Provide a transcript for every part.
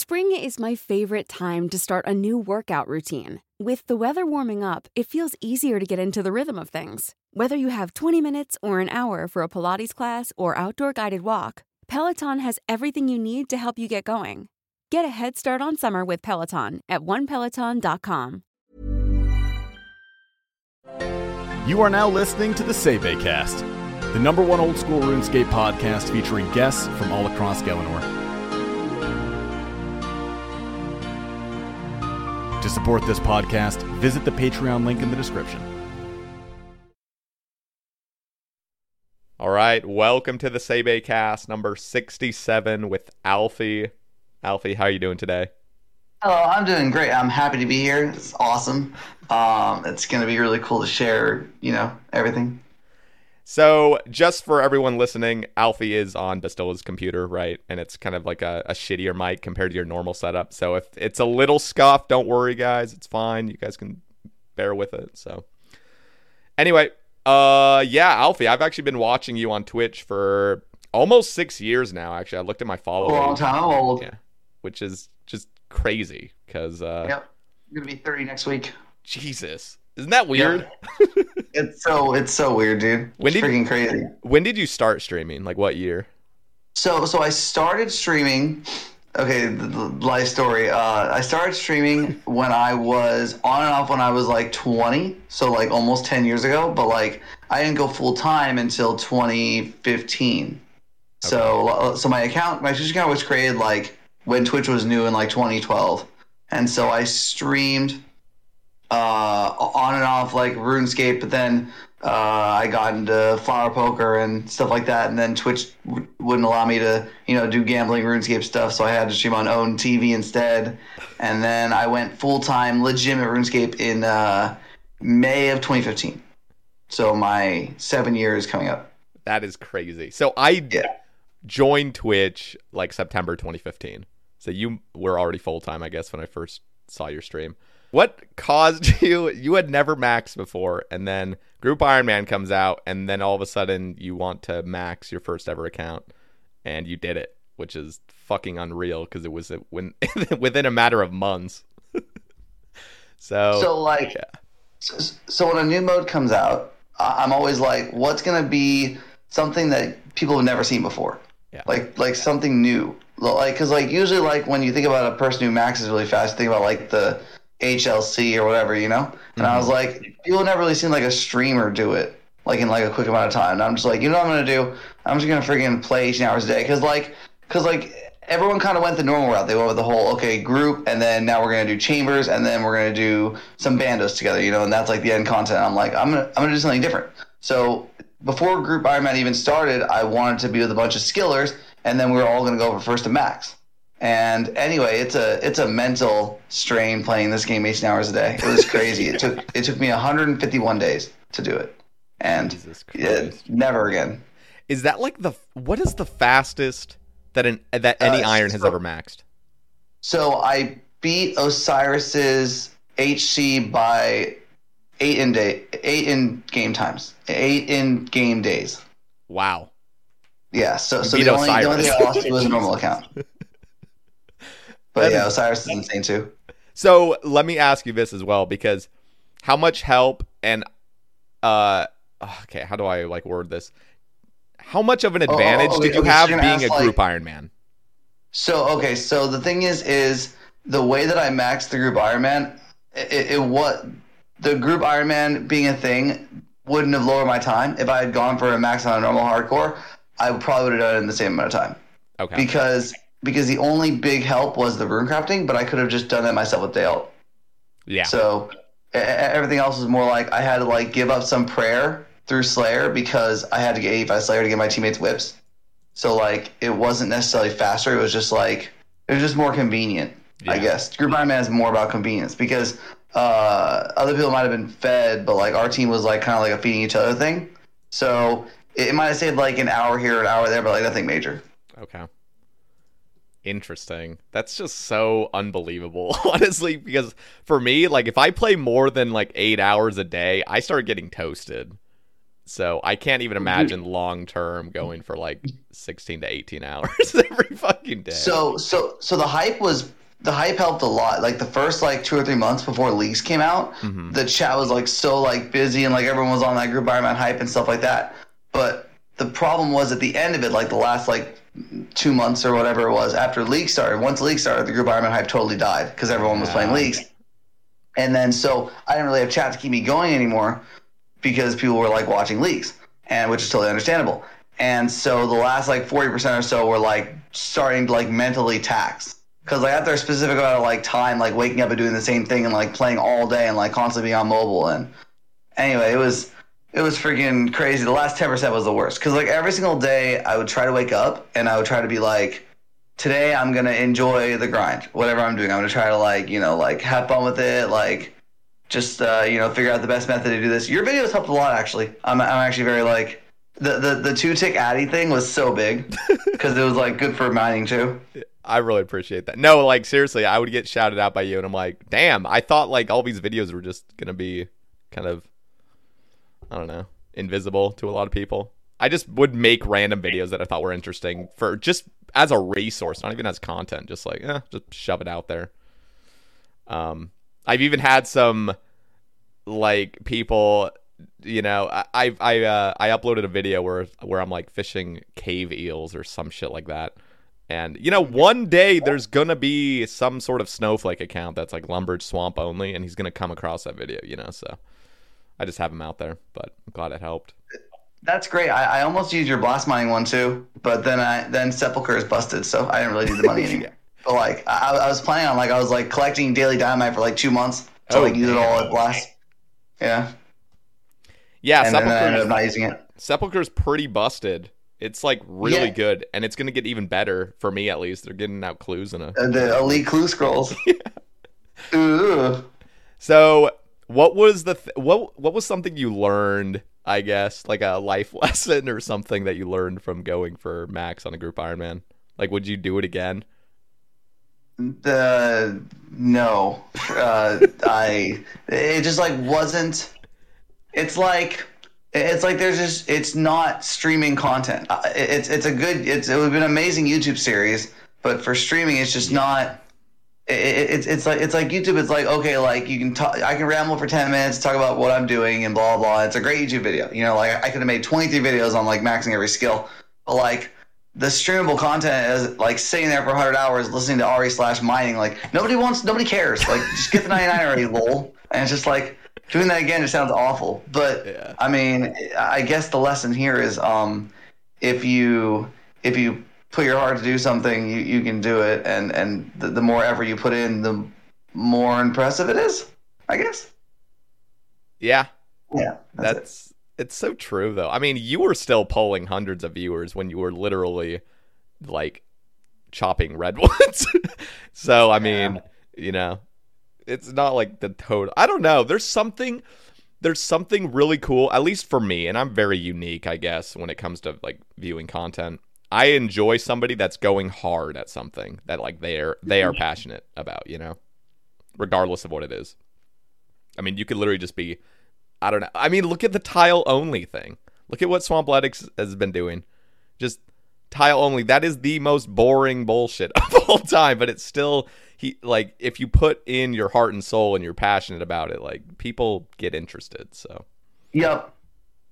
Spring is my favorite time to start a new workout routine. With the weather warming up, it feels easier to get into the rhythm of things. Whether you have 20 minutes or an hour for a Pilates class or outdoor guided walk, Peloton has everything you need to help you get going. Get a head start on summer with Peloton at onepeloton.com. you are now listening to the Sebe Cast, the number one old school RuneScape podcast featuring guests from all across Gielinor. To support this podcast, visit the Patreon link in the description. All right, welcome to the Sebe Cast number 67 with Alfie. Alfie, how are you doing today? Hello, I'm doing great. I'm happy to be here. It's awesome. Um, it's going to be really cool to share, you know, everything. So, just for everyone listening, Alfie is on Bastilla's computer, right? And it's kind of like a, a shittier mic compared to your normal setup. So, if it's a little scuffed, don't worry, guys. It's fine. You guys can bear with it. So, anyway, uh, yeah, Alfie, I've actually been watching you on Twitch for almost six years now. Actually, I looked at my followers. long time old. Yeah, which is just crazy because uh, Yep. I'm going to be 30 next week. Jesus, isn't that weird? It's so it's so weird, dude. When it's did- freaking crazy. When did you start streaming? Like what year? So so I started streaming. Okay, the, the life story. Uh, I started streaming when I was on and off when I was like 20, so like almost 10 years ago. But like I didn't go full time until 2015. So uh, so my account, my Twitch account was created like when Twitch was new in like 2012, and so I streamed uh, on and off like RuneScape, but then uh, I got into flower poker and stuff like that, and then Twitch w- wouldn't allow me to, you know, do gambling RuneScape stuff, so I had to stream on own TV instead. And then I went full time, legitimate RuneScape in uh, May of 2015. So my seven years coming up. That is crazy. So I Yeah. joined Twitch like September 2015. So you were already full time, I guess, when I first saw your stream. What caused you? You had never maxed before, and then Group Iron Man comes out, and then all of a sudden you want to max your first ever account, and you did it, which is fucking unreal because it was when within a matter of months. so, So like, yeah. so, so when a new mode comes out, I'm always like, what's gonna be something that people have never seen before? Yeah. Like like something new. Like because like usually like when you think about a person who maxes really fast, think about like the HLC or whatever, you know. And I was mm-hmm. like, people have never really seen like a streamer do it like in like a quick amount of time. And I'm just like, you know what I'm gonna do? I'm just gonna freaking play 18 hours a day because like because like everyone kind of went the normal route. They went with the whole okay group, and then now we're gonna do chambers, and then we're gonna do some bandos together, you know, and that's like the end content. I'm like, I'm gonna I'm gonna do something different. So before Group Iron Man even started, I wanted to be with a bunch of skillers, and then we were all gonna go over first to max. And anyway, it's a it's a mental strain playing this game 18 hours a day. It was crazy. it took it took me 151 days to do it, and Jesus yeah, never again. Is that like the what is the fastest that an that any Uh, iron has so- ever maxed? So I beat Osiris's HC by eight in day, eight in game times, eight in game days. Wow. Yeah. So so the only, the only thing I lost was a normal account. But yeah, is- Osiris is insane too. So let me ask you this as well, because how much help and uh okay, how do I like word this? How much of an oh, advantage okay, did you okay, have you're being gonna a group like- Iron Man? So okay, so the thing is, is the way that I maxed the group Ironman, it, it what the group Iron Man being a thing wouldn't have lowered my time if I had gone for a max on a normal hardcore. I probably would have done it in the same amount of time Okay. because because the only big help was the rune crafting, but I could have just done that myself with Dale. yeah. So everything else was more like I had to like give up some prayer through Slayer because I had to get 85 Slayer to get my teammates whips. So like it wasn't necessarily faster. It was just like it was just more convenient. I guess Group Iron Man is more about convenience because uh, other people might have been fed, but like our team was like kind of like a feeding each other thing. So it, it might have saved like an hour here, an hour there, but like nothing major. Okay. Interesting. That's just so unbelievable, honestly, because for me, like if I play more than like 8 hours a day, I start getting toasted. So, I can't even imagine long term going for like 16 to 18 hours every fucking day. So so so the hype was the hype helped a lot. Like the first like two or three months before leagues came out, Mm-hmm. the chat was like so like busy and like everyone was on that group Iron Man hype and stuff like that. But the problem was at the end of it, like the last like two months or whatever it was after league started. Once league started, the group Iron Man hype totally died because everyone was playing leagues. And then so I didn't really have chat to keep me going anymore because people were like watching leagues, and which is totally understandable. And so the last like forty percent or so were like starting to like mentally tax because like after a specific amount of like time, like waking up and doing the same thing and like playing all day and like constantly being on mobile and anyway, it was it was freaking crazy. The last ten percent was the worst because like every single day I would try to wake up and I would try to be like today I'm gonna enjoy the grind, whatever I'm doing. I'm gonna try to like you know like have fun with it, like just uh, you know figure out the best method to do this. Your videos helped a lot actually. I'm I'm actually very like the the the two tick addy thing was so big because it was like good for mining too. I really appreciate that. No, like seriously, I would get shouted out by you and I'm like, "Damn, I thought like all these videos were just going to be kind of I don't know, invisible to a lot of people." I just would make random videos that I thought were interesting for just as a resource, not even as content, just like, eh, just shove it out there. Um I've even had some like people you know I I I, uh, I uploaded a video where where I'm like fishing cave eels or some shit like that. And you know, one day there's gonna be some sort of snowflake account that's like Lumbridge Swamp only, and he's gonna come across that video, you know. So I just have them out there, but I'm glad it helped. That's great. I, I almost used your blast mining one too, but then I then Sepulcher is busted, so I didn't really need the money anymore. But like I, I was planning on like I was like collecting daily dynamite for like two months to Oh, like use it all at blast. Yeah, Yeah, and then I ended up Sepulchre's, not using it. Pretty busted. It's like really Yeah. good, and it's gonna get even better for me at least. They're getting out clues in a Uh, the elite clue scrolls. Ooh. So, what was the th- what what was something you learned? I guess like a life lesson or something that you learned from going for Max on a group Ironman. Like, would you do it again? The no, uh, I it just like wasn't. It's like it's like there's just it's not streaming content. Uh, It's it's a good it's it would be an amazing YouTube series, but for streaming it's just not. It, it, it's it's like it's like YouTube. It's like okay, like you can talk. I can ramble for ten minutes, talk about what I'm doing, and blah blah. It's a great YouTube video. You know, like I could have made 23 videos on like maxing every skill, but like the streamable content is like sitting there for 100 hours listening to Ari slash mining. Like nobody wants, nobody cares. Like just get the 99 already, lol. And it's just like doing that again. It sounds awful, but Yeah. I mean, I guess the lesson here is, um, if you if you put your heart to do something, you, you can do it, and and the, the more effort you put in, the more impressive it is. I guess. Yeah, Yeah, that's, it. it's so true though. I mean, you were still polling hundreds of viewers when you were literally like chopping redwoods. so I mean, you know, it's not like the total. I don't know. There's something. There's something really cool, at least for me, and I'm very unique, I guess, when it comes to like viewing content. I enjoy somebody that's going hard at something that like they're they are passionate about, you know, regardless of what it is. I mean, you could literally just be, I don't know. I mean, look at the tile only thing. Look at what Swampletics has been doing. Just tile only. That is the most boring bullshit of all time, but it's still he like if you put in your heart and soul and you're passionate about it, like people get interested. So Yep.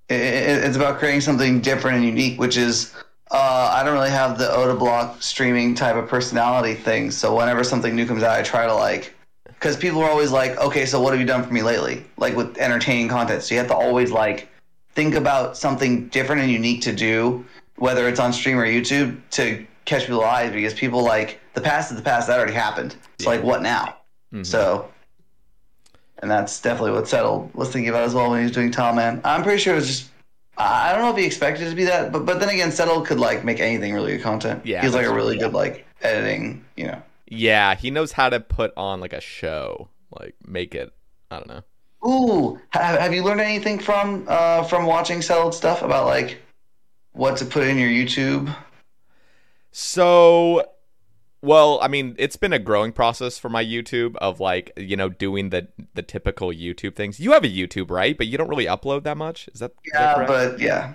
It, it, it's about creating something different and unique, which is uh, I don't really have the Odablock streaming type of personality thing. So whenever something new comes out, I try to like, because people are always like, okay, so what have you done for me lately? Like with entertaining content. So you have to always like think about something different and unique to do, whether it's on stream or YouTube, to catch people's eyes because people like the past is the past that already happened. It's like what now? So, and that's definitely what Settle was thinking about as well when he was doing Tom Man. I'm pretty sure it was just. I don't know if he expected it to be that, but but then again, Settle could like make anything really good content. Yeah, he's like a really good like editing. You know. Yeah, he knows how to put on like a show, like make it. I don't know. Ooh, have, have you learned anything from uh from watching Settled stuff about like what to put in your YouTube? So, well, I mean, it's been a growing process for my YouTube of like, you know, doing the the typical YouTube things. You have a YouTube, right? But you don't really upload that much. Is that Yeah, correct? but yeah.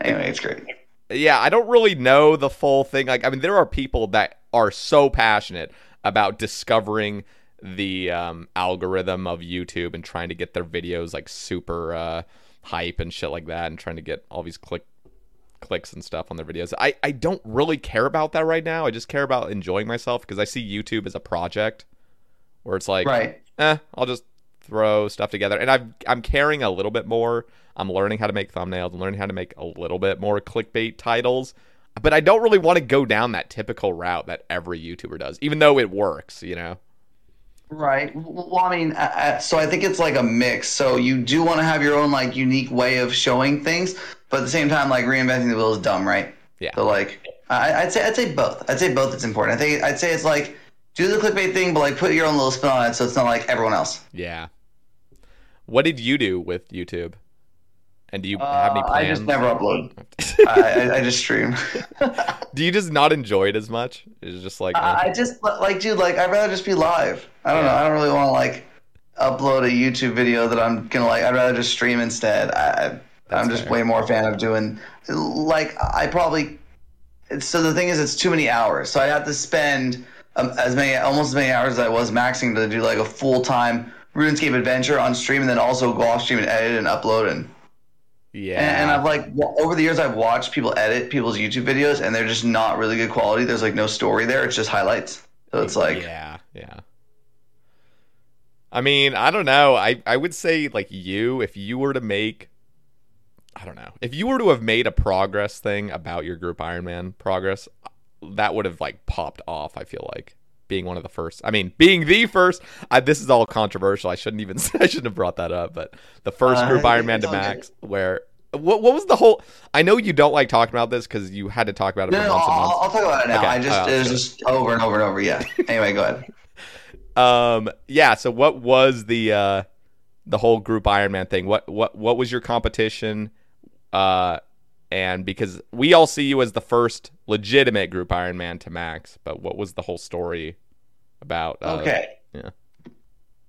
Anyway, it's great. yeah, I don't really know the full thing. Like, I mean, there are people that are so passionate about discovering the um, algorithm of YouTube and trying to get their videos like super uh, hype and shit like that, and trying to get all these click clicks and stuff on their videos. I I don't really care about that right now. I just care about enjoying myself because I see YouTube as a project where it's like, Right. eh, I'll just throw stuff together. And I've I'm caring a little bit more. I'm learning how to make thumbnails. I'm learning how to make a little bit more clickbait titles. But I don't really want to go down that typical route that every YouTuber does, even though it works, you know? Right. Well, I mean, uh, uh, so I think it's like a mix. So you do want to have your own like unique way of showing things, but at the same time, like reinventing the wheel is dumb, right? Yeah. So like, I, I'd say I'd say both. I'd say both. It's important. I think I'd say it's like do the clickbait thing, but like put your own little spin on it, so it's not like everyone else. Yeah. What did you do with YouTube? And do you have any plans? I just never upload. I, I, I just stream. do you just not enjoy it as much? It's just like, eh. I just like, dude, like I'd rather just be live. I don't know. I don't really want to like upload a YouTube video that I'm gonna like. I'd rather just stream instead. I, I I'm just fair. way more fan of doing like I probably. So the thing is, it's too many hours. So I have to spend um, as many, almost as many hours as I was maxing to do like a full time RuneScape adventure on stream, and then also go off stream and edit and upload and. Yeah. And, and I've like over the years I've watched people edit people's YouTube videos and they're just not really good quality. There's like no story there. It's just highlights. So it's like yeah, yeah. I mean, I don't know. I I would say like you, if you were to make, I don't know, if you were to have made a progress thing about your group Ironman progress, that would have like popped off. I feel like being one of the first. I mean, being the first. I, this is all controversial. I shouldn't even. I shouldn't have brought that up. But the first Uh, group Iron Man to all good. max, where what what was the whole? I know you don't like talking about this because you had to talk about it no, for no, months and I'll, months. I'll talk about it now. Okay, I just uh, it was just over and over and over. Yeah. Anyway, go ahead. Um. Yeah. So, what was the uh, the whole group Iron Man thing? What what what was your competition? Uh, and because we all see you as the first legitimate group Ironman to max, but what was the whole story about? Uh, Okay. Yeah.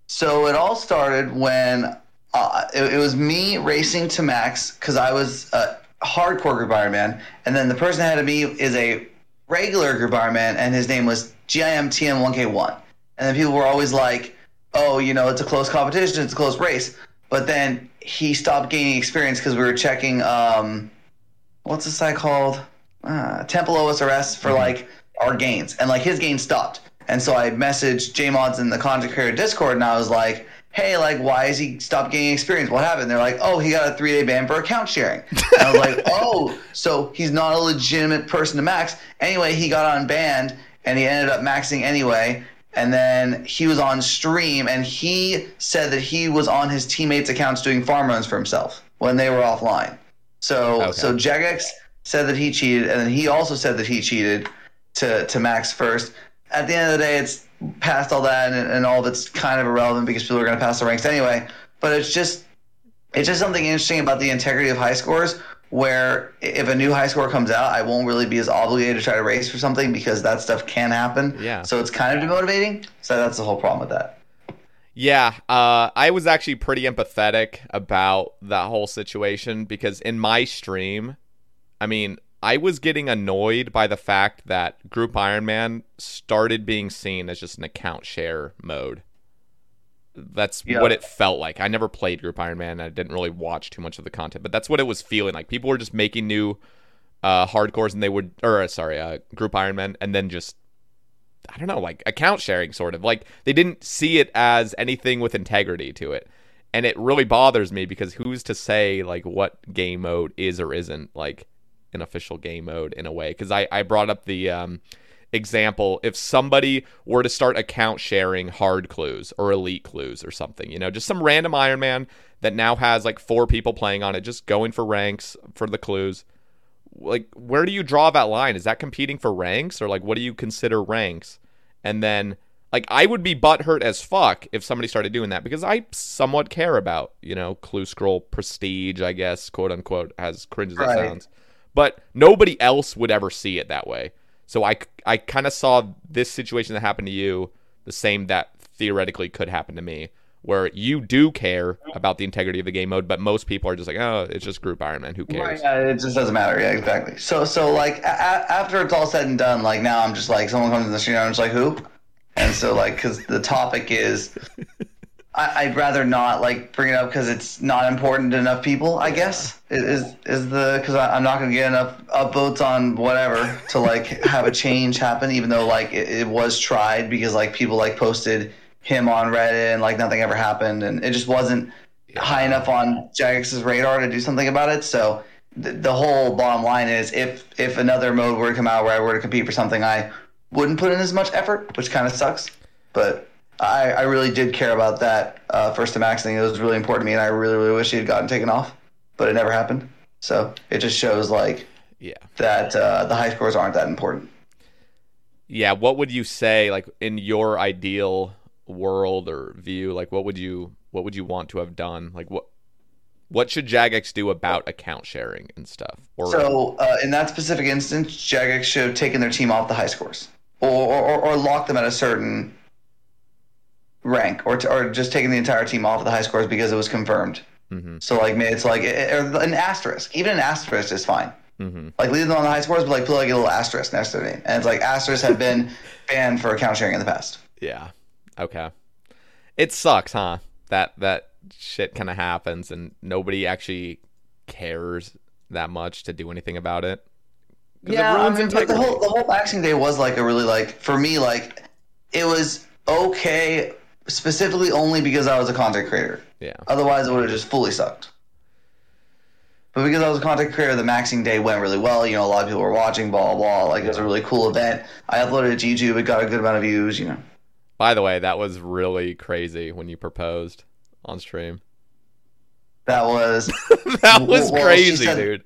So it all started when uh, it, it was me racing to max because I was a hardcore group Ironman, and then the person ahead of me is a regular group Ironman, and his name was GIM TM1K1. And then people were always like, "Oh, you know, it's a close competition, it's a close race." But then he stopped gaining experience because we were checking, um, what's this site called? Uh, Temple OSRS for like our gains, and like his gains stopped. And so I messaged JMods in the content creator Discord, and I was like, "Hey, like, why is he stopped gaining experience? What happened?" They're like, "Oh, he got a three day ban for account sharing." And I was like, "Oh, so he's not a legitimate person to max." Anyway, he got unbanned, and he ended up maxing anyway. And then he was on stream, and he said that he was on his teammates' accounts doing farm runs for himself when they were offline. So Okay. so Jagex said that he cheated, and then he also said that he cheated to to max first. At the end of the day, it's past all that, and, and all that's kind of irrelevant because people are going to pass the ranks anyway. But it's just it's just something interesting about the integrity of high scores. Where if a new high score comes out, I won't really be as obligated to try to race for something because that stuff can happen. Yeah. So it's kind of demotivating. So that's the whole problem with that. Yeah, uh, I was actually pretty empathetic about that whole situation because in my stream, I mean, I was getting annoyed by the fact that Group Ironman started being seen as just an account share mode. That's Yeah. what it felt like. I never played Group Ironman. I didn't really watch too much of the content, but that's what it was feeling like. People were just making new uh, hardcores, and they would, or uh, sorry, uh, group Ironman, and then just I don't know, like account sharing, sort of like they didn't see it as anything with integrity to it, and it really bothers me because who's to say like what game mode is or isn't like an official game mode in a way? Because I I brought up the um, example if somebody were to start account sharing hard clues or elite clues or something, you know, just some random Iron Man that now has like four people playing on it, just going for ranks for the clues. Like, where do you draw that line? Is that competing for ranks or like what do you consider ranks? And then, like, I would be butthurt as fuck if somebody started doing that because I somewhat care about, you know, clue scroll prestige, I guess, quote unquote, as cringe as that sounds. But nobody else would ever see it that way. So I, I kind of saw this situation that happened to you the same that theoretically could happen to me, where you do care about the integrity of the game mode, but most people are just like, oh, it's just group Iron Man. Who Right, cares? yeah, it just doesn't matter. Yeah, exactly. So, so like a- after it's all said and done, like now I'm just like someone comes in the stream, I'm just like who, and so like because the topic is, I, I'd rather not like bring it up because it's not important to enough people. I guess is is the because I'm not gonna get enough upvotes on whatever to like have a change happen, even though like it, it was tried because like people like posted him on Reddit and like nothing ever happened, and it just wasn't high enough on Jagex's radar to do something about it. So the, the whole bottom line is if if another mode were to come out where I were to compete for something, I wouldn't put in as much effort, which kind of sucks. But I, I really did care about that uh, first to max thing. It was really important to me, and I really really wish he had gotten taken off, but it never happened. So it just shows like Yeah. that uh, the high scores aren't that important. Yeah. What would you say, like, in your ideal world or view, like, what would you, what would you want to have done? Like, what, what should Jagex do about account sharing and stuff? Or So uh, in that specific instance, Jagex should have taken their team off the high scores, or or, or locked them at a certain rank, or t- or just taking the entire team off of the high scores because it was confirmed. Mm-hmm. So like it's like or an asterisk. Even an asterisk is fine. Mm-hmm. Like leave them on the high scores, but like put like a little asterisk next to name, and it's like asterisks have been banned for account sharing in the past. Yeah. Okay. It sucks, huh? That that shit kind of happens and nobody actually cares that much to do anything about it Yeah, I mean, but the whole the whole boxing day was like a really like for me like it was okay specifically only because I was a content creator. Yeah. Otherwise, it would have just fully sucked. But because I was a content creator, the maxing day went really well. You know, a lot of people were watching, blah, blah, blah. Like, it was a really cool event. I uploaded it to YouTube. It got a good amount of views, you know. By the way, that was really crazy when you proposed on stream. That was. that was Well, she crazy, said- dude.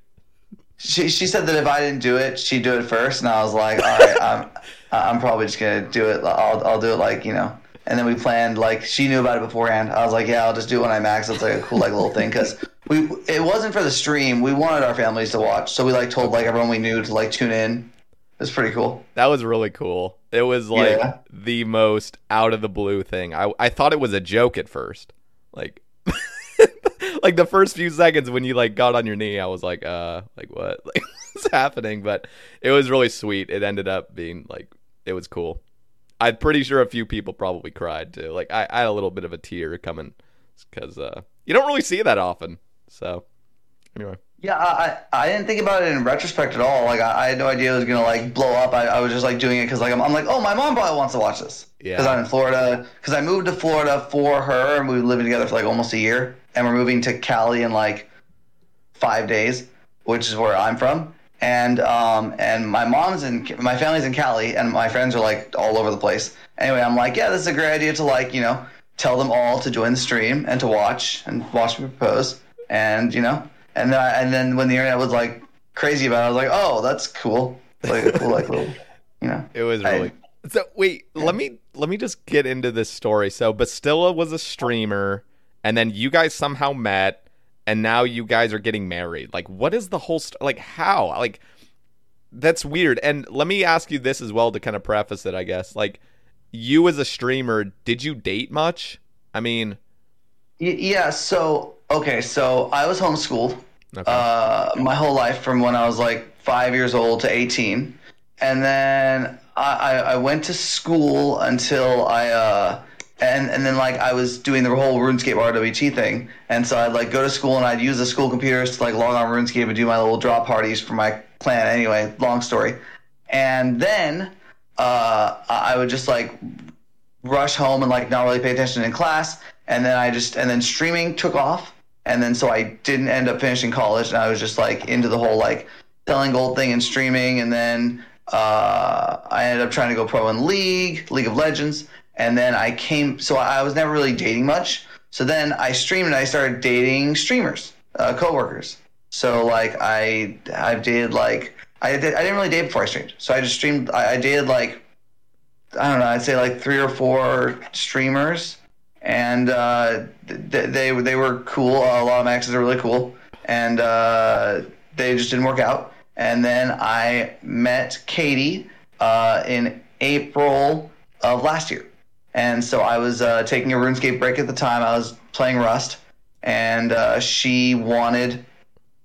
She, she said that if I didn't do it, she'd do it first. And I was like, all right, I'm, I'm probably just going to do it. I'll, I'll do it like, you know. And then we planned, like, she knew about it beforehand. I was like, yeah, I'll just do it when I max. It's like a cool, like, little thing. Because we, it wasn't for the stream. We wanted our families to watch. So we, like, told, like, everyone we knew to, like, tune in. It was pretty cool. That was really cool. It was like Yeah. the most out of the blue thing. I I thought it was a joke at first. Like like the first few seconds when you like got on your knee, I was like, uh, like what? Like what's happening? But it was really sweet. It ended up being like it was cool. I'm pretty sure a few people probably cried too. Like I, I had a little bit of a tear coming because uh, you don't really see that often. So anyway, Yeah, I, I didn't think about it in retrospect at all. Like I, I had no idea it was gonna like blow up. I, I was just like doing it because like I'm, I'm like, oh, my mom probably wants to watch this. Yeah. Because I'm in Florida. Because I moved to Florida for her, and we've been living together for like almost a year, and we're moving to Cali in like five days, which is where I'm from. And um and my mom's in my family's in Cali, and my friends are like all over the place. Anyway, I'm like, yeah, this is a great idea to like you know tell them all to join the stream and to watch and watch me propose, and you know, and then I, and then when the internet was like crazy about it, I was like, oh, that's cool. It's like a cool like little, you know. It was I- really. so wait, let me let me just get into this story. So Bastilla was a streamer, and then you guys somehow met, and now you guys are getting married. Like, what is the whole st- like? How? Like, that's weird. And let me ask you this as well to kind of preface it. I guess like you as a streamer, did you date much? I mean, Y- Yeah. So okay. So I was homeschooled okay. uh, my whole life from when I was like five years old to eighteen, and then I, I, I went to school until I uh, and and then like I was doing the whole RuneScape RWT thing, and so I'd like go to school and I'd use the school computers to like log on RuneScape and do my little drop parties for my clan. anyway. Long story. And then uh, I would just like rush home and like not really pay attention in class. And then I just and then streaming took off. And then so I didn't end up finishing college, and I was just like into the whole like selling gold thing and streaming. And then uh, I ended up trying to go pro in League, League of Legends. And then I came, so I was never really dating much. So then I streamed and I started dating streamers, uh, coworkers. So like I I've dated like I did, I didn't really date before I streamed. So I just streamed. I, I dated like I don't know. I'd say like three or four streamers, and uh, th- they they were cool. a lot of my exes are really cool, and uh, they just didn't work out. And then I met Katie uh, in April of last year, and so I was uh, taking a RuneScape break at the time. I was playing Rust, and uh, she wanted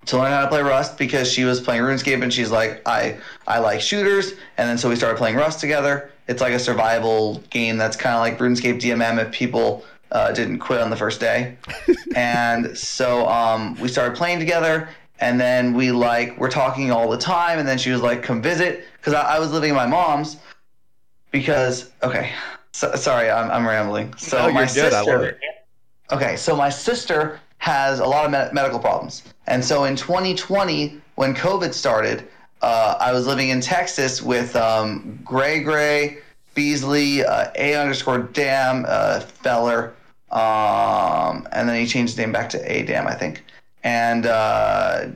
to learn how to play Rust because she was playing RuneScape and she's like, I I like shooters, and then so we started playing Rust together. It's like a survival game that's kind of like RuneScape DMM if people uh, didn't quit on the first day. and so um, we started playing together, and then we like we're talking all the time, and then she was like, "Come visit," because I, I was living at my mom's. Because okay, so, sorry, I'm, I'm rambling. So you're my sister. I love it. Okay, so my sister has a lot of me- medical problems. And so in 2020, when COVID started, uh, I was living in Texas with um, Gray Gray, Beasley, uh, A underscore Dam, uh, Feller, um, and then he changed his name back to A Dam, I think. And uh,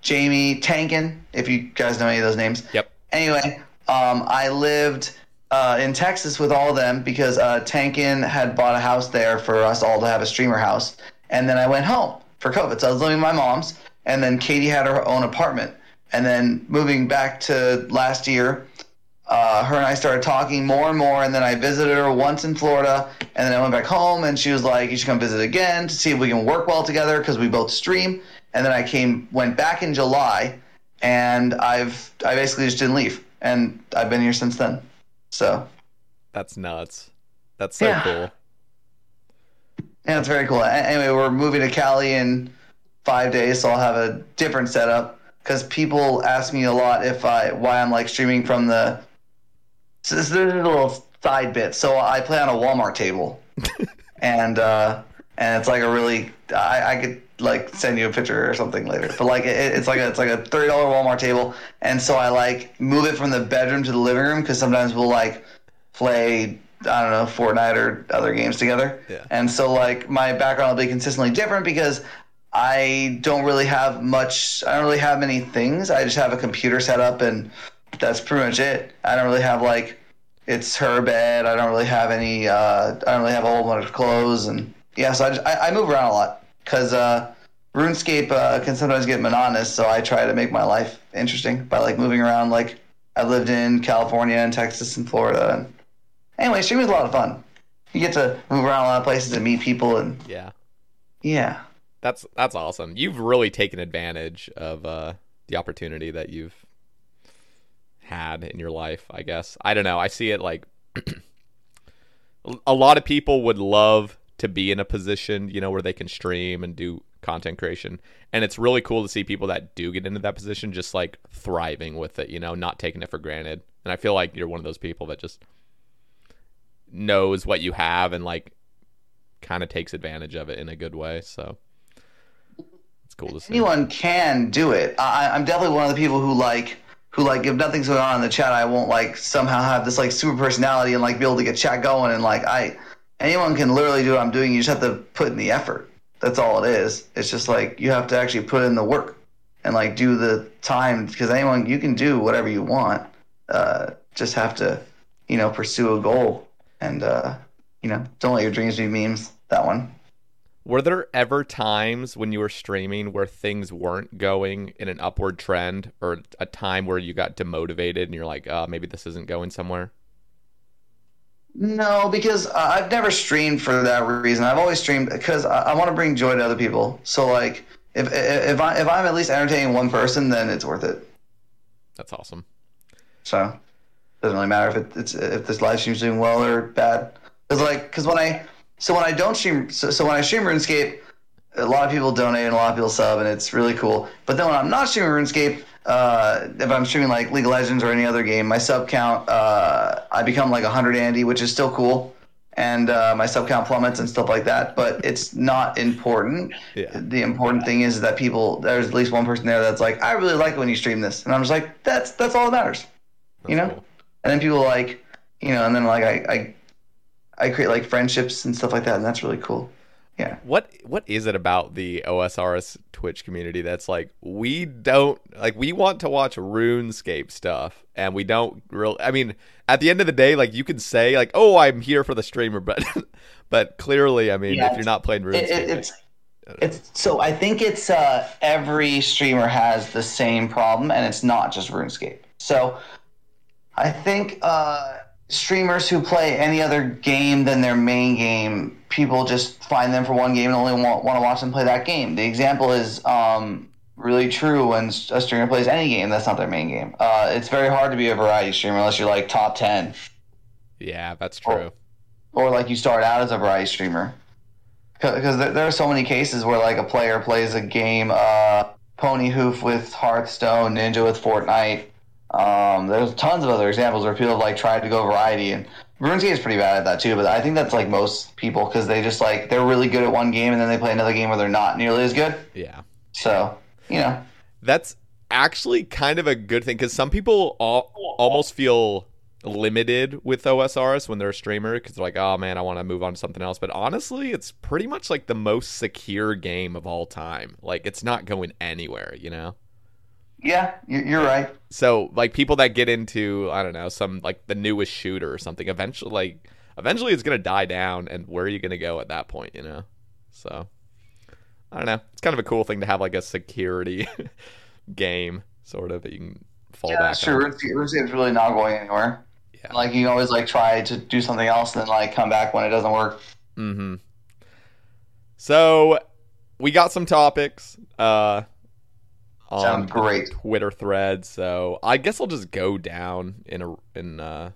Jamie Tankin, if you guys know any of those names. Yep. Anyway, um, I lived uh, in Texas with all of them because uh, Tankin had bought a house there for us all to have a streamer house. And then I went home for COVID. So I was living with my mom's, and then Katie had her own apartment. And then moving back to last year, uh, her and I started talking more and more. And then I visited her once in Florida, and then I went back home, and she was like, "You should come visit again to see if we can work well together because we both stream." And then I came, went back in July, and I've I basically just didn't leave, and I've been here since then. So That's nuts. That's so Yeah. cool. Yeah, it's very cool. Anyway, we're moving to Cali in five days, so I'll have a different setup. Because people ask me a lot if I why I'm like streaming from the. So this, there's a little side bit. So I play on a Walmart table, and uh, and it's like a really I, I could like send you a picture or something later. But like it, it's like a it's like a thirty dollar Walmart table, and so I like move it from the bedroom to the living room because sometimes we'll like play I don't know Fortnite or other games together. Yeah. And so like my background will be consistently different because I don't really have much. I don't really have many things. I just have a computer set up and that's pretty much it. I don't really have like it's her bed. I don't really have any. Uh, I don't really have a whole bunch of clothes and yeah. So I just, I, I move around a lot because uh, RuneScape uh, can sometimes get monotonous. So I try to make my life interesting by like moving around. Like I lived in California and Texas and Florida. And anyway, streaming is a lot of fun. You get to move around a lot of places and meet people and Yeah. yeah. That's that's awesome. You've really taken advantage of uh, the opportunity that you've had in your life. I guess I don't know. I see it like a lot of people would love to be in a position, you know, where they can stream and do content creation, and it's really cool to see people that do get into that position just like thriving with it, you know, not taking it for granted. And I feel like you're one of those people that just knows what you have and like kind of takes advantage of it in a good way. So cool to see. anyone can do it. I, I'm definitely one of the people who like who like if nothing's going on in the chat, I won't like somehow have this like super personality and like be able to get chat going and like I anyone can literally do what I'm doing. You just have to put in the effort. That's all it is. It's just like you have to actually put in the work and like do the time because anyone you can do whatever you want. Uh, just have to you know pursue a goal and uh, you know don't let your dreams be memes. That one. Were there ever times when you were streaming where things weren't going in an upward trend or a time where you got demotivated and you're like, uh, maybe this isn't going somewhere? No, because uh, I've never streamed for that reason. I've always streamed because I, I want to bring joy to other people. So like, if if I if I'm at least entertaining one person, then it's worth it. That's awesome. So it doesn't really matter if it, it's if this live stream's doing well or bad. Because like, because when I so when I don't stream, so, so when I stream RuneScape, a lot of people donate and a lot of people sub, and it's really cool. But then when I'm not streaming RuneScape, uh, if I'm streaming like League of Legends or any other game, my sub count, uh, I become like 100 Andy, which is still cool. And uh, my sub count plummets and stuff like that, but it's not important. Yeah. The important thing is that people, there's at least one person there that's like, I really like it when you stream this, and I'm just like, that's that's all that matters, you know. cool. And then people like, you know, and then like I, I, I create like friendships and stuff like that, and that's really cool. Yeah. What what is it about the OSRS Twitch community that's like we don't like we want to watch RuneScape stuff and we don't real I mean at the end of the day like you can say like oh I'm here for the streamer but but clearly I mean Yeah, if you're not playing RuneScape It, it, it's it's so I think it's uh, every streamer has the same problem, and it's not just RuneScape. So I think uh, streamers who play any other game than their main game, people just find them for one game and only want, want to watch them play that game. The example is um, really true when a streamer plays any game that's not their main game. Uh, it's very hard to be a variety streamer unless you're like top ten yeah that's true or like you start out as a variety streamer because there, there are so many cases where like a player plays a game uh, pony hoof with hearthstone ninja with fortnite um, there's tons of other examples where people have like tried to go variety and RuneScape is pretty bad at that too but i think that's like most people because they just like they're really good at one game and then they play another game where they're not nearly as good yeah so you know That's actually kind of a good thing because some people al- almost feel limited with OSRS when they're a streamer because they're like, oh man, I want to move on to something else. But honestly, it's pretty much like the most secure game of all time. Like, it's not going anywhere, you know? Yeah you- you're right So, like, people that get into, I don't know, some like the newest shooter or something, eventually, like, eventually it's going to die down. And where are you going to go at that point, you know? So, I don't know. It's kind of a cool thing to have like a security game, sort of, that you can fall yeah back that's true on. RuneScape RuneScape's really not going anywhere Yeah. like you always like try to do something else and then like come back when it doesn't work Mm-hmm. So we got some topics uh on Sounds great. Twitter thread. So I guess I'll just go down in a in uh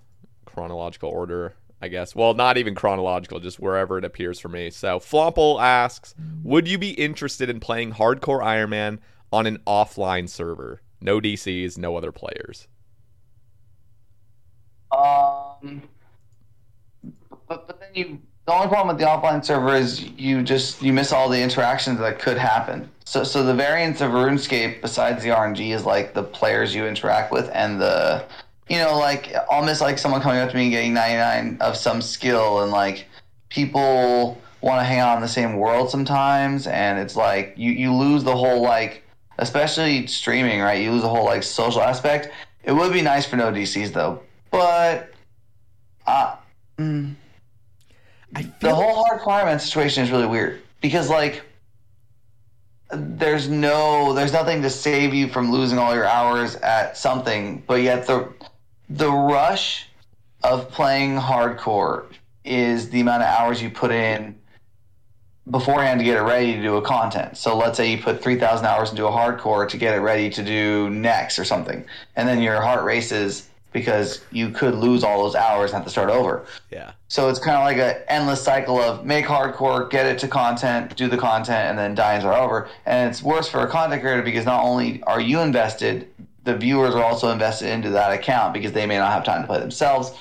chronological order, I guess. Well, not even chronological, just wherever it appears for me. So Flomple asks, "Would you be interested in playing Hardcore Iron Man on an offline server? No DCs, no other players." Um, but but then you the only problem with the offline server is you just you miss all the interactions that could happen. So so the variance of RuneScape besides the RNG is like the players you interact with and the you know like I'll like someone coming up to me and getting 99 of some skill and like people want to hang out in the same world sometimes and it's like you you lose the whole like especially streaming right? You lose the whole like social aspect. It would be nice for no dcs though but uh, mm, I the whole hard requirement situation is really weird because like there's no there's nothing to save you from losing all your hours at something but yet the the rush of playing hardcore is the amount of hours you put in beforehand to get it ready to do a content. So let's say you put 3,000 hours into a hardcore to get it ready to do next or something. And then your heart races because you could lose all those hours and have to start over. yeah. So it's kind of like an endless cycle of make hardcore, get it to content, do the content, and then die and start over. And it's worse for a content creator because not only are you invested, the viewers are also invested into that account because they may not have time to play themselves.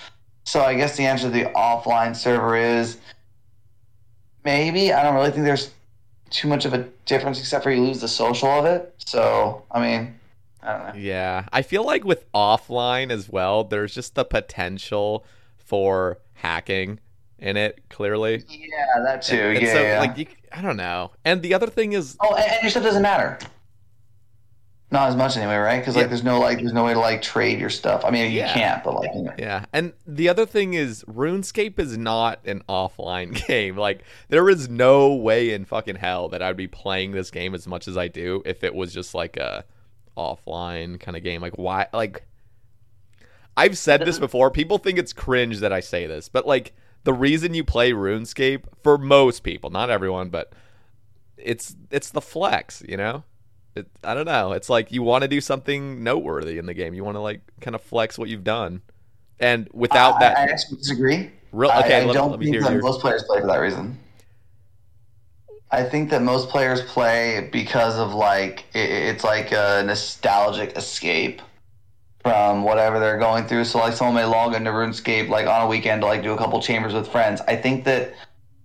So I guess the answer to the offline server is maybe. I don't really think there's too much of a difference except for you lose the social of it. So I mean, I don't know. Yeah, I feel like with offline as well, there's just the potential for hacking in it. Clearly, Yeah, that too. And yeah, so yeah. like you, I don't know. And the other thing is, Oh, and, and your stuff doesn't matter. Not as much anyway, right? Because like, Yeah. there's no like, there's no way to like trade your stuff. I mean, you Yeah. can't, but like, you know. yeah, and the other thing is, RuneScape is not an offline game. Like, there is no way in fucking hell that I'd be playing this game as much as I do if it was just like a offline kind of game. Like, why? Like, I've said this before. People think it's cringe that I say this, but like, the reason you play RuneScape for most people, not everyone, but it's it's the flex, you know. It, I don't know. It's like you want to do something noteworthy in the game. You want to like kind of flex what you've done, and without I, that, I actually disagree. Real- I- okay, I, let- don't let me think hear that your- most players play for that reason. I think that most players play because of like it, it's like a nostalgic escape from whatever they're going through. So like someone may log into RuneScape like on a weekend to like do a couple chambers with friends. I think that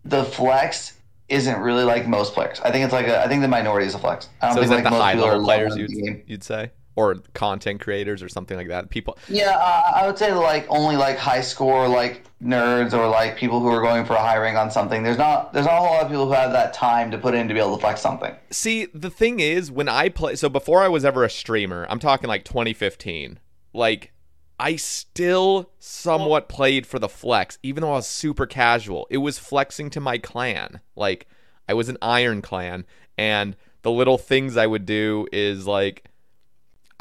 the flex isn't really like most players. I think it's like a, I think the minority is a flex. I don't So think that the like most high level players you'd, you'd say? Or content creators or something like that? People Yeah, uh, I would say like only like high score like nerds or like people who are going for a high rank on something. There's not there's not a whole lot of people who have that time to put in to be able to flex something. See, the thing is, when I play, so before I was ever a streamer, I'm talking like 2015, like, I still somewhat played for the flex, even though I was super casual. It was flexing to my clan. Like, I was an Iron Clan, and the little things I would do is like,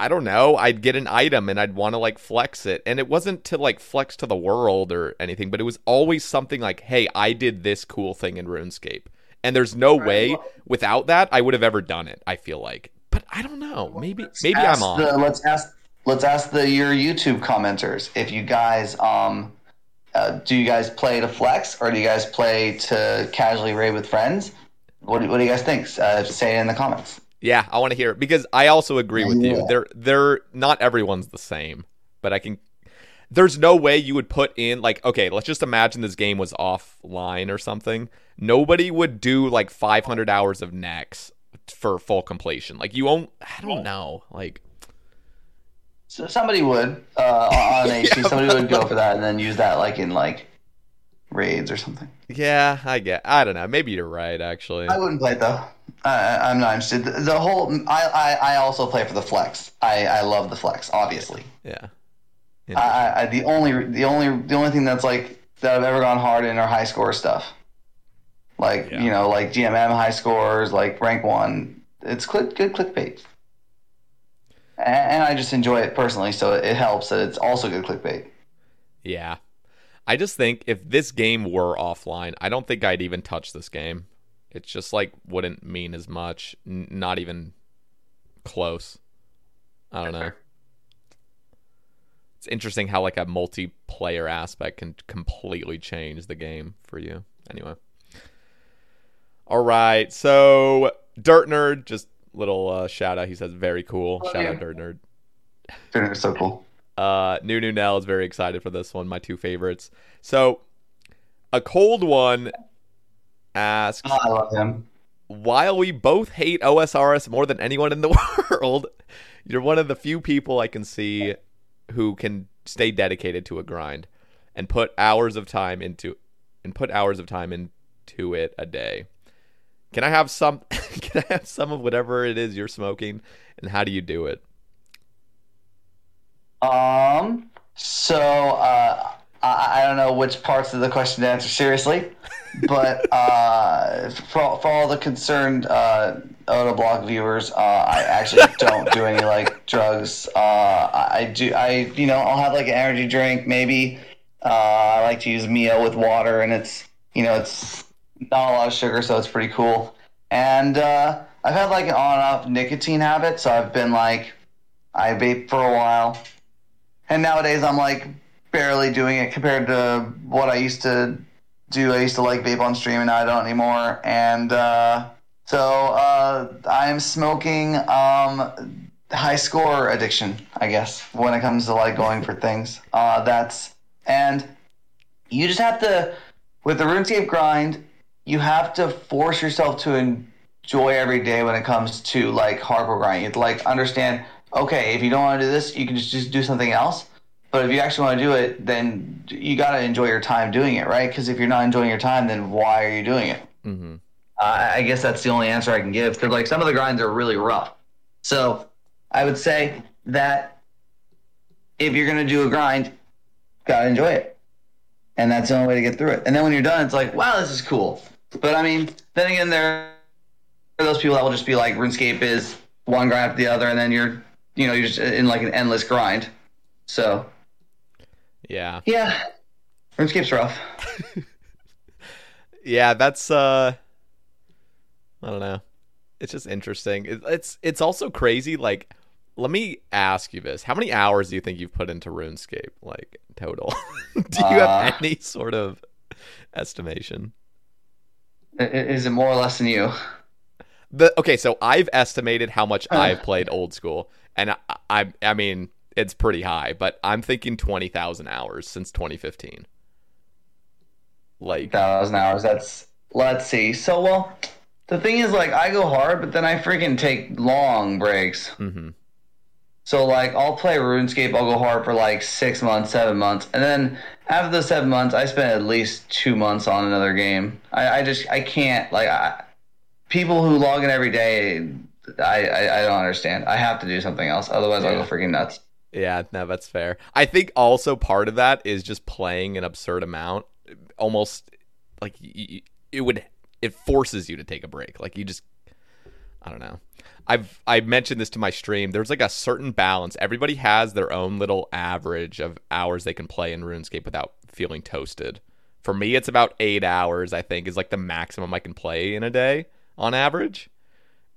I don't know, I'd get an item and I'd want to like flex it. And it wasn't to like flex to the world or anything, but it was always something like, hey, I did this cool thing in RuneScape. And there's no way without that I would have ever done it, I feel like. But I don't know. Maybe maybe I'm on. The, let's ask let's ask the your YouTube commenters if you guys um uh, do you guys play to flex or do you guys play to casually raid with friends? What do, what do you guys think? Uh, say it in the comments. Yeah, I want to hear it because I also agree with you. Yeah. They're they're not everyone's the same, but I can. There's no way you would put in like okay, let's just imagine this game was offline or something. Nobody would do like 500 hours of nex for full completion. Like you won't. I don't know. Like So somebody would uh, on HP, somebody would go for that and then use that like in like raids or something. yeah, I get. I don't know. Maybe you're right. Actually, I wouldn't play it though. I, I'm not interested. The, the whole I, I I also play for the flex. I I love the flex, obviously. yeah. I, I, I the only the only the only thing that's like that I've ever gone hard in are high score stuff. Like Yeah. you know, like GMM high scores, like rank one. It's click, good clickbait, and, and I just enjoy it personally. So it helps that it's also good clickbait. Yeah. I just think if this game were offline, I don't think I'd even touch this game. It's just like wouldn't mean as much, N- not even close. I don't know. It's interesting how like a multiplayer aspect can completely change the game for you. Anyway. All right. So Dirt Nerd, just little uh, shout out. He says very cool. shout out. Dirt Nerd. They're so cool. Uh, New New Nell is very excited for this one. My two favorites. So, a cold one asks, Oh, I love him. while we both hate OSRS more than anyone in the world, you're one of the few people I can see who can stay dedicated to a grind and put hours of time into and put hours of time into it a day. Can I have some? Can I have some of whatever it is you're smoking? And how do you do it? Um. So uh, I, I don't know which parts of the question to answer seriously, but uh, for, all- for all the concerned uh, Odablock viewers, uh, I actually don't do any like drugs. Uh, I, I do. I you know I'll have like an energy drink maybe. Uh, I like to use Mio with water, and it's you know it's not a lot of sugar, so it's pretty cool. And uh, I've had like an on and off nicotine habit, so I've been like I vape for a while and nowadays I'm like barely doing it compared to what I used to do. I used to like vape on stream, and I don't anymore. And uh, so uh, I am smoking um, high score addiction, I guess, when it comes to like going for things. Uh, that's and you just have to with the RuneScape grind. You have to force yourself to enjoy every day when it comes to like hardcore grind. You have to like understand. Okay, if you don't want to do this, you can just, just do something else. But if you actually want to do it, then you got to enjoy your time doing it, right? Because if you're not enjoying your time, then why are you doing it? Mm-hmm. Uh, I guess that's the only answer I can give because like some of the grinds are really rough. So I would say that if you're gonna do a grind, gotta enjoy it, and that's the only way to get through it. And then when you're done, it's like, wow, this is cool. But I mean, then again, there are those people that will just be like, RuneScape is one grind after the other, and then you're, you know, you're just in like an endless grind. So Yeah. yeah, RuneScape's rough. yeah that's uh i don't know. It's just interesting. It, it's it's also crazy like let me ask you this. How many hours do you think you've put into runescape like total? Do you Uh, have any sort of estimation? Is it more or less than you? The okay, so I've estimated how much I've played old school, and I, I, I mean, it's pretty high, but I'm thinking twenty thousand hours since 2015. Like, thousand hours. That's let's see. So well, the thing is, like, I go hard, but then I freaking take long breaks. hmm So like, I'll play RuneScape. I'll go hard for like six months, seven months, and then after those seven months, I spend at least two months on another game. I, I just I can't like I, people who log in every day. I, I I don't understand. I have to do something else, otherwise I'll go freaking nuts. Yeah, no, that's fair. I think also part of that is just playing an absurd amount, almost like it would, it forces you to take a break. Like you just, I don't know. I've I mentioned this to my stream. There's like a certain balance. Everybody has their own little average of hours they can play in RuneScape without feeling toasted. For me, it's about eight hours. I think is like the maximum I can play in a day on average.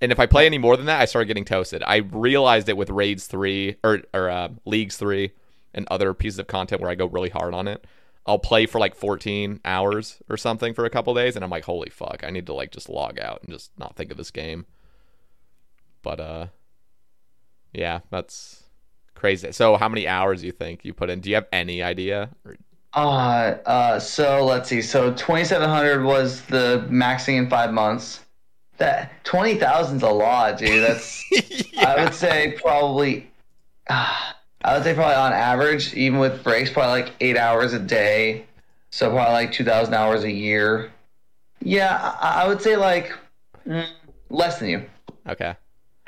And if I play any more than that, I start getting toasted. I realized it with raids three or or uh, leagues three and other pieces of content where I go really hard on it. I'll play for like 14 hours or something for a couple days, and I'm like, holy fuck, I need to like just log out and just not think of this game. But uh, yeah, that's crazy. So, how many hours do you think you put in? Do you have any idea? Uh, uh, so let's see. So 2,700 was the maxing in five months. That 20,000's a lot, dude. That's, I would say probably, uh, I would say probably on average, even with breaks, probably like eight hours a day. So probably like 2,000 hours a year. Yeah, I, I would say like mm, less than you. Okay,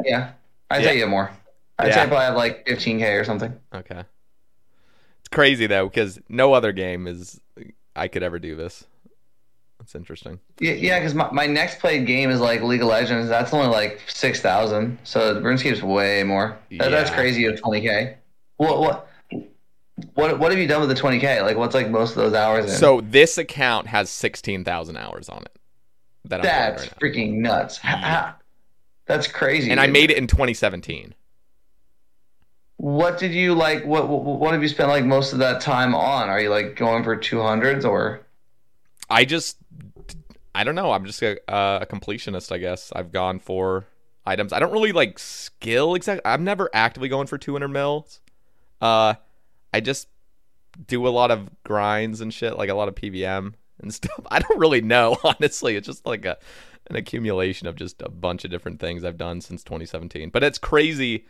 Yeah. I'd Yeah. say you have more. I'd say I probably have like 15K or something. okay. It's crazy though because no other game is I could ever do this. That's interesting. Yeah, yeah, because my, my next played game is like League of Legends. That's only like six thousand. So RuneScape's way more. That, That's crazy. Of twenty k. What what what what have you done with the twenty k? Like, what's like most of those hours? In? So this account has 16,000 hours on it. That that's right freaking nuts. Ha- ha- that's crazy. and I made it in 2017. What did you like? What, what what have you spent like most of that time on? Are you like going for two hundreds or? I just, I don't know. I'm just a, a completionist, I guess. I've gone for items. I don't really like skill exactly. I'm never actively going for 200 mils. Uh, I just do a lot of grinds and shit, like a lot of PVM and stuff. I don't really know, honestly. It's just like a an accumulation of just a bunch of different things I've done since 2017. But it's crazy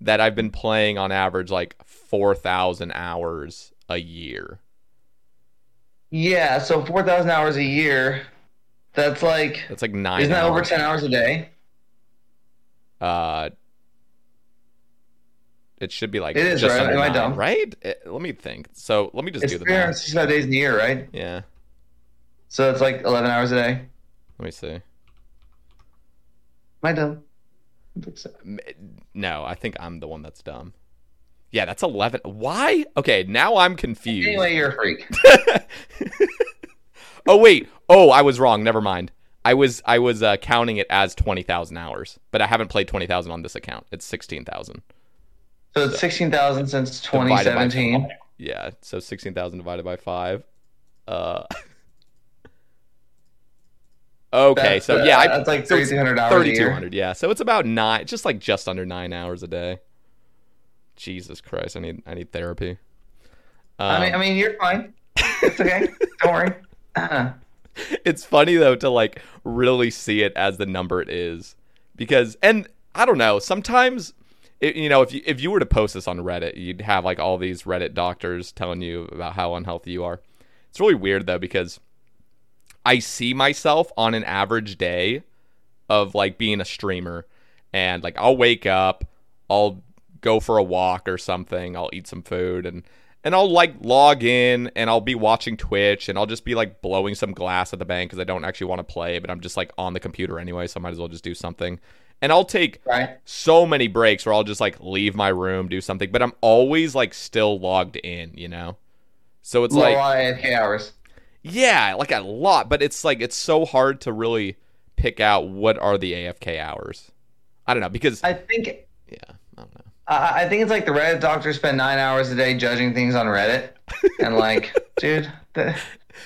that I've been playing on average like 4,000 hours a year. Yeah, so four thousand hours a year. That's like That's like nine. isn't that over ten hours a day? Uh, it should be like It is, just right? Am I dumb? right? Eh, let me think. So let me just It's do the three hundred math. sixty-five days in a year, right? Yeah, So it's like eleven hours a day. let me see. Am I dumb? I think so. No, I think I'm the one that's dumb. Yeah, that's eleven. Why? Okay, now I'm confused. Anyway, you're a freak. oh wait. Oh, I was wrong. Never mind. I was I was uh, counting it as twenty thousand hours, but I haven't played twenty thousand on this account. It's sixteen thousand. So it's sixteen thousand since 2017. Yeah, so sixteen thousand divided by five. Uh. Okay, That's, so uh, yeah, I, that's like so 3,200 hours 3,200, yeah. So it's about nine, just like just under nine hours a day. Jesus Christ, I need I need therapy. I mean, I Um, mean, you're fine. It's okay. Don't worry. Uh, it's funny though to like really see it as the number it is. Because and i don't know sometimes it, you know if you if you were to post this on reddit you'd have like all these reddit doctors telling you about how unhealthy you are. It's really weird though because i see myself on an average day of like being a streamer. And like i'll wake up i'll go for a walk or something i'll eat some food and and I'll like log in and I'll be watching Twitch and I'll just be like blowing some glass at the bank because I don't actually want to play, but I'm just like on the computer anyway, so I might as well just do something. And I'll take right. so many breaks where I'll just like leave my room, do something, but I'm always like still logged in, you know? So it's Low like, AFK hours. yeah, like a lot, but it's like, it's so hard to really pick out what are the AFK hours. I don't know because, I think yeah, I don't know. I I think it's like the Reddit doctors spend nine hours a day judging things on Reddit, and like, dude, the,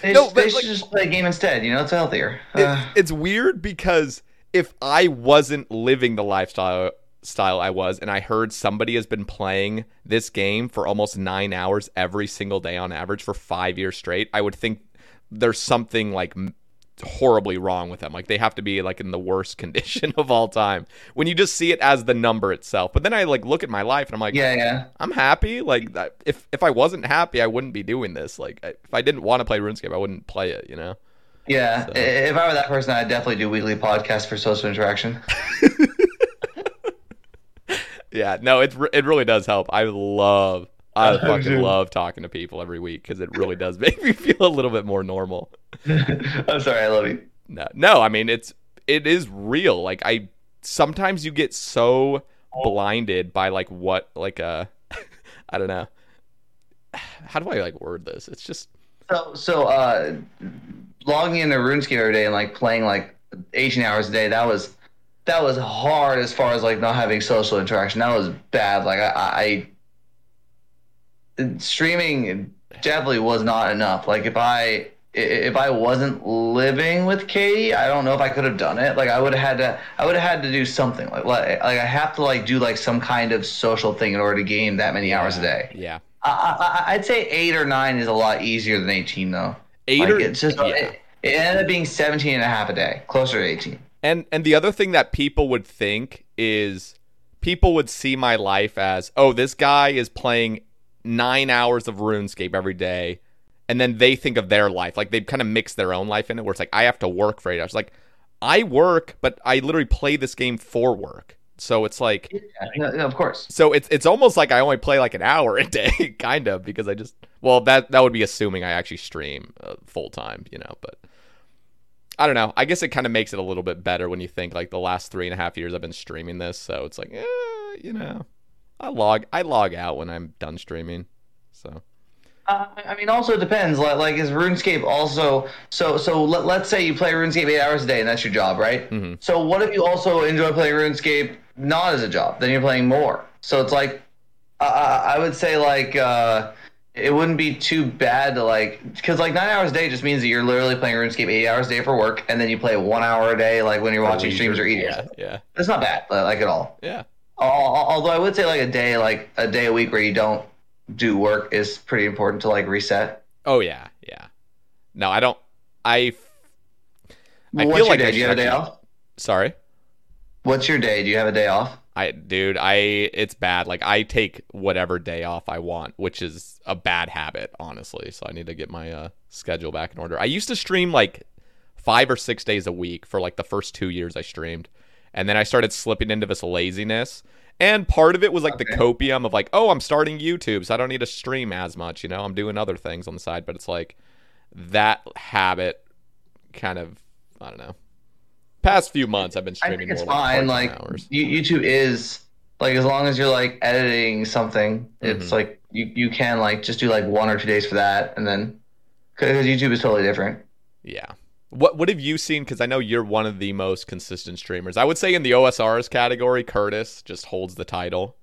They, No, they should like- just play a game instead. You know, it's healthier. It- Uh, it's weird because if I wasn't living the lifestyle style I was and I heard somebody has been playing this game for almost 9 hours every single day on average for 5 years straight, I would think there's something like horribly wrong with them. Like they have to be like in the worst condition of all time. When you just see it as the number itself. But then I like look at my life and I'm like yeah, yeah. I'm happy. Like if if I wasn't happy, I wouldn't be doing this. Like if I didn't want to play RuneScape, I wouldn't play it, you know. Yeah, I- if I were that person, I'd definitely do weekly podcasts for social interaction. Yeah, no, it it really does help. I love, I fucking love talking to people every week because it really does make me feel a little bit more normal. I'm sorry, I love you. No, no, I mean it's it is real. Like I sometimes you get so blinded by like what like uh I don't know. How do I like word this? It's just So, so uh, logging into RuneScape every day and like playing like 18 hours a day, that was that was hard as far as like not having social interaction. That was bad. Like I, I streaming definitely was not enough. Like if I if I wasn't living with Katie, I don't know if I could have done it. Like I would have had to, I would have had to do something. Like like like I have to like do like some kind of social thing in order to game that many hours a day. yeah. I, I, I'd say eight or nine is a lot easier than 18 though. Eight Like, or it's just yeah. it, it ended up being 17 and a half a day, closer to 18. And and the other thing that people would think is people would see my life as, oh, this guy is playing nine hours of RuneScape every day, and then they think of their life. Like they've kind of mixed their own life in it where it's like, I have to work for eight hours. Like, I work, but I literally play this game for work. So it's like Yeah, yeah, of course. so it's it's almost like I only play like an hour a day, kind of, because I just well that that would be assuming I actually stream uh, full time, you know. But I don't know. I guess it kind of makes it a little bit better when you think like the last three and a half years I've been streaming this, so it's like, eh, you know, I log I log out when I'm done streaming. So Uh, I mean, also it depends. Like, like is RuneScape also so? So let, let's say you play RuneScape eight hours a day, and that's your job, right? Mhm. So what if you also enjoy playing RuneScape not as a job? Then you're playing more. So it's like, uh, I would say like uh, it wouldn't be too bad to like because like nine hours a day just means that you're literally playing RuneScape eight hours a day for work, and then you play one hour a day like when you're watching streams or eating. Yeah, yeah, it's not bad, uh, like at all. yeah. Al- al- Although I would say like a day, like a day a week where you don't do work is pretty important to like reset. Oh yeah, yeah. No, I don't. I. I What's feel your like day? I Do you have a day off? Sorry. What's your day? Do you have a day off? I dude, I it's bad. Like I take whatever day off I want, which is a bad habit, honestly. So I need to get my uh, schedule back in order. I used to stream like five or six days a week for like the first two years I streamed, and then I started slipping into this laziness. And part of it was like the copium of like, oh, I'm starting YouTube, so I don't need to stream as much. You know, I'm doing other things on the side, but it's like that habit kind of I don't know. Past few months, I've been streaming. I think it's more fine. like, Like hours. YouTube is like as long as you're like editing something, it's Mm-hmm. like you you can like just do like one or two days for that, and then because YouTube is totally different. Yeah. What what have you seen? Because I know you're one of the most consistent streamers. I would say in the OSRs category, Curtis just holds the title.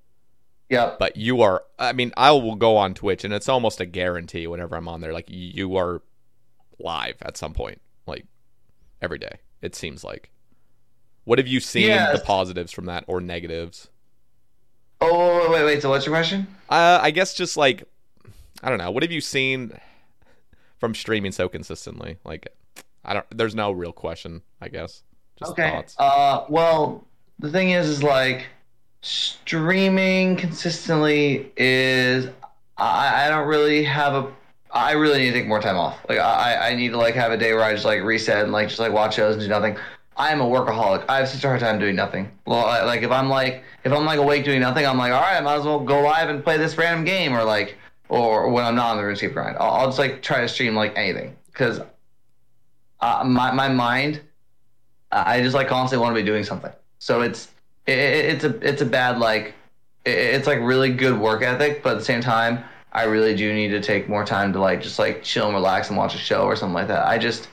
Yep. But you are. I mean, I will go on Twitch, and it's almost a guarantee whenever I'm on there. Like you are live at some point, like every day. It seems like. What have you seen Yes. the positives from that or negatives? Oh wait, wait, wait. So what's your question? Uh, I guess just like I don't know. What have you seen from streaming so consistently? Like I don't. There's no real question. I guess. Just okay. thoughts. Uh, well, the thing is, is like streaming consistently is I, I don't really have a. I really need to take more time off. Like I, I need to like have a day where I just like reset and like just like watch shows and do nothing. I am a workaholic. I have such a hard time doing nothing. Well, I, like if I'm like if I'm like awake doing nothing, I'm like, all right, I might as well go live and play this random game or like or when I'm not on the RuneScape grind, I'll, I'll just like try to stream like anything because uh, my my mind I just like constantly want to be doing something. So it's it, it's a it's a bad like it, it's like really good work ethic, but at the same time, I really do need to take more time to like just like chill and relax and watch a show or something like that. I just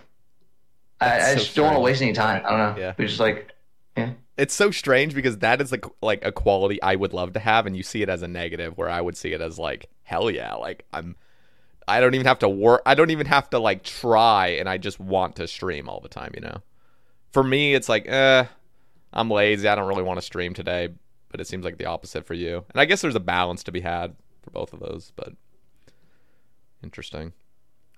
I, That's I so just don't want to waste any time. I don't know. Yeah. We just like yeah. it's so strange because that is like like a quality I would love to have, and you see it as a negative, where I would see it as like hell yeah, like I'm. I don't even have to work. I don't even have to like try, and I just want to stream all the time. You know, for me, it's like, eh, I'm lazy. I don't really want to stream today. But it seems like the opposite for you. And I guess there's a balance to be had for both of those. But interesting.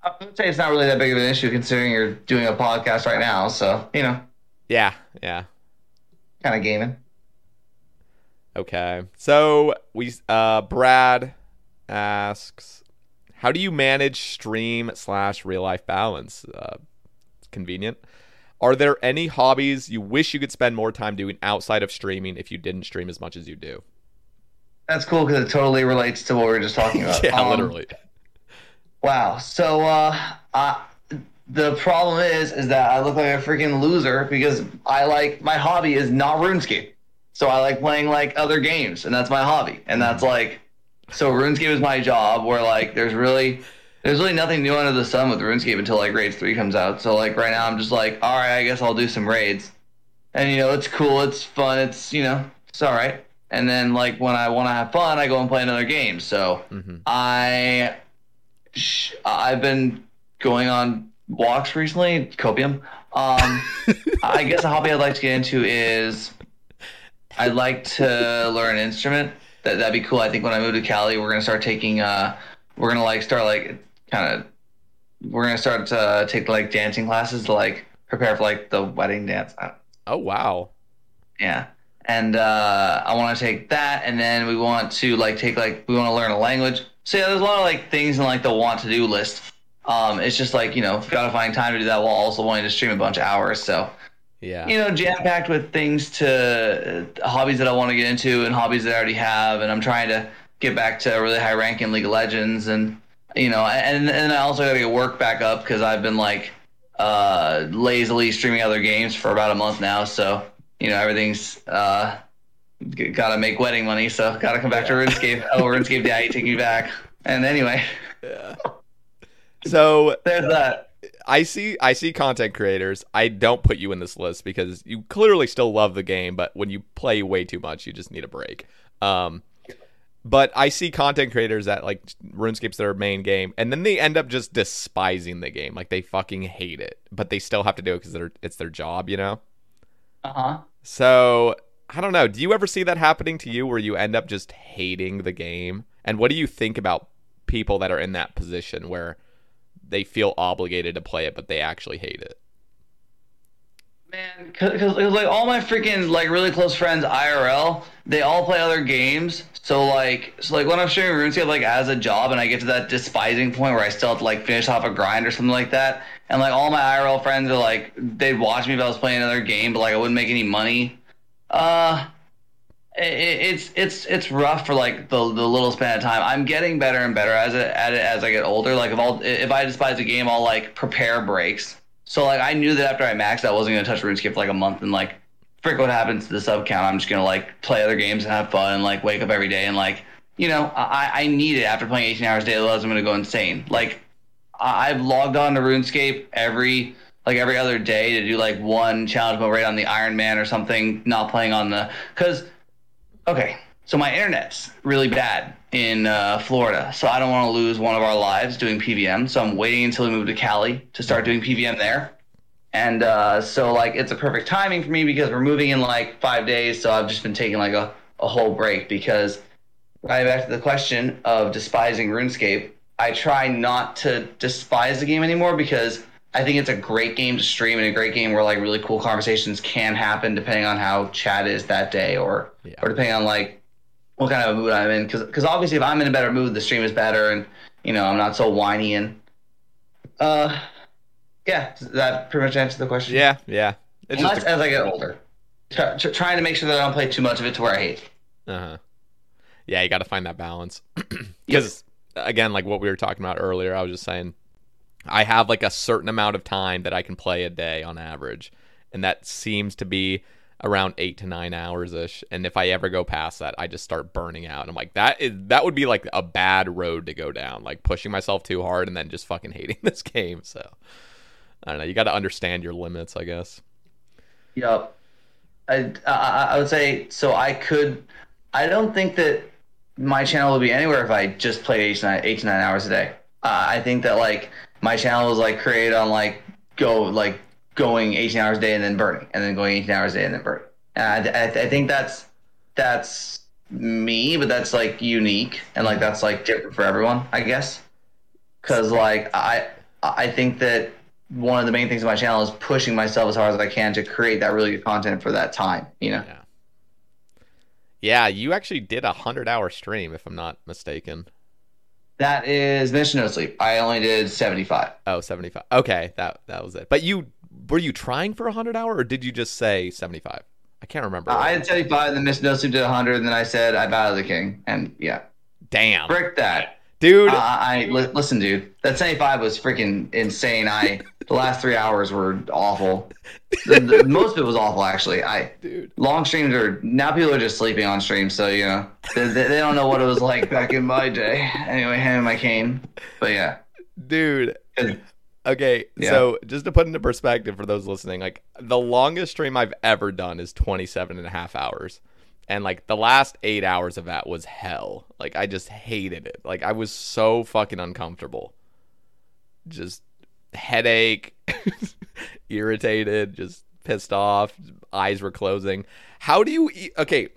I would say it's not really that big of an issue considering you're doing a podcast right now. So you know, Yeah, yeah. kind of gaming. Okay. So we uh Brad asks how do you manage stream slash real life balance? Uh it's convenient. Are there any hobbies you wish you could spend more time doing outside of streaming if you didn't stream as much as you do? That's cool because it totally relates to what we were just talking about. yeah, Um, literally. Wow. So uh, uh, the problem is, is that I look like a freaking loser because I like my hobby is not RuneScape. So I like playing like other games, and that's my hobby, and that's like, so RuneScape is my job. Where like, there's really, there's really nothing new under the sun with RuneScape until like Raids three comes out. So like right now, I'm just like, all right, I guess I'll do some raids, and you know, it's cool, it's fun, it's you know, it's all right. And then like when I want to have fun, I go and play another game. So I sh- I've been going on walks recently, copium. Um, I guess a hobby I'd like to get into is I'd like to learn an instrument. That that'd be cool. I think when I move to Cali, we're gonna start taking. Uh, we're gonna like start like kind of. We're gonna start to take like dancing classes to like prepare for like the wedding dance. Oh wow. yeah. And uh, I want to take that, and then we want to like take like we want to learn a language. So yeah, there's a lot of like things in like the want to do list. Um, it's just like you know, gotta find time to do that while also wanting to stream a bunch of hours. So Yeah. you know, jam packed with things to uh, hobbies that I want to get into and hobbies that I already have, and I'm trying to get back to a really high rank in League of Legends, and you know, and and I also got to get work back up because I've been like uh, lazily streaming other games for about a month now, so you know everything's uh, got to make wedding money, so got to come back to RuneScape. Oh, RuneScape Daddy, take me back. And anyway, So there's that. I see I see content creators. I don't put you in this list because you clearly still love the game, but when you play way too much, you just need a break. Um but I see content creators that like RuneScape's their main game, and then they end up just despising the game. Like they fucking hate it, but they still have to do it because it's their job, you know. Uh huh. So I don't know. Do you ever see that happening to you, where you end up just hating the game? And what do you think about people that are in that position where they feel obligated to play it, but they actually hate it? Man, because like all my freaking like really close friends IRL, they all play other games. So like, so like when I'm streaming RuneScape like as a job, and I get to that despising point where I still have to like finish off a grind or something like that, and like all my IRL friends are like, they'd watch me if I was playing another game, but like I wouldn't make any money. Uh, it's it's it's rough for like the the little span of time. I'm getting better and better as it at it as I get older. Like if I'll if I despise a game, I'll like prepare breaks. So like I knew that after I maxed, I wasn't gonna touch RuneScape for like a month, and like frick what happens to the sub count. I'm just gonna like play other games and have fun, and like wake up every day and like you know I I need it after playing 18 hours. Otherwise, I'm gonna go insane. Like I- I've logged on to RuneScape every like every other day to do like one challenge mode right on the Iron Man or something. Not playing on the because okay, so my internet's really bad in uh, Florida, so I don't want to lose one of our lives doing PVM. So I'm waiting until we move to Cali to start doing PVM there. And uh, so like it's a perfect timing for me because we're moving in like five days. So I've just been taking like a, a whole break because right back to the question of despising RuneScape, I try not to despise the game anymore because I think it's a great game to stream and a great game where like really cool conversations can happen depending on how chat is that day or Yeah. or depending on like what kind of mood I'm in. Because obviously if I'm in a better mood, the stream is better and you know I'm not so whiny and uh yeah. Does that pretty much answer the question? Yeah, yeah. It's Unless just a, as I get older, Try- tr- trying to make sure that I don't play too much of it to where I hate. uh-huh. yeah, you got to find that balance because again, like what we were talking about earlier, I was just saying, I have like a certain amount of time that I can play a day on average, and that seems to be around eight to nine hours ish. And if I ever go past that, I just start burning out. I'm like, that is that would be like a bad road to go down, like pushing myself too hard and then just fucking hating this game. So I don't know. You got to understand your limits, I guess. Yep. I, I I would say so. I could. I don't think that my channel would be anywhere if I just played eight to nine, eight to nine hours a day. Uh, I think that like my channel was like created on like go like going 18 hours a day and then burning, and then going 18 hours a day and then burning. And I, I, I think that's that's me, but that's like unique and like that's like different for everyone, I guess. Because like I I think that one of the main things of my channel is pushing myself as hard as I can to create that really good content for that time. You know. Yeah. Yeah, you actually did a hundred hour stream, if I'm not mistaken. That is Mr. No Sleep. I only did 75. Oh, 75. Okay, that that was it. But you were you trying for a hundred hour, or did you just say 75? I can't remember. Uh, I had 75, then Mr. No Sleep did 100, and then I said I bow to the king, and yeah, Damn, frick that. dude. Uh, I li- listen, dude. That 75 was freaking insane. I the last three hours were awful. The, the, most of it was awful, actually. I Dude. long streams are now people are just sleeping on streams, so you know they, they, they don't know what it was like back in my day. Anyway, hand my cane, but yeah. Dude, Okay, Yeah. so just to put into perspective for those listening, like the longest stream I've ever done is 27 and a half hours. And like the last eight hours of that was hell. Like I just hated it. Like I was so fucking uncomfortable. Just headache, irritated, just pissed off, eyes were closing. How do you eat? Okay,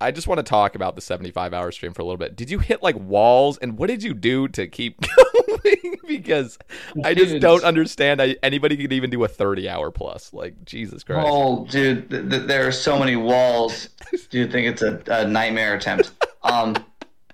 I just want to talk about the 75 hour stream for a little bit. Did you hit like walls and what did you do to keep going? because I just don't understand how anybody could even do a 30 hour plus. Like, Jesus Christ. Oh, dude, th- th- there are so many walls. Do you think it's a, a nightmare attempt? Um,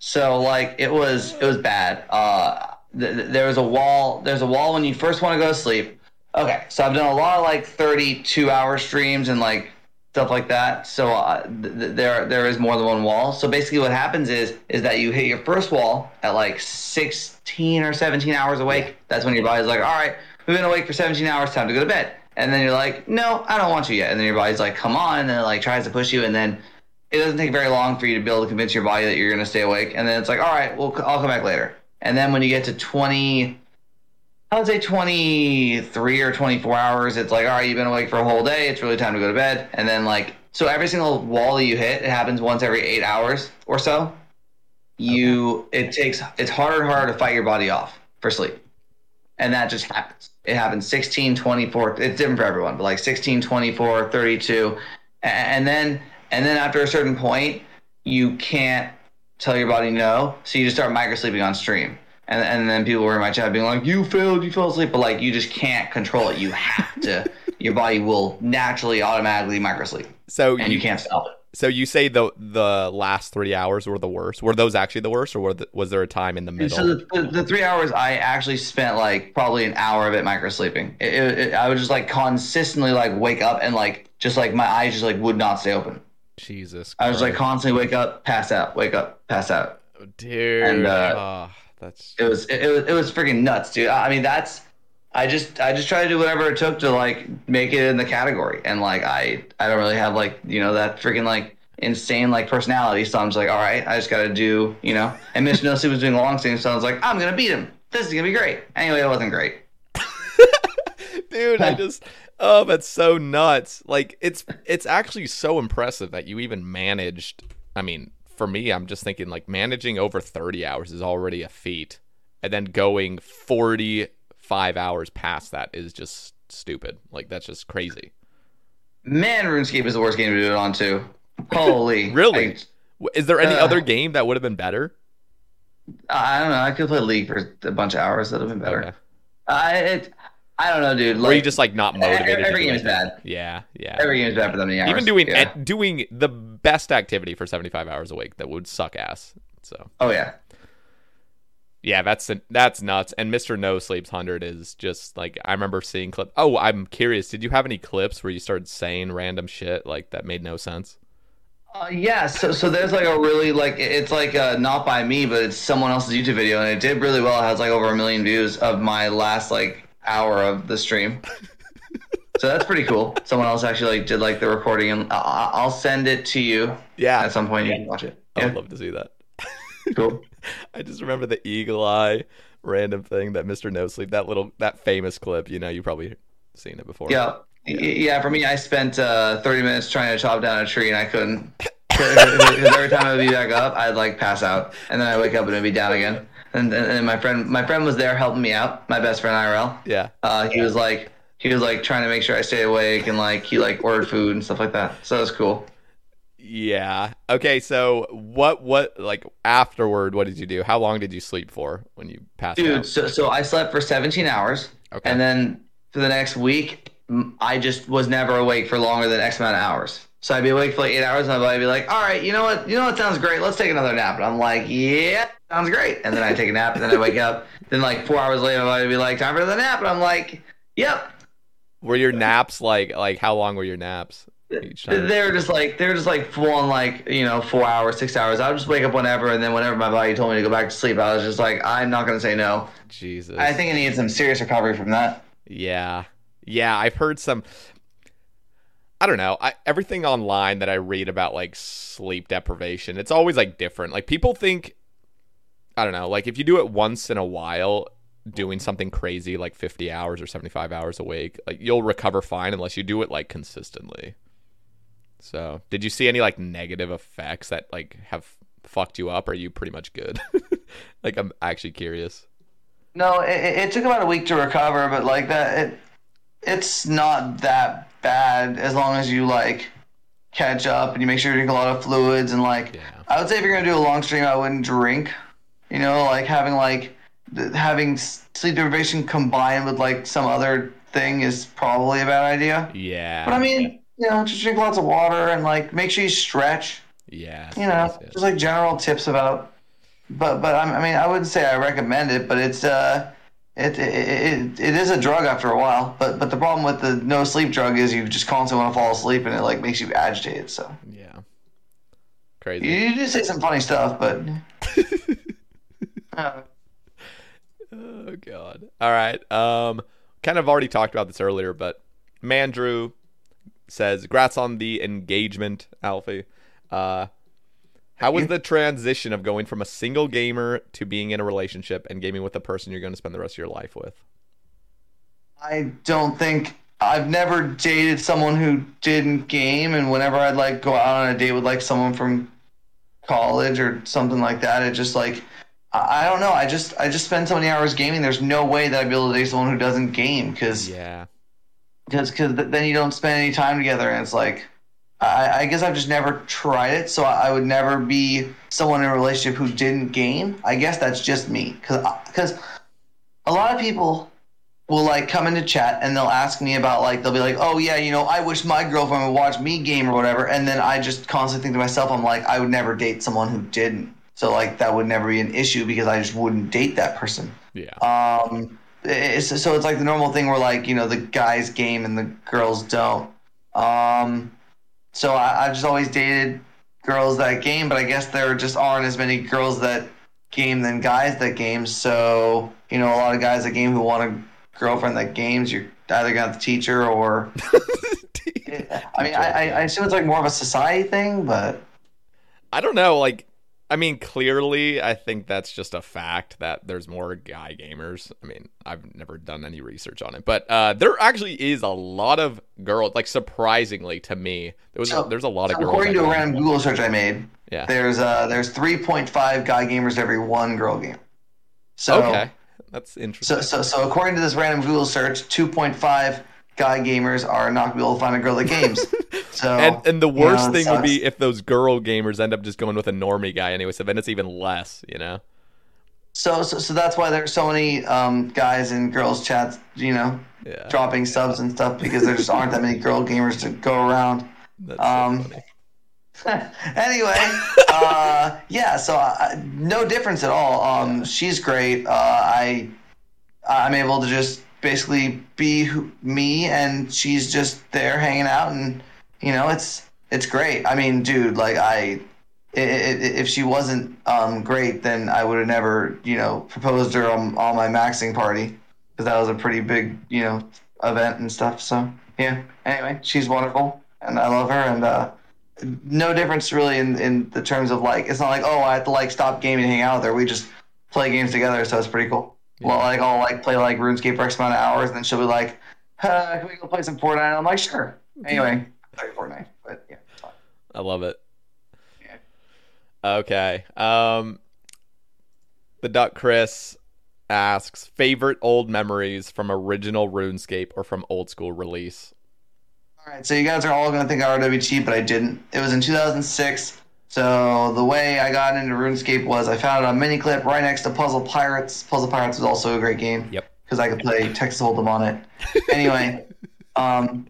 so like it was, it was bad. Uh, th- th- a wall. There's a wall when you first want to go to sleep. Okay, so I've done a lot of like 32 hour streams and like stuff like that. So uh, th- th- there, there is more than one wall. So basically, what happens is, is that you hit your first wall at like 16 or 17 hours awake. That's when your body's like, all right, we've been awake for 17 hours, time to go to bed. And then you're like, no, I don't want you yet. And then your body's like, come on, and then it like tries to push you, and then it doesn't take very long for you to be able to convince your body that you're going to stay awake. And then it's like, all right, well, I'll come back later. And then when you get to 20, I would say 23 or 24 hours, it's like, all right, you've been awake for a whole day. It's really time to go to bed. And then, like, so every single wall that you hit, it happens once every eight hours or so. You, it takes, it's harder and harder to fight your body off for sleep. And that just happens. It happens 16, 24. It's different for everyone, but like 16, 24, 32. And then, and then after a certain point, you can't tell your body no. So you just start micro sleeping on stream. And, and then people were in my chat being like, you failed, you fell asleep. But like, you just can't control it. You have to, your body will naturally, automatically micro sleep. So And you can't stop it. So you say the the last three hours were the worst. Were those actually the worst, or were the, was there a time in the middle? so the, the, the three hours, I actually spent like probably an hour of it micro sleeping. It, it, it- I would just like consistently like wake up and like just like my eyes just like would not stay open. Jesus, I was like constantly wake up, pass out, wake up, pass out. Oh, dude. and, uh, oh, that's It was it, it was it was freaking nuts, dude. I mean that's I just I just try to do whatever it took to like make it in the category, and like I I don't really have like you know that freaking like insane like personality, so I'm just like all right, I just got to do you know. And Miss Nelson was doing a long streams, so I was like I'm gonna beat him. This is gonna be great. Anyway, it wasn't great. dude i just oh that's so nuts like it's it's actually so impressive that you even managed i mean for me i'm just thinking like managing over 30 hours is already a feat and then going 45 hours past that is just stupid like that's just crazy Man, RuneScape is the worst game to do it on too. Holy, really I, is there any uh, other game that would have been better I don't know. I could play League for a bunch of hours. That'd have been better. Okay. I it, I don't know, dude. or are you just like not motivated every game is bad. yeah yeah Every game is bad for many hours. even doing yeah. doing the best activity for 75 hours a week that would suck ass so oh yeah. Yeah, that's that's nuts. And Mr. No Sleep's hundred is just like I remember seeing clip. Oh, I'm curious. Did you have any clips where you started saying random shit like that made no sense? Uh, yeah, so so there's like a really like it's like uh, not by me, but it's someone else's YouTube video, and it did really well. It has like over a million views of my last like hour of the stream. so that's pretty cool. Someone else actually like did like the recording, and I- I'll send it to you Yeah, at some point. You can watch it. I would love to see that. cool. I just remember the eagle eye random thing that Mr. No Sleep that little that famous clip. You know, you probably seen it before. Yeah. Y- Yeah, for me, I spent uh, 30 minutes trying to chop down a tree and I couldn't. Because every time I would be back up, I'd like pass out. And then I wake up and it'd be down again. And and, and my friend my friend was there helping me out. My best friend IRL. Yeah. Uh, he was like he was like trying to make sure I stayed awake and like he like ordered food and stuff like that. So it was cool. Yeah. Okay. So what? What? Like afterward, what did you do? How long did you sleep for when you passed Dude, out? so so I slept for 17 hours, Okay. and then for the next week, I just was never awake for longer than X amount of hours. So I'd be awake for like eight hours, and my body would be like, "All right, you know what? You know what sounds great? Let's take another nap." And I'm like, "Yeah, sounds great." And then I take a nap, and then I wake up. Then like four hours later, my body would be like, "Time for the nap," and I'm like, "Yep." Were your naps like like how long were your naps each time? They were just like they were just like full on like you know four hours, six hours. I would just wake up whenever, and then whenever my body told me to go back to sleep, I was just like, I'm not gonna say no. Jesus. I think I needed some serious recovery from that. Yeah. Yeah, I've heard some I don't know. I, everything online that I read about like sleep deprivation, it's always like different. Like people think I don't know, like if you do it once in a while doing something crazy like 50 hours or 75 hours a week, like you'll recover fine unless you do it like consistently. So, did you see any like negative effects that like have fucked you up or are you pretty much good? like I'm actually curious. No, it, it took about a week to recover, but like that, it it's not that bad as long as you like catch up and you make sure you drink a lot of fluids and like Yeah. I would say if you're gonna do a long stream, I wouldn't drink. You know, like having like having sleep deprivation combined with like some other thing is probably a bad idea. Yeah. But I mean, you know, just drink lots of water and like make sure you stretch. yeah. You know, just like general tips about. But but I mean, I wouldn't say I recommend it, but it's uh, it it, it it is a drug after a while. But but the problem with the no sleep drug is you just constantly want to fall asleep and it like makes you agitated. So Yeah. Crazy. you do say some funny stuff, but. Uh, Oh god. All right. Um kind of already talked about this earlier, but Mandrew says, "Congrats on the engagement, Alfie. Uh how was the transition of going from a single gamer to being in a relationship and gaming with the person you're going to spend the rest of your life with? I don't think I've never dated someone who didn't game, and whenever I'd like go out on a date with like someone from college or something like that, it just like I I don't know. I just I just spend so many hours gaming. There's no way that I'd be able to date someone who doesn't game because Yeah. because then you don't spend any time together, and it's like I, I guess I've just never tried it, so I, I would never be someone in a relationship who didn't game. I guess that's just me because because a lot of people will like come into chat and they'll ask me about like they'll be like oh yeah you know i wish my girlfriend would watch me game or whatever and then i just constantly think to myself i'm like i would never date someone who didn't so like that would never be an issue because i just wouldn't date that person Yeah. um it's, so it's like the normal thing where like you know the guys game and the girls don't um so I, i've just always dated girls that game but i guess there just aren't as many girls that game than guys that game. So you know a lot of guys that game who want a girlfriend that games you're either gonna have to teach her or i mean I, I I assume it's like more of a society thing but I don't know, like I mean, clearly I think that's just a fact that there's more guy gamers. I mean, I've never done any research on it, but uh there actually is a lot of girls like surprisingly to me. There was So- there's a lot of so girls. according to a random google search i made Yeah. there's uh there's 3.5 guy gamers every one girl game. so Okay. That's interesting. So, so, so according to this random Google search, 2.5 guy gamers are not gonna be able to find a girl that games. So, and and the you know, worst thing would be if those girl gamers end up just going with a normie guy anyway, so then it's even less, you know? So, so, so that's why there's so many um, guys and girls chats, you know, Yeah. dropping subs and stuff because there just aren't that many girl gamers to go around. That's Um, so funny. anyway, uh, yeah, so uh, no difference at all. Um, she's great. Uh, I I'm able to just basically be who, me, and she's just there hanging out, and you know, it's it's great. I mean, dude, like I. i- i- If she wasn't um, great, then I would have never, you know, proposed her on, on my maxing party because that was a pretty big, you know, event and stuff. So yeah. Anyway, she's wonderful, and I love her, and uh, no difference really in, in the terms of like it's not like oh I have to like stop gaming and hang out with her. We just play games together, so it's pretty cool. Well, like I'll like play like RuneScape for X amount of hours, and then she'll be like, uh, "Can we go play some Fortnite?" And I'm like, "Sure." Anyway, play Fortnite, but yeah, it's fine. I love it. Yeah. Okay. Um the Duck Chris asks favorite old memories from original RuneScape or from old school release. All right, so you guys are all going to think I cheap, but I didn't. It was in 2006. So the way I got into RuneScape was I found it on Miniclip right next to Puzzle Pirates. Puzzle Pirates was also a great game. Yep. Because I could play Texas Hold'em on it. Anyway, um,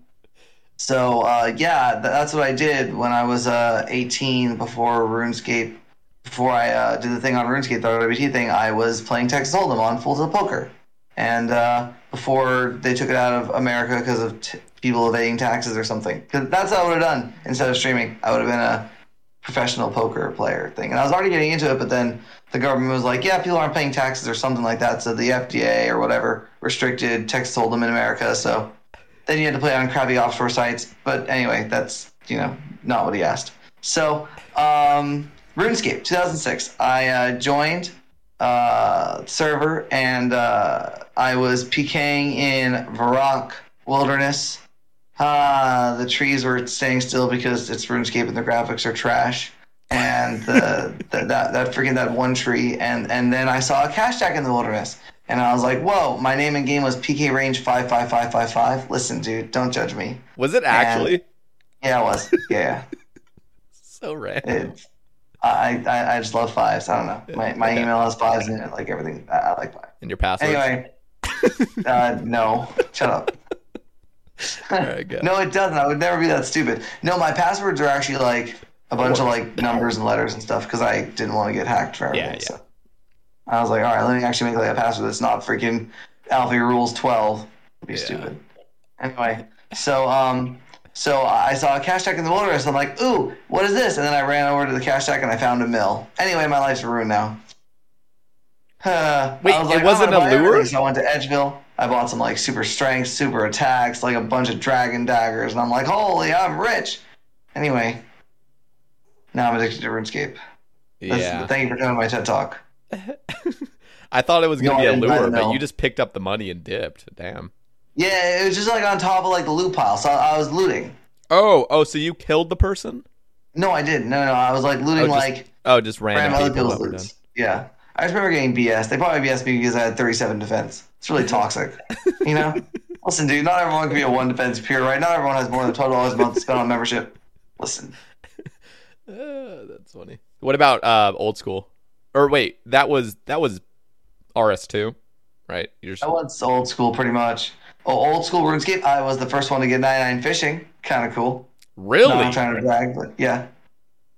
so uh, yeah, th- that's what I did when I was uh, 18 before RuneScape. Before I uh, did the thing on RuneScape, the WT thing, I was playing Texas Hold'em on Full Tilt Poker. And uh, before they took it out of America because of t- people evading taxes or something, because that's what I would have done instead of streaming. I would have been a professional poker player thing. And I was already getting into it, but then the government was like, yeah, people aren't paying taxes or something like that. So the FDA or whatever restricted Texas Hold'em in America. So then you had to play on crappy offshore sites. But anyway, that's, you know, not what he asked. So, um, RuneScape 2006. I uh, joined uh, server and uh, I was PKing in Varrock Wilderness. Uh, the trees were staying still because it's RuneScape and the graphics are trash. And the, the, that that freaking that one tree, and and then I saw a cash jack in the wilderness, and I was like, "Whoa!" My name in game was PK Range five five five five five. Listen, dude, don't judge me. Was it actually? Yeah, it was. Yeah, so random. it, I, I I just love fives. I don't know. My my Okay. email has fives in it. Like everything, I, I like five. And your password? Anyway, uh, no, shut up. No, it doesn't. I would never be that stupid. No, my passwords are actually like a bunch of like numbers and letters and stuff because I didn't want to get hacked for everything. Yeah, yeah. So I was like, all right, let me actually make like a password that's not freaking Alfie Rules 12. It'd be Yeah. stupid. Anyway, so um, so I saw a cash stack in the wilderness. I'm like, ooh, what is this? And then I ran over to the cash stack and I found a mill. Anyway, my life's ruined now. Uh, Wait, was it like, wasn't a lure? So I went to Edgeville. I bought some like super strength, super attacks, like a bunch of dragon daggers, and I'm like, holy, I'm rich. Anyway, now I'm addicted to RuneScape. That's- Yeah. Thank you for coming to my TED Talk. I thought it was gonna I be a lure, but you just picked up the money and dipped. Damn. Yeah, it was just like on top of like the loot pile, so I, I was looting. Oh, oh, so you killed the person? No, I didn't. No, no, I was like looting Oh, just, like oh, just random random people. Yeah, I just remember getting BS. They probably BS me because I had 37 defense. It's really toxic, you know. Listen, dude, not everyone can be a one defense pure, right? Not everyone has more than twelve dollars a month to spend on membership. Listen, Uh, that's funny. What about uh, old school? Or wait, that was that was RS2, right? You're just, that was old school, pretty much. Oh, old school RuneScape. I was the first one to get 99 fishing. Kind of cool. really Not trying to brag, but yeah,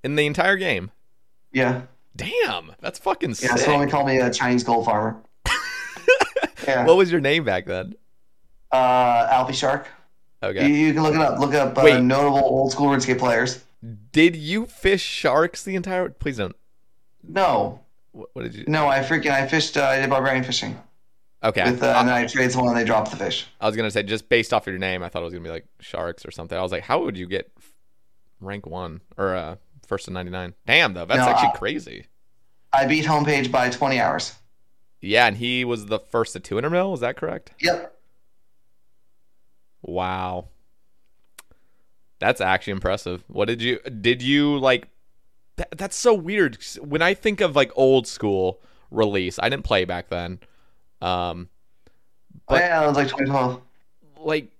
in the entire game. yeah. Damn, that's fucking sick. Yeah, someone called me a Chinese gold farmer. yeah. What was your name back then? uh, Alfie Shark. Okay. you can look it up. Look up uh, notable old school RuneScape players. Did you fish sharks the entire? Please don't. No, What, what did you? no, I freaking I fished. Uh, I did barbarian fishing Okay. with, uh, and then I traded someone and they dropped the fish. I was gonna say just based off of your name, I thought it was gonna be like sharks or something. I was like, how would you get rank one or uh, first to ninety nine? Damn, though, that's No, actually I- crazy. I beat homepage by 20 hours. Yeah, and he was the first to 200 mil. Is that correct? Yep. Wow, that's actually impressive. What did you did you like? That, that's so weird. When I think of like old school release, I didn't play back then. Um, Oh, yeah, that was like 2012. like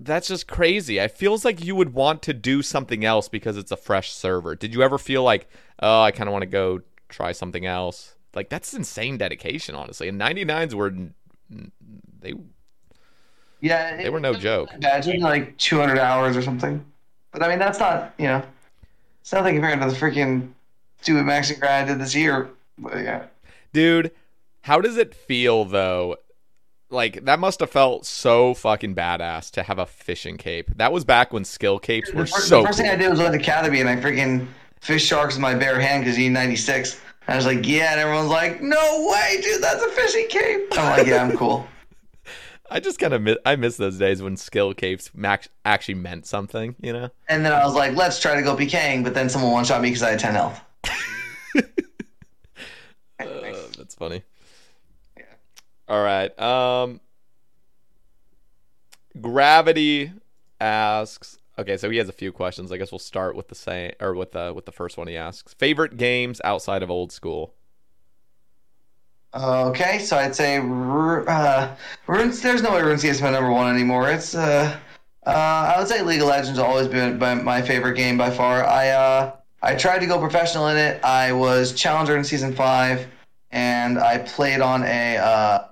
that's just crazy. It feels like you would want to do something else because it's a fresh server. Did you ever feel like, oh, I kind of want to go try something else? Like that's insane dedication, honestly. And 99s were they Yeah, They were no joke. Imagine like 200 hours or something. But I mean, that's not you know, it's nothing compared to the freaking stupid maxing grind I did this year. But yeah. Dude, how does it feel though? Like that must have felt so fucking badass to have a fishing cape. That was back when skill capes were The first, so the first thing I did was went to Catherby and I freaking fish sharks with my bare hand because you need 96. I was like, yeah, and everyone's like, no way, dude, that's a fishing cape. I'm like, yeah, I'm cool. I just kind of miss, I miss those days when skill capes max, actually meant something, you know? And then I was like, let's try to go PKing, but then someone one shot me because I had 10 health. Uh, that's funny. All right. Um Gravity asks Okay, so he has a few questions. I guess we'll start with the same or with the with the first one he asks. Favorite games outside of old school? Okay, so I'd say uh, Runes. There's no way RuneScape is my number one anymore. It's uh, uh, I would say League of Legends has always been my, my favorite game by far. I uh, I tried to go professional in it. I was challenger in season five, and I played on a uh,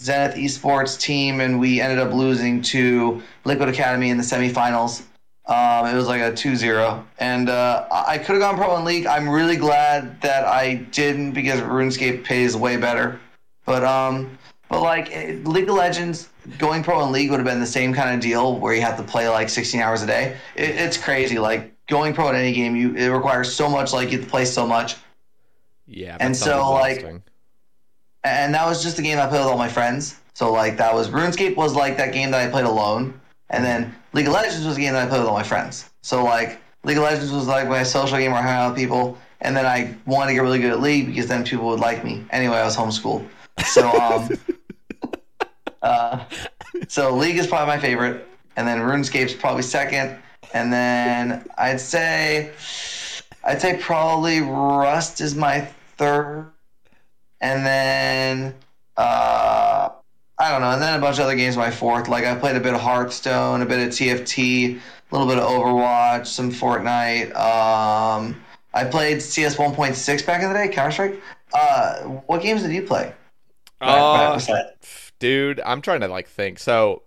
Zenith Esports team, and we ended up losing to Liquid Academy in the semifinals. Um, it was like a 2-0, and uh, I could have gone pro in League. I'm really glad that I didn't because RuneScape pays way better. But um, but like eh, League of Legends, going pro in League would have been the same kind of deal where you have to play like 16 hours a day. It, it's crazy. Like going pro in any game, you it requires so much. Like you have to play so much, Yeah. And so, like. And that was just the game I played with all my friends. So like that was RuneScape was like that game that I played alone, and then League of Legends was a game that I played with all my friends. So like League of Legends was like my social game where I hung out with people, and then I wanted to get really good at League because then people would like me. Anyway, I was homeschooled, so um, uh, so League is probably my favorite, and then RuneScape's probably second, and then I'd say I'd say probably Rust is my third, and then uh, I don't know, and then a bunch of other games my fourth. Like I played a bit of Hearthstone, a bit of TFT, a little bit of Overwatch, some Fortnite. Um, I played CS 1.6 back in the day, Counter Strike. Uh, what games did you play? Uh, dude, I'm trying to like think. So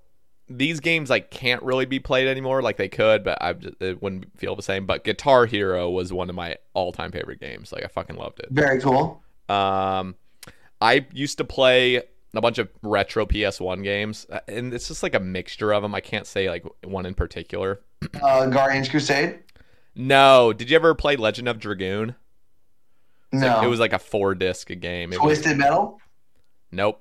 these games like can't really be played anymore like they could, but I just, it wouldn't feel the same. But Guitar Hero was one of my all-time favorite games. Like I fucking loved it. Very cool. Um, I used to play a bunch of retro PS1 games, uh, and it's just like a mixture of them. I can't say like one in particular. Uh, Guardians Crusade. No, did you ever play Legend of Dragoon? No, It was like a four disc game. It was, Twisted Metal. nope.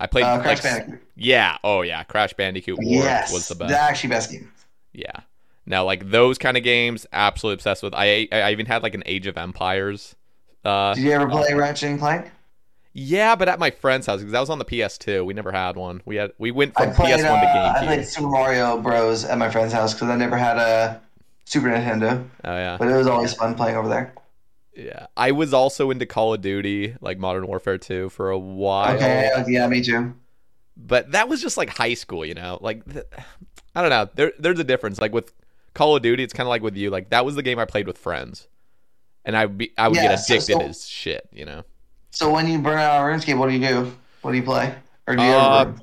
I played Uh, like, Crash Bandicoot. yeah, oh yeah, Crash Bandicoot Yes, was the best. the actually best game. Yeah. Now, like those kind of games, absolutely obsessed with. I I even had like an Age of Empires. Uh, Did you ever play Ratchet and Clank? Yeah, but at my friend's house because that was on the PS2. We never had one. We had we went from played. PS1 uh, to GameCube. I played Super Mario Bros. at my friend's house because I never had a Super Nintendo, Oh yeah, but it was always fun playing over there. yeah. I was also into Call of Duty, like Modern Warfare 2, for a while. Okay, yeah, me too. but that was just like high school, you know. Like th- I don't know. There there's a difference. Like with Call of Duty, it's kind of like with you. Like that was the game I played with friends, and I be I would Yeah, get so- addicted so- as shit, you know. So when you burn out on RuneScape, what do you do? What do you play? Or do you Uh, ever?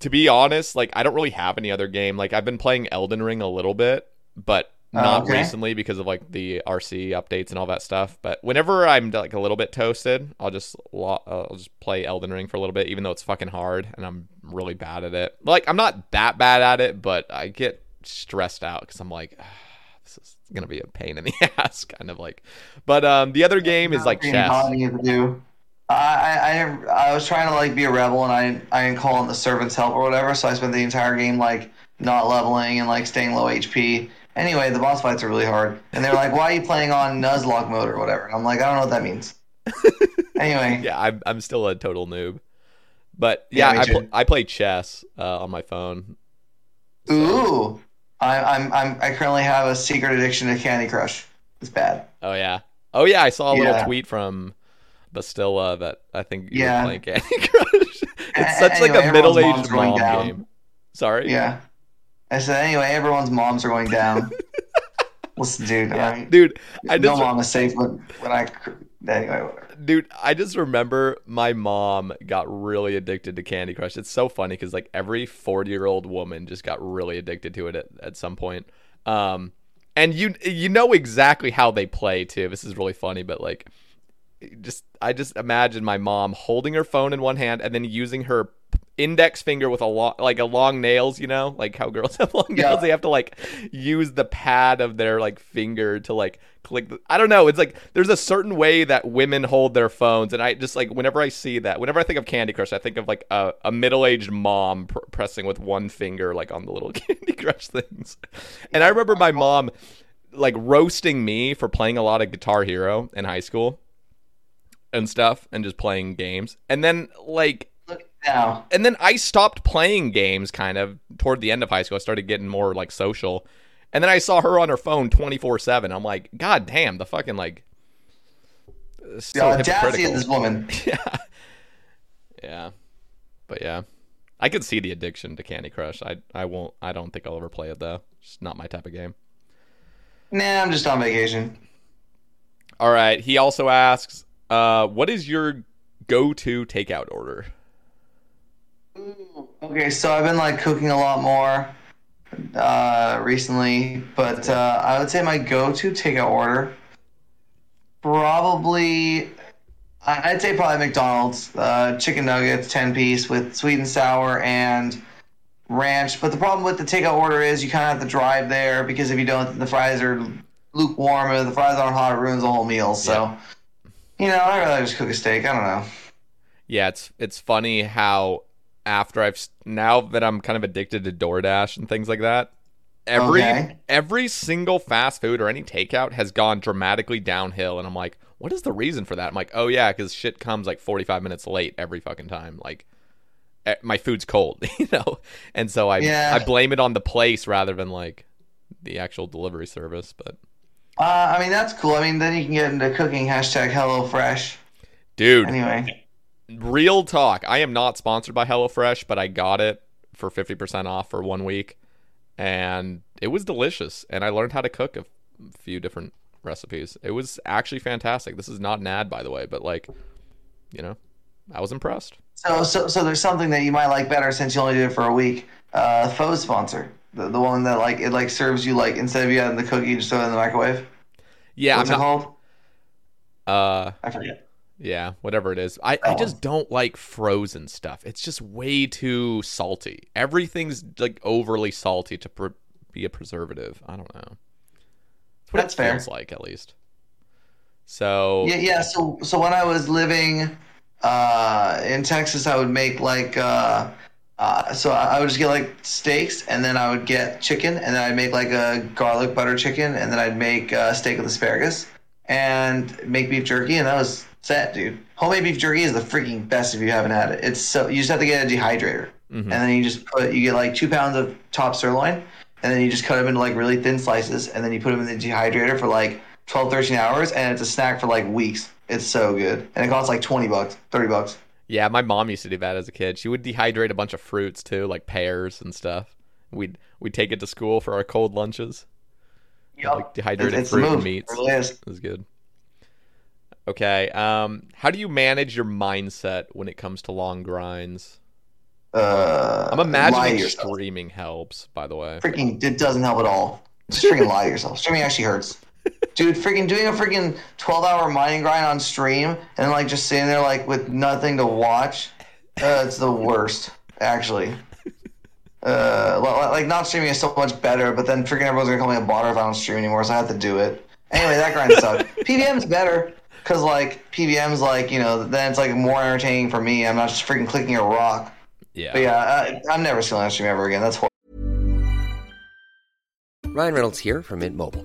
to be honest, like I don't really have any other game. Like I've been playing Elden Ring a little bit, but Oh, not okay. recently because of like the RC updates and all that stuff. But whenever I'm like a little bit toasted, I'll just lo- uh, I'll just play Elden Ring for a little bit, even though it's fucking hard and I'm really bad at it. Like I'm not that bad at it, but I get stressed out because I'm like. "Ah, This is gonna be a pain in the ass, kind of like. But um, the other game is like chess. Hard to do. I, I I I was trying to like be a rebel and I I didn't call in the servant's help or whatever, so I spent the entire game like not leveling and like staying low HP. Anyway, the boss fights are really hard, and they're like, "Why are you playing on Nuzlocke mode or whatever?" And I'm like, "I don't know what that means." anyway, yeah, I'm I'm still a total noob. But Yeah, yeah, I pl- I play chess uh, on my phone. ooh, I, I'm I'm I currently have a secret addiction to Candy Crush. It's bad. Oh yeah, oh yeah. I saw a little Yeah. tweet from Bastilla that I think Yeah. playing Candy Crush. It's such like a middle-aged mom down. game. Sorry. Yeah. I said anyway. Everyone's moms are going down. Listen, dude. Yeah. right. dude. I no just mom is safe when, when I anyway. Whatever. dude, I just remember my mom got really addicted to Candy Crush. It's so funny because like every forty-year-old woman just got really addicted to it at, at some point. Um, and you you know exactly how they play too. This is really funny, but like, just I just imagine my mom holding her phone in one hand and then using her index finger with a long like a long nails you know like how girls have long Yeah. nails. They have to like use the pad of their like finger to like click the, i don't know. It's like there's a certain way that women hold their phones. And i just like whenever i see that whenever i think of candy crush i think of like a, a middle-aged mom pr- pressing with one finger like on the little candy crush things. And i remember my mom like roasting me for playing a lot of guitar hero in high school and stuff and just playing games and then like Look now. and then I stopped playing games kind of toward the end of high school. I started getting more like social. And then I saw her on her phone 24 7. I'm like, God damn, the fucking like. so The audacity of this woman. yeah. Yeah. But yeah. I could see the addiction to Candy Crush. I I won't I don't think I'll ever play it though. It's not my type of game. Nah, I'm just on vacation. All right. He also asks, uh, what is your go-to takeout order? Okay, so I've been like cooking a lot more uh, recently, but uh, I would say my go-to takeout order probably I'd say probably McDonald's uh, chicken nuggets, ten piece with sweet and sour and ranch. But the problem with the takeout order is you kind of have to drive there because if you don't, the fries are lukewarm and if the fries aren't hot, it ruins the whole meal. So, you know, I'd rather just cook a steak. I don't know. Yeah, it's it's funny how after I've now that I'm kind of addicted to DoorDash and things like that, every Okay. every single fast food or any takeout has gone dramatically downhill, and I'm like, what is the reason for that? I'm like, oh yeah, because shit comes like 45 minutes late every fucking time. Like, eh, my food's cold, you know, and so I Yeah. I blame it on the place rather than like the actual delivery service. But Uh, I mean, that's cool. I mean, then you can get into cooking. Hashtag HelloFresh. dude, Anyway, real talk i am not sponsored by hellofresh but i got it for 50% off for one week and it was delicious and i learned how to cook a few different recipes it was actually fantastic this is not an ad by the way but like you know i was impressed so so so there's something that you might like better since you only did it for a week. Uh, faux sponsor, the, the one that like it like serves you like instead of you having the cookie, you just throw it in the microwave. yeah What's i'm it not called? uh I forget. yeah whatever it is I, I just don't like frozen stuff it's just way too salty everything's like overly salty to pr- be a preservative i don't know that's what That's it fair. feels like at least so Yeah, yeah. So so when I was living uh, in Texas, I would make like. Uh, uh, so I I would just get like steaks, and then I would get chicken, and then I'd make like a garlic butter chicken, and then I'd make uh, steak with asparagus, and make beef jerky, and that was set, dude. Homemade beef jerky is the freaking best if you haven't had it. It's so you just have to get a dehydrator, and then you just put you get like two pounds of top sirloin, and then you just cut them into like really thin slices, and then you put them in the dehydrator for like 12, 13 hours, and it's a snack for like weeks. It's so good, and it costs like twenty bucks, thirty bucks. Yeah, my mom used to do that as a kid. She would dehydrate a bunch of fruits too, like pears and stuff. We'd we'd take it to school for our cold lunches. Yup. Like dehydrated It's- it's fruit and meats. It really is. It was good. Okay. Um, how do you manage your mindset when it comes to long grinds? Uh, I'm imagining streaming helps. By the way, freaking it doesn't help at all. Just freaking lie to yourself. Streaming actually hurts. Dude, freaking doing a freaking 12 hour mining grind on stream and like just sitting there like with nothing to watch. Uh, it's the worst, actually. Uh, li- li- like not streaming is so much better, but then freaking everyone's gonna call me a botter if I don't stream anymore, so I have to do it. Anyway, that grind sucked. PVM's better because like PVM's like you know then it's like more entertaining for me. I'm not just freaking clicking a rock. yeah. But yeah, I, I'm never stealing a stream ever again. That's horrible. Ryan Reynolds here from Mint Mobile.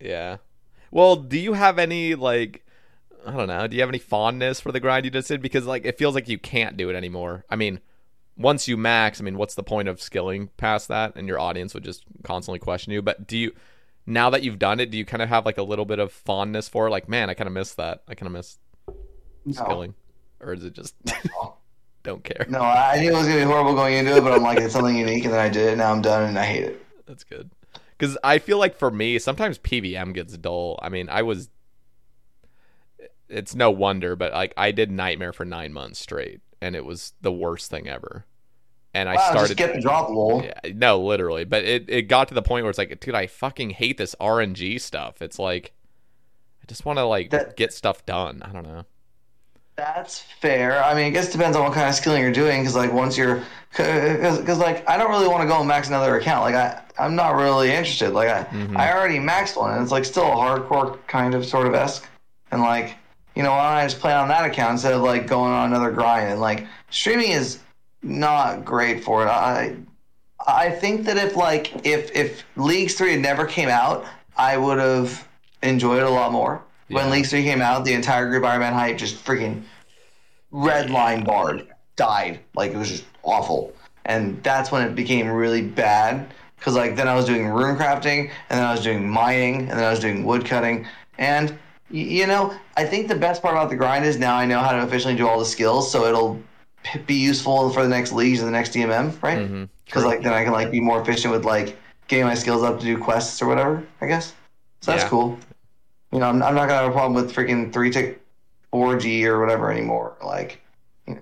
Yeah. Well, do you have any like I don't know, do you have any fondness for the grind you just did? Because like it feels like you can't do it anymore. I mean, once you max, I mean, what's the point of skilling past that? And your audience would just constantly question you. But do you now that you've done it, do you kind of have like a little bit of fondness for it? Like, man, I kind of miss that. I kind of miss skilling. Or is it just don't care? No, I knew it was gonna be horrible going into it, but I'm like, it's something unique, and then I did it. Now I'm done, and I hate it. That's good. Because I feel like for me, sometimes PVM gets dull. I mean, I was. It's no wonder, but like I did Nightmare for nine months straight, and it was the worst thing ever. And I started. just get the drop, lol. Yeah, no, literally. But it, it got to the point where it's like, dude, I fucking hate this RNG stuff. It's like, I just want to like That- get stuff done. I don't know. That's fair. I mean, I guess it depends on what kind of skilling you're doing. Because like once you're, because like I don't really want to go and max another account. Like I, I'm not really interested. Like I, mm-hmm. I already maxed one, and it's like still a hardcore kind of sort of esque. And like, you know, why don't I just play on that account instead of like going on another grind? And like streaming is not great for it. I, I think that if like if if Leagues Three had never came out, I would have enjoyed it a lot more. When Yeah. Leagues Three came out, the entire group Iron Man hype just freaking red line barred, died. Like it was just awful. And that's when it became really bad. Cause like then I was doing rune crafting, and then I was doing mining, and then I was doing wood cutting, and y- you know I think the best part about the grind is now I know how to efficiently do all the skills, so it'll be useful for the next leagues and the next DMM, right? Mm-hmm. Because like then I can like be more efficient with like getting my skills up to do quests or whatever. I guess. So that's Yeah. cool. You know, I'm, I'm not gonna have a problem with freaking three tick, four G or whatever anymore. Like, you know,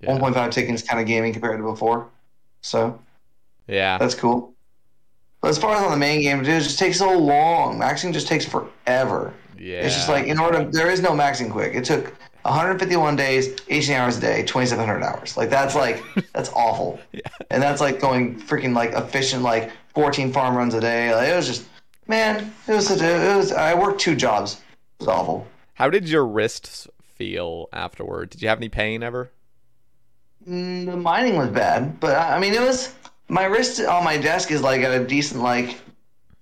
Yeah. 1.5 ticking's kind of gaming compared to before. So Yeah. that's cool. But as far as on the main game, dude, it just takes so long. Maxing just takes forever. yeah. It's just like in order, there is no maxing quick. It took 151 days, 18 hours a day, 2,700 hours. Like that's like that's awful. yeah. And that's like going freaking like efficient, like 14 farm runs a day. Like, it was just, man, it was a, it was. I worked two jobs. It was awful. How did your wrists feel afterward? Did you have any pain ever? Mm, the mining was bad, but I I mean, it was my wrist on my desk is like at a decent like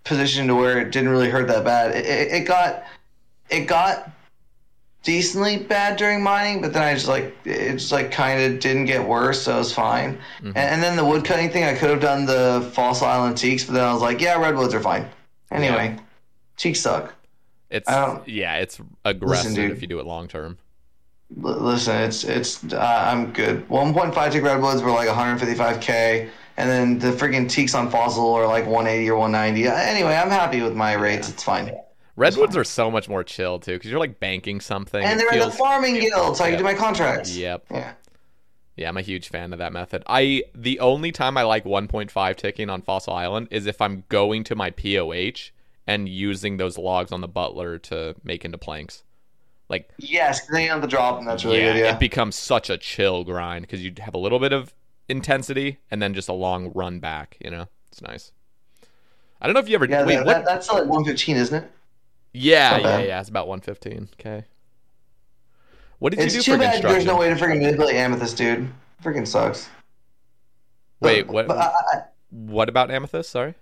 position to where it didn't really hurt that bad. It, it, it got it got decently bad during mining, but then I just like it just like kind of didn't get worse, so it was fine. And, and then the wood cutting thing, I could have done the Fossil Island teaks, but then I was like, yeah, redwoods are fine. Anyway, teaks suck. It's don't- yeah, it's aggressive dude. if you do it long term. L- listen, it's it's uh, I'm good. 1.5 tick redwoods were like 155k, and then the freaking teaks on fossil are like 180 or 190. Uh, Anyway, I'm happy with my rates. It's fine. Redwoods are so much more chill too, because you're like banking something. And they're in the farming guild, so I can do my contracts. Yep. Yeah. Yeah, I'm a huge fan of that method. I the only time I like 1.5 ticking on Fossil Island is if I'm going to my POH and using those logs on the butler to make into planks. Like Yes, you have the drop, and that's really yeah, good. Yeah. it becomes such a chill grind because you have a little bit of intensity and then just a long run back. You know, it's nice. I don't know if you ever yeah, wait. that, what? that's like 115, isn't it? yeah, yeah, yeah. It's about 115. Okay. What did It's you do too for bad construction? there's no way to freaking manipulate amethyst, dude. Freaking sucks. Wait, But- what? but I- What about amethyst? Sorry.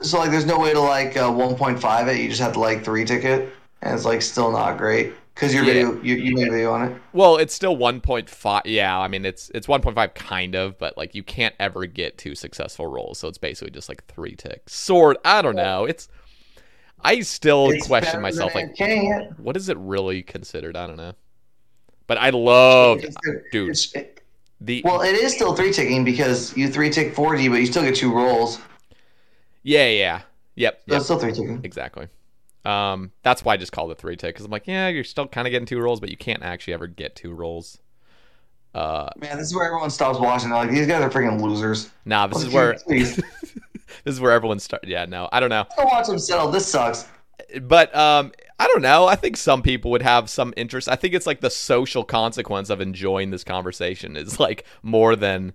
so like, there's no way to like uh, 1.5 it. You just have to like three ticket, and it's like still not great because your Yeah. video, you, you made a video on it. Well, it's still 1.5. Yeah, I mean it's it's 1.5 kind of, but like you can't ever get two successful rolls, so it's basically just like three ticks. Sort. I don't know. It's. I still It's question myself. Like, what is it really considered? I don't know. But I love, dude. it's- it- The well, it is still three ticking because you three tick 4G, but you still get two rolls. yeah, yeah, yep, So yep, it's still three ticking. exactly. Um, that's why I just called it three tick because I'm like, yeah, you're still kind of getting two rolls, but you can't actually ever get two rolls. Uh, Man, this is where everyone stops watching. They're like, these guys are freaking losers. nah, this is Like, where this is where everyone starts. Yeah, no, I don't know. go watch them settle. This sucks. but um i don't know. I think some people would have some interest. I think it's like the social consequence of enjoying this conversation is like more than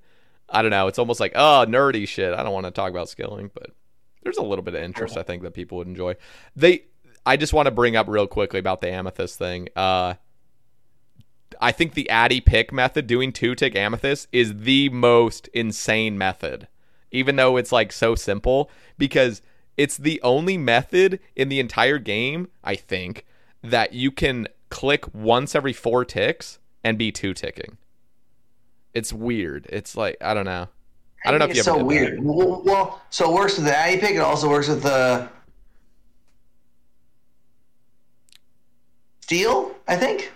i don't know it's almost like oh nerdy shit. I don't want to talk about skilling but there's a little bit of interest i think that people would enjoy. They i just want to bring up real quickly about the amethyst thing uh I think the Addy pick method, doing two tick amethyst, is the most insane method. Even though it's like so simple, because it's the only method in the entire game, I think, that you can click once every four ticks and be two ticking. It's weird. It's like I don't know. I don't know if you it's ever so weird. Well, well, so it works with the Addy pick. It also works with the steel. I think.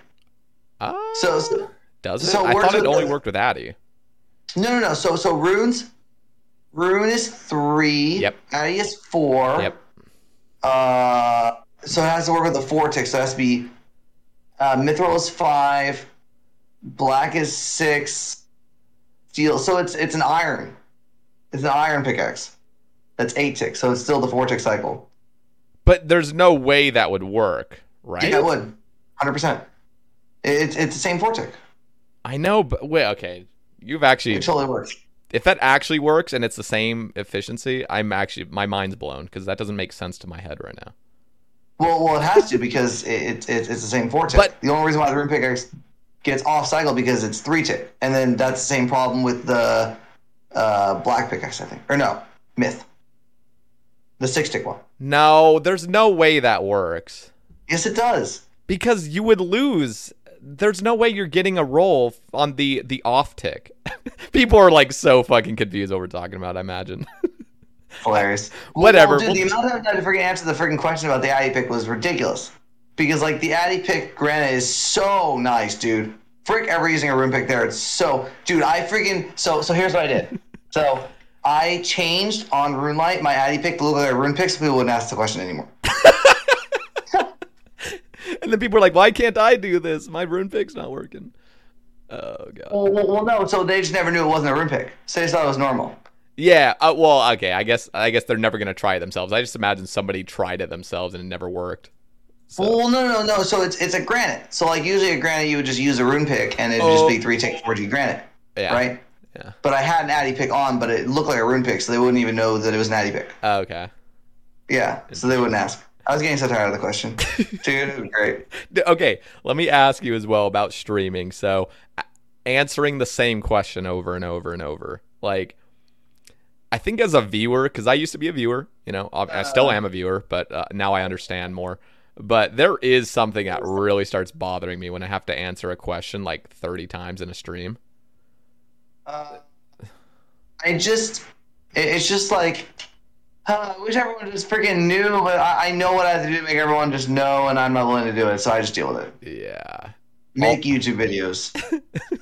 Uh, So, so does it? so it I thought it only the- worked with Addy. no, no, no. So so runes. Rune is three. Yep. Addy is four. Yep. Uh, so it has to work with the four tick. So it has to be uh, Mithril is five, Black is six, Steel. So it's it's an iron. It's an iron pickaxe. That's eight ticks. So it's still the four tick cycle. But there's no way that would work, right? Yeah, it would. Hundred percent. It's it's the same four tick. I know, but wait, okay. You've actually It totally works. If that actually works and it's the same efficiency, I'm actually my mind's blown because that doesn't make sense to my head right now. Well, well, it has to because it, it, it's the same four tick. But- the only reason why the rune pickaxe gets off cycle because it's three tick, and then that's the same problem with the uh, black pickaxe, I think, or no, myth, the six tick one. No, there's no way that works Yes, it does. because you would lose. There's no way you're getting a role on the the off tick. People are like so fucking confused what we're talking about. I imagine. Hilarious. Whatever. Well, dude, the amount of time to freaking answer the freaking question about the Addy pick was ridiculous. Because like the Addy pick granite is so nice, dude. Frick ever using a rune pick there. It's so dude, I freaking so so here's what I did. So I changed on RuneLite my Addy pick to look like a rune pick so people wouldn't ask the question anymore. and then people are like, "Why can't I do this? My rune pick's not working." Oh god. Well, well, well, no, so they just never knew it wasn't a rune pick. So they just thought it was normal. Yeah. Uh, well, okay. I guess I guess they're never gonna try it themselves. I just imagine somebody tried it themselves and it never worked. So- Well, no, no, no. So it's it's a granite. So like usually a granite you would just use a rune pick and it'd just Oh. be three tick four G granite. Yeah. Right? Yeah. But I had an Addy pick on, but it looked like a rune pick, so they wouldn't even know that it was an Addy pick. Oh, okay. Yeah, so they wouldn't ask. I was getting so tired of the question. Dude, great. Okay, let me ask you as well about streaming. So, answering the same question over and over and over. Like, I think as a viewer, because I used to be a viewer, you know, I still am a viewer, but uh, now I understand more. But there is something that really starts bothering me when I have to answer a question like 30 times in a stream. I just, it's just like, uh, I wish everyone just freaking knew, but I, I know what I have to do to make everyone just know, and I'm not willing to do it, so I just deal with it. Yeah. Make YouTube videos.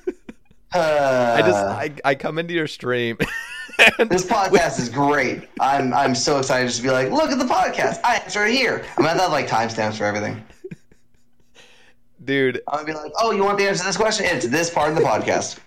Uh, I just, I, I come into your stream. This podcast is great. I'm I'm so excited just to be like, look at the podcast. I answer it here. I'm gonna have like timestamps for everything. Dude, I'm gonna be like, oh, you want the answer to this question? It's this part of the podcast.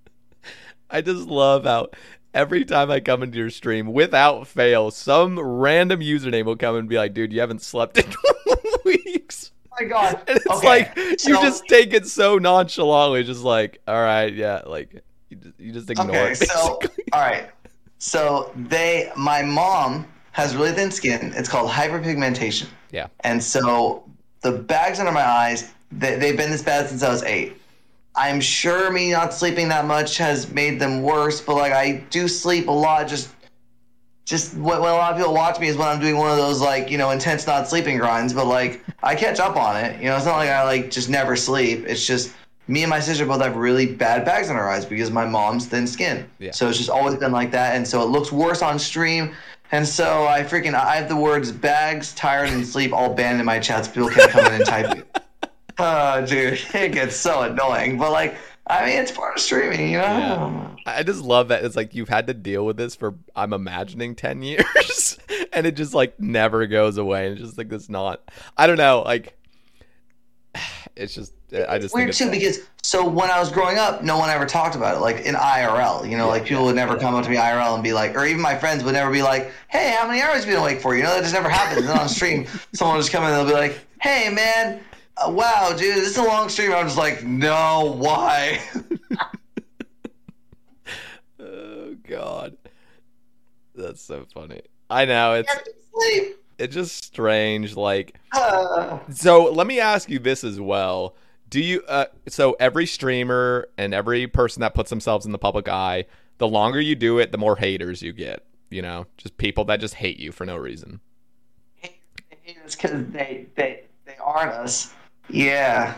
I just love how every time I come into your stream, without fail, some random username will come and be like, dude, you haven't slept in weeks. Oh my god. And it's Okay, like, you so- just take it so nonchalantly, just like, all right, yeah, like, you just, you just ignore Okay, it. so all right. So they my mom has really thin skin. It's called hyperpigmentation. yeah. And so the bags under my eyes, they, they've been this bad since I was eight. I'm sure me not sleeping that much has made them worse, but like I do sleep a lot. Just, just when, when a lot of people watch me is when I'm doing one of those like you know intense not sleeping grinds. But like I catch up on it. You know, it's not like I like just never sleep. It's just me and my sister both have really bad bags on our eyes because my mom's thin skin. Yeah. So it's just always been like that, and so it looks worse on stream. And so I freaking I have the words bags, tired, and sleep all banned in my chats. People can't come in and type it. Oh, dude, it gets so annoying. But like, I mean, it's part of streaming, you know. Yeah. I just love that it's like you've had to deal with this for I'm imagining 10 years and it just like never goes away and it's just like this not I don't know like it's just I just Weird too because so when I was growing up, no one ever talked about it. Like in IRL, you know, like people would never come up to me IRL and be like, or even my friends would never be like, "Hey, how many hours have you been awake for?" You know, that just never happens. and on stream, someone will just come in and they'll be like, "Hey, man, wow, dude, this is a long stream." I'm just like, "No, why?" oh god that's so funny I know it's Sleep. it's just strange like Uh, So let me ask you this as well. Do you uh so every streamer and every person that puts themselves in the public eye, the longer you do it, the more haters you get, you know? Just people that just hate you for no reason. it's because they they they aren't us. Yeah.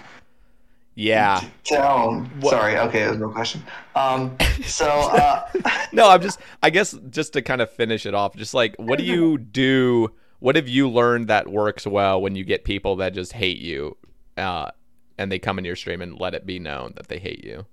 Yeah. So What- sorry. Okay, that was no question. Um. So uh. No, I'm just I guess just to kind of finish it off, just like what do you do what have you learned that works well when you get people that just hate you uh and they come in your stream and let it be known that they hate you?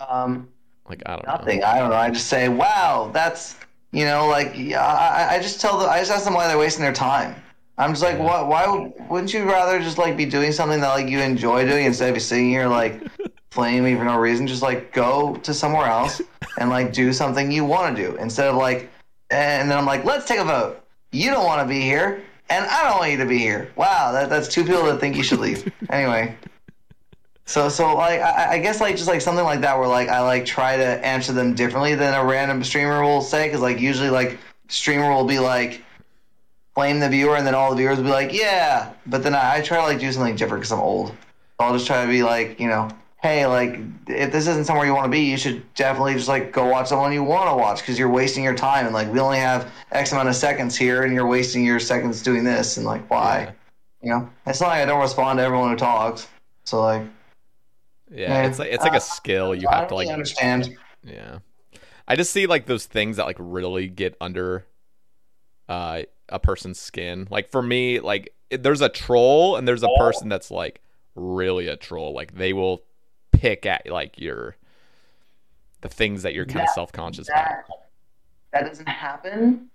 Um, Like I don't know. Nothing. know. I don't know. I just say, wow, that's you know, like yeah, I, I just tell them. I just ask them why they're wasting their time. I'm just like, why? Why wouldn't you rather just like be doing something that like you enjoy doing instead of sitting here like playing me for no reason? Just like go to somewhere else and like do something you want to do instead of like. And then I'm like, let's take a vote. You don't want to be here, and I don't want you to be here. Wow, that, that's two people that think you should leave. anyway. So so like I, I guess like just like something like that where like I like try to answer them differently than a random streamer will say because like usually like streamer will be like blame the viewer and then all the viewers will be like yeah but then I, I try to like do something different because I'm old. I'll just try to be like you know hey like if this isn't somewhere you want to be you should definitely just like go watch someone you want to watch because you're wasting your time and like we only have X amount of seconds here and you're wasting your seconds doing this and like why you know it's not like I don't respond to everyone who talks so like. Yeah, it's like it's like Uh, a skill you I have to like understand. Yeah. I just see like those things that like really get under uh a person's skin. Like for me, like there's a troll and there's a person that's like really a troll. Like they will pick at like your the things that you're kind of self-conscious about. that doesn't happen.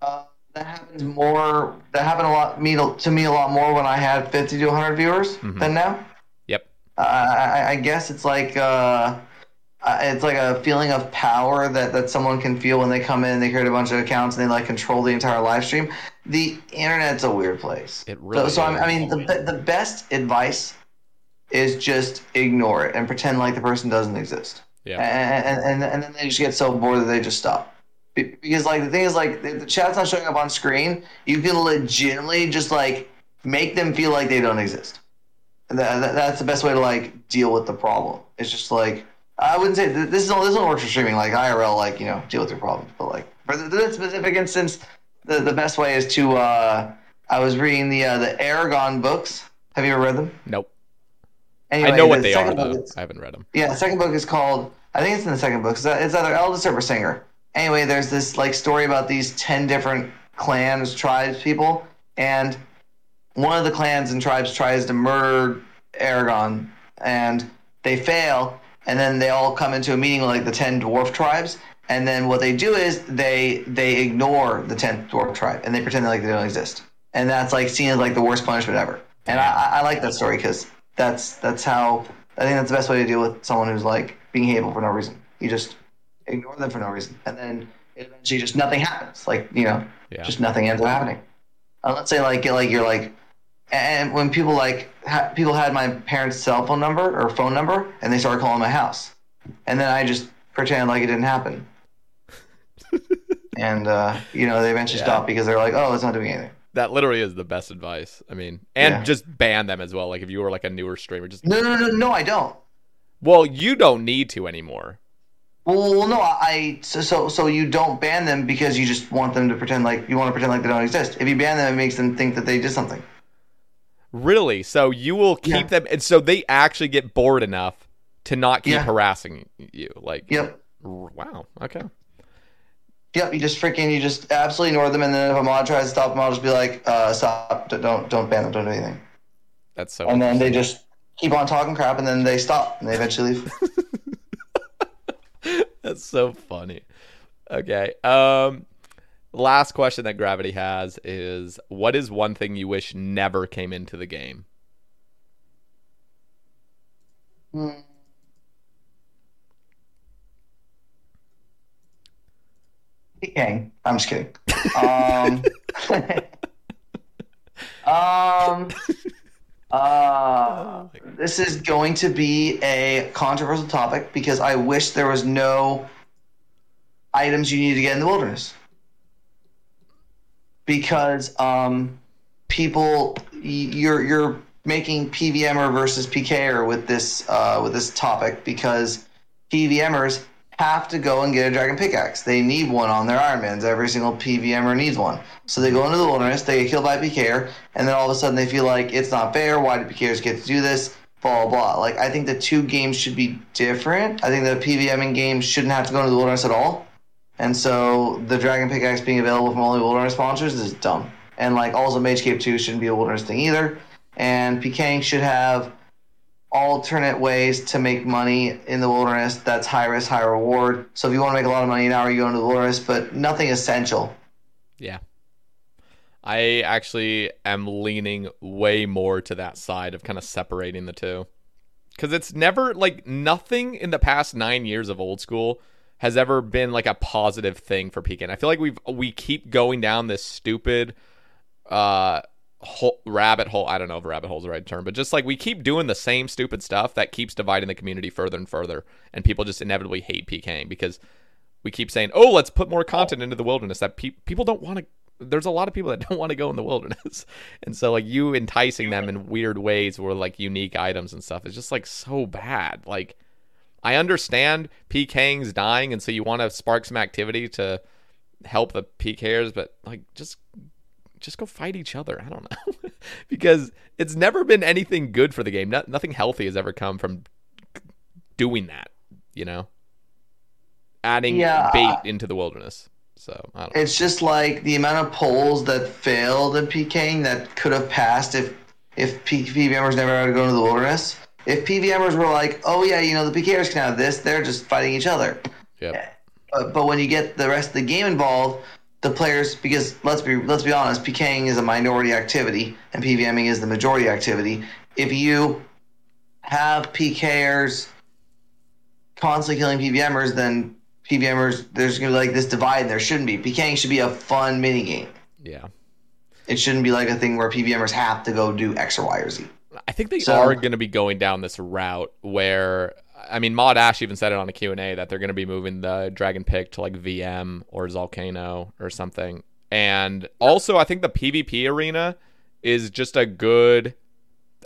Uh, that happens more. That happened a lot me to, me a lot more when I had 50 to 100 viewers than now. Yep. Uh, I, I guess it's like uh, uh, it's like a feeling of power that, that someone can feel when they come in. They create a bunch of accounts and they like control the entire live stream. The internet's a weird place. It really so, so I mean, the the best advice is just ignore it and pretend like the person doesn't exist Yeah. and, and and then they just get so bored that they just stop. Because like the thing is like the chat's not showing up on screen, you can legitimately just like make them feel like they don't exist. That, that's the best way to like deal with the problem. It's just like I wouldn't say this is all this one works for streaming like IRL like you know deal with your problems, but like for th- this specific instance, the the best way is to uh, I was reading the uh, the Eragon books. Have you ever read them? Nope. Anyway, I know what the they are though. is- I haven't read them. yeah, the second book is called. I think it's in the second book. It's it's either Eldest or Singer. Anyway, there's this like story about these ten different clans, tribes, people, and one of the clans and tribes tries to murder Eragon, and they fail, and then they all come into a meeting with like the ten dwarf tribes, and then what they do is they they ignore the tenth dwarf tribe and they pretend like they don't exist, and that's like seen as like the worst punishment ever. And I, I I like that story because that's that's how I think that's the best way to deal with someone who's like being hateful for no reason. You just ignore them for no reason, and then eventually just nothing happens. Like you know, Yeah. just nothing ends up happening. Uh, let's say like like you're like, and when people like ha- people had my parents' cell phone number or phone number, and they started calling my house, and then I just pretend like it didn't happen. and uh, you know they eventually Yeah. stop because they're like, oh, it's not doing anything. That literally is the best advice. I mean, and Yeah. just ban them as well. Like if you were like a newer streamer, just No, no, no, no, I don't. well, you don't need to anymore. Well, well, no, I so, so so you don't ban them because you just want them to pretend like you want to pretend like they don't exist. If you ban them, it makes them think that they did something. Really? So you will keep Yeah. them, and so they actually get bored enough to not keep Yeah. harassing you. Like, Yep, wow. Okay. yep. You just freaking you just absolutely ignore them, and then if a mod tries to stop them, I'll just be like, uh, stop, don't don't ban them, don't do anything. That's so. And then they just keep on talking crap, and then they stop, and they eventually leave. That's so funny. Okay. Um, last question that Gravity has is: What is one thing you wish never came into the game? King. I'm just kidding. Um, um, uh, this is going to be a controversial topic because I wish there was no items you need to get in the wilderness. Because um, people, you're you're making PVMer versus PKer with this uh, with this topic because PVMers have to go and get a dragon pickaxe. They need one on their Ironmans. Every single PVMer needs one. So they go into the wilderness, they get killed by PKer, and then all of a sudden they feel like it's not fair. Why do PKers get to do this? Blah, blah, blah. Like, I think the two games should be different. I think the PVMing game shouldn't have to go into the wilderness at all. And so the dragon pickaxe being available from only wilderness sponsors is dumb. And like also Mage Cape 2 shouldn't be a wilderness thing either. And PKing should have alternate ways to make money in the wilderness that's high risk, high reward. So if you want to make a lot of money now, you go into the wilderness, but nothing essential. Yeah. I actually am leaning way more to that side of kind of separating the two. Because it's never like nothing in the past nine years of old school has ever been like a positive thing for PK. I feel like we've we keep going down this stupid uh hole, rabbit hole. I don't know if rabbit hole is the right term, but just like we keep doing the same stupid stuff that keeps dividing the community further and further, and people just inevitably hate PKing because we keep saying, "Oh, let's put more content into the wilderness." That pe- people don't want to. There's a lot of people that don't want to go in the wilderness, and so like you enticing them in weird ways or like unique items and stuff is just like so bad. Like I understand PKing's dying, and so you want to spark some activity to help the PKers, but like just just go fight each other. I don't know. because it's never been anything good for the game. No, nothing healthy has ever come from doing that, you know? Adding Yeah. bait into the wilderness. So, I don't know. It's just like the amount of polls that failed in PKing that could have passed if if P- PVMers never had to go into the wilderness. If PVMers were like, oh yeah, you know the PKers can have this, they're just fighting each other. Yep. But, but when you get the rest of the game involved, the players because let's be let's be honest, PKing is a minority activity and PVMing is the majority activity. If you have PKers constantly killing PVMers, then PVMers there's gonna be like this divide and there shouldn't be. PKing should be a fun mini game. Yeah. It shouldn't be like a thing where PVMers have to go do X or Y or Z. I think they So- are going to be going down this route where I mean Mod Ash even said it on a Q&A that they're going to be moving the Dragon Pick to like VM or Volcano or something. And also I think the PvP arena is just a good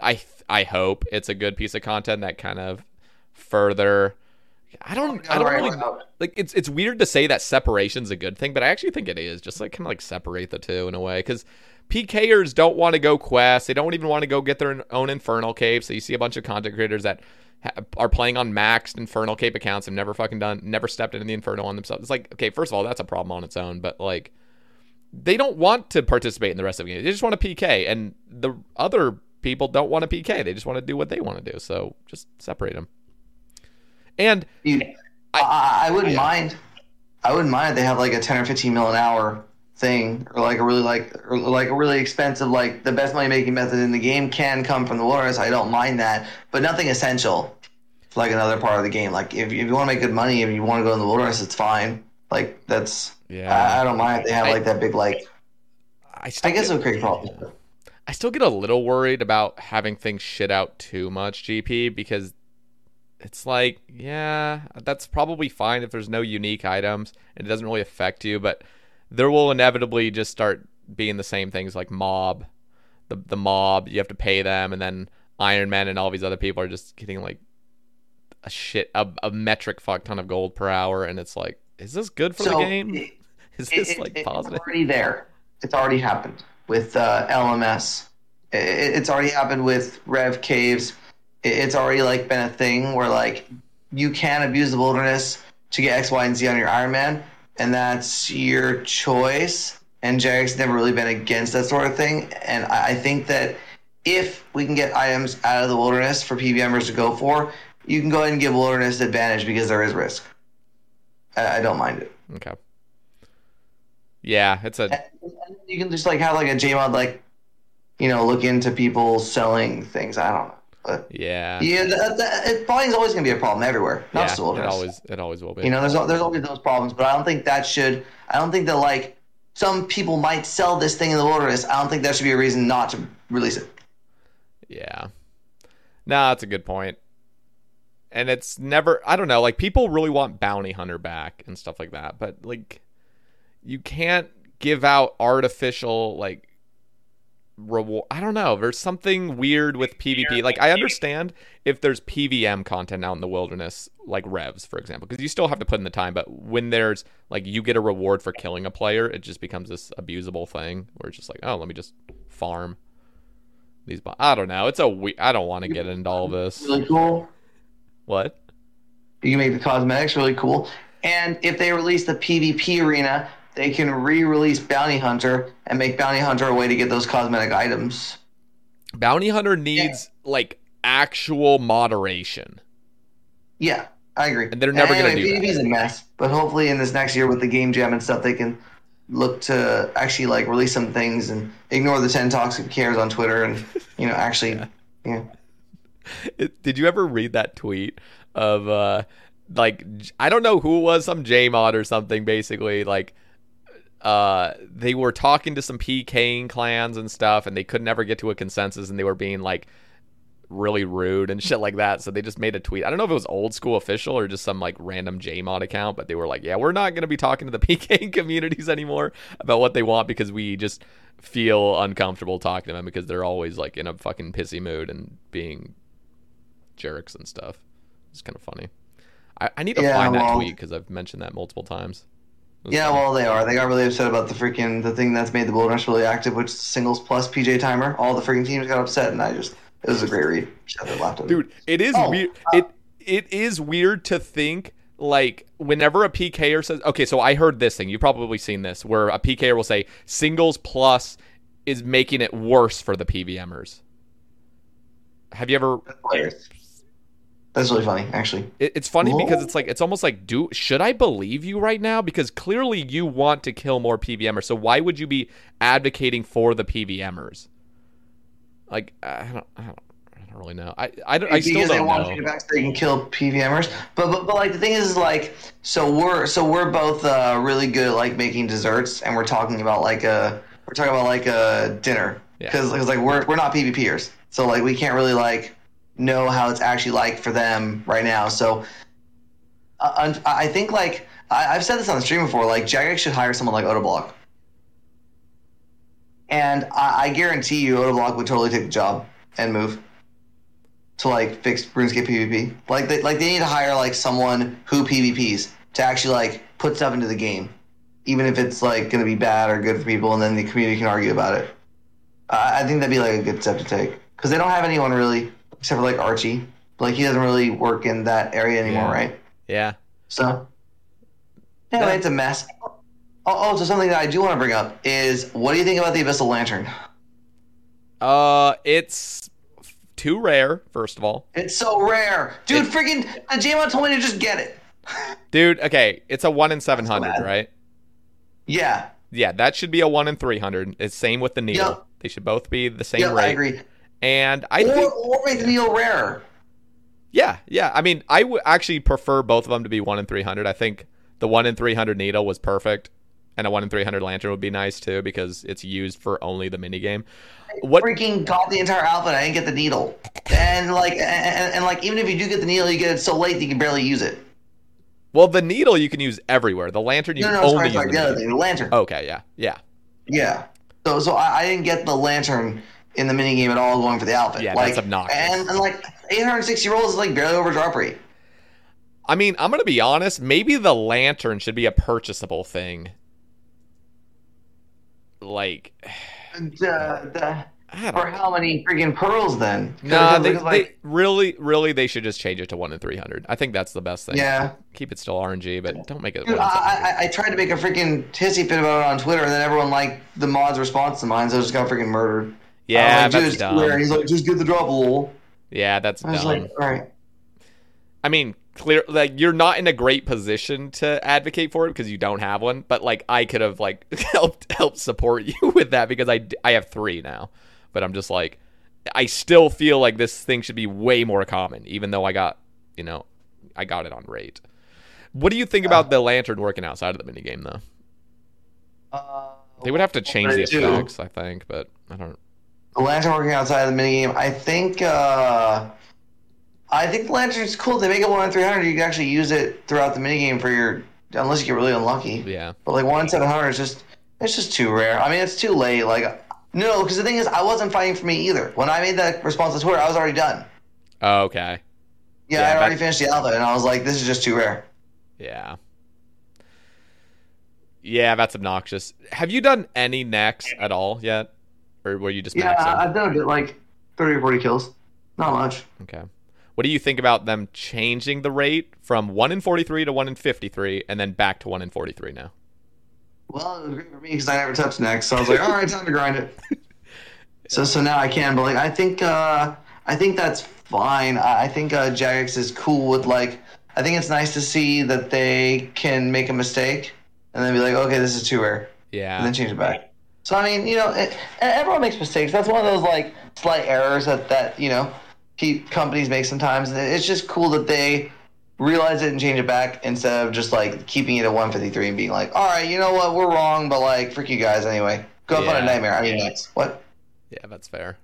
I I hope it's a good piece of content that kind of further I don't I don't Right really like it's it's weird to say that separation's a good thing, but I actually think it is. Just like kind of like separate the two in a way because PKers don't want to go quest. They don't even want to go get their own Infernal Cape. So you see a bunch of content creators that ha- are playing on maxed Infernal Cape accounts and never fucking done, never stepped into the Infernal on themselves. It's like okay, first of all, that's a problem on its own, but like they don't want to participate in the rest of the game. They just want a PK, and the other people don't want a PK. They just want to do what they want to do. So just separate them. And I, I, I wouldn't yeah. mind. I wouldn't mind if they have like a ten or fifteen mil an hour thing, or like a really like or like a really expensive like the best money making method in the game can come from the wilderness. I don't mind that, but nothing essential. Like another part of the game. Like if, if you want to make good money, if you want to go in the wilderness, it's fine. Like that's Yeah. I, I don't mind if they have I- like that big like. I, still I guess get- it would create problems. I still get a little worried about having things shit out too much, GP, because it's like, yeah, that's probably fine if there's no unique items and it doesn't really affect you, but there will inevitably just start being the same things like mob, the the mob. You have to pay them, and then Iron Man and all these other people are just getting like a shit a, a metric fuck ton of gold per hour, and it's like, is this good for the game? it- Is It- this it- like it's positive? It's already there. It's already happened with uh, LMS. It, it's already happened with Rev Caves. It, it's already like been a thing where like you can abuse the wilderness to get X, Y, and Z on your Iron Man, and that's your choice. And Jarek's never really been against that sort of thing. And I, I think that if we can get items out of the wilderness for PVMers to go for, you can go ahead and give wilderness advantage because there is risk. I, I don't mind it. Okay. Yeah, it's a And you can just like have like a JMod like, you know, look into people selling things. I don't know, but yeah. yeah, that, that, it, always gonna be a problem everywhere, not yeah, just the it wilderness. always it always will be. You know, there's there's always those problems, but I don't think that should. I don't think that like some people might sell this thing in the wilderness. I don't think that should be a reason not to release it. Yeah. Nah, that's a good point. And it's never I don't know, like people really want bounty hunter back and stuff like that, but like you can't give out artificial like reward I don't know, there's something weird with PvP. Like I understand if there's PVM content out in the wilderness like revs for example, because you still have to put in the time, but when there's like you get a reward for killing a player, it just becomes this abusable thing where it's just like, oh, let me just farm these bo- I don't know. It's a we- I don't want to get into all this. Really cool. What? You can make the cosmetics really cool. And if they release the PvP arena, they can re-release Bounty Hunter and make Bounty Hunter a way to get those cosmetic items. Bounty Hunter needs like actual moderation. Yeah, I agree. And they're never gonna Anyway, do that. PvP is a mess, but hopefully in this next year with the game jam and stuff, they can look to actually like release some things and ignore the ten toxic cares on Twitter and you know actually yeah. It- Did you ever read that tweet of uh like I don't know who it was, some JMod or something basically like uh they were talking to some PKing clans and stuff and they could never get to a consensus and they were being like really rude and shit like that. So they just made a tweet. I don't know if it was old school official or just some like random JMod account, but they were like, "Yeah, we're not going to be talking to the PKing communities anymore about what they want because we just feel uncomfortable talking to them because they're always like in a fucking pissy mood and being jerks and stuff." It's kind of funny. I, I need to Yeah, find that tweet because I've mentioned that multiple times. It was Yeah, well, they are. They got really upset about the freaking the thing that's made the wilderness really active, which is singles plus PJ timer. All the freaking teams got upset, and I just it was a great read. Shut their laptop. dude it is Oh, weird uh, it it is weird to think like whenever a pker says okay so i heard this thing you've probably seen this where a pker will say singles plus is making it worse for the pvmers have you ever players. That's really funny, actually. it, it's funny because it's like it's almost like do should i believe you right now? Because clearly you want to kill more pvmers so why would you be advocating for the pvmers like i don't i don't, I don't really know. I i, don't, I still because they don't want know. to get back so they can kill PVMers. But, but but like the thing is, like so we're so we're both uh, really good at like making desserts, and we're talking about like a we're talking about like a dinner. Yeah. because like we're we're not PvPers, so like we can't really like know how it's actually like for them right now. So uh, I think like I, I've said this on the stream before, like Jagex should hire someone like Odablock. And I, I guarantee you, Odablock would totally take the job and move to like fix RuneScape PvP. Like they like they need to hire like someone who PvPs to actually like put stuff into the game, even if it's like going to be bad or good for people, and then the community can argue about it. I I think that'd be like a good step to take because they don't have anyone really except for like Archie. Like he doesn't really work in that area anymore, Yeah. right? yeah So anyway, it's a mess. Oh, oh, so something that I do want to bring up is what do you think about the Abyssal Lantern? Uh, it's too rare. First of all, It's so rare, dude. freaking uh, Jamon told me to just get it. dude. Okay, it's a one in seven hundred, right? Yeah, Yeah, that should be a one in three hundred. It's same with the needle. Yep. They should both be the same yeah, rate. I agree. And I Or, think, or make the needle rarer. yeah, yeah. I mean, I would actually prefer both of them to be one in three hundred. I think the one in three hundred needle was perfect, and a one in three hundred lantern would be nice too because it's used for only the minigame. What? Freaking got the entire outfit. I didn't get the needle, and like, and, and, like, even if you do get the needle, you get it so late that you can barely use it. Well, the needle you can use everywhere. The lantern you No, can no, only sorry, sorry. use. The in other the thing, the lantern. Okay, yeah, yeah. Yeah. So so I, I didn't get the lantern in the minigame at all going for the outfit. Yeah, like, that's obnoxious. And, and like 860 rolls is like barely over drop rate. I mean, I'm gonna be honest. Maybe the lantern should be a purchasable thing. Like, uh, the, for how many freaking pearls then? 'Cause- Nah, they, like, they really, really, they should just change it to one in three hundred. I think that's the best thing. Yeah. keep it still RNG, but don't make it. Dude, I, I, I tried to make a freaking hissy fit about it on Twitter, and then everyone liked the mod's response to mine, so I just got freaking murdered. Yeah, like, that's too dumb. And he's like, just get the drop lol. Yeah, that's I was dumb. like, all right. I mean, clear like you're not in a great position to advocate for it because you don't have one. But like, I could have like helped help support you with that because I I have three now. But I'm just like, I still feel like this thing should be way more common, even though I got you know, I got it on rate. What do you think about the lantern working outside of the minigame though? Uh, They would have to change the effects, I think, but I don't. The lantern working outside of the minigame. I think uh I think the lantern's cool. They make it one in three hundred, you can actually use it throughout the minigame for your unless you get really unlucky. Yeah. But like one in seven hundred is just it's just too rare. I mean it's too late. Like no, because the thing is I wasn't fighting for me either. When I made that response to Twitter, I was already done. Oh, okay. Yeah, Yeah, I already finished the alpha and I was like, this is just too rare. Yeah. Yeah, that's obnoxious. Have you done any Nex at all yet? Or were you just Yeah, maxing? I- I've done a bit like thirty or forty kills. Not much. Okay. What do you think about them changing the rate from 1 in 43 to 1 in 53 and then back to 1 in 43 now? Well, it was great for me because I never touched Nex, so I was like, all right, time to grind it. So so now I can, but like I think uh I think that's fine. I, I think uh, Jagex is cool with like. I think it's nice to see that they can make a mistake and then be like, okay, this is too rare, Yeah. and then change it back. So I mean, you know, it, everyone makes mistakes. That's one of those like slight errors that that you know, companies make sometimes. It's just cool that they realize it and change it back instead of just like keeping it at 153 and being like, all right, you know what, we're wrong, but like, frick you guys anyway. Go up on a nightmare. I mean, Nex. What? yeah, that's fair.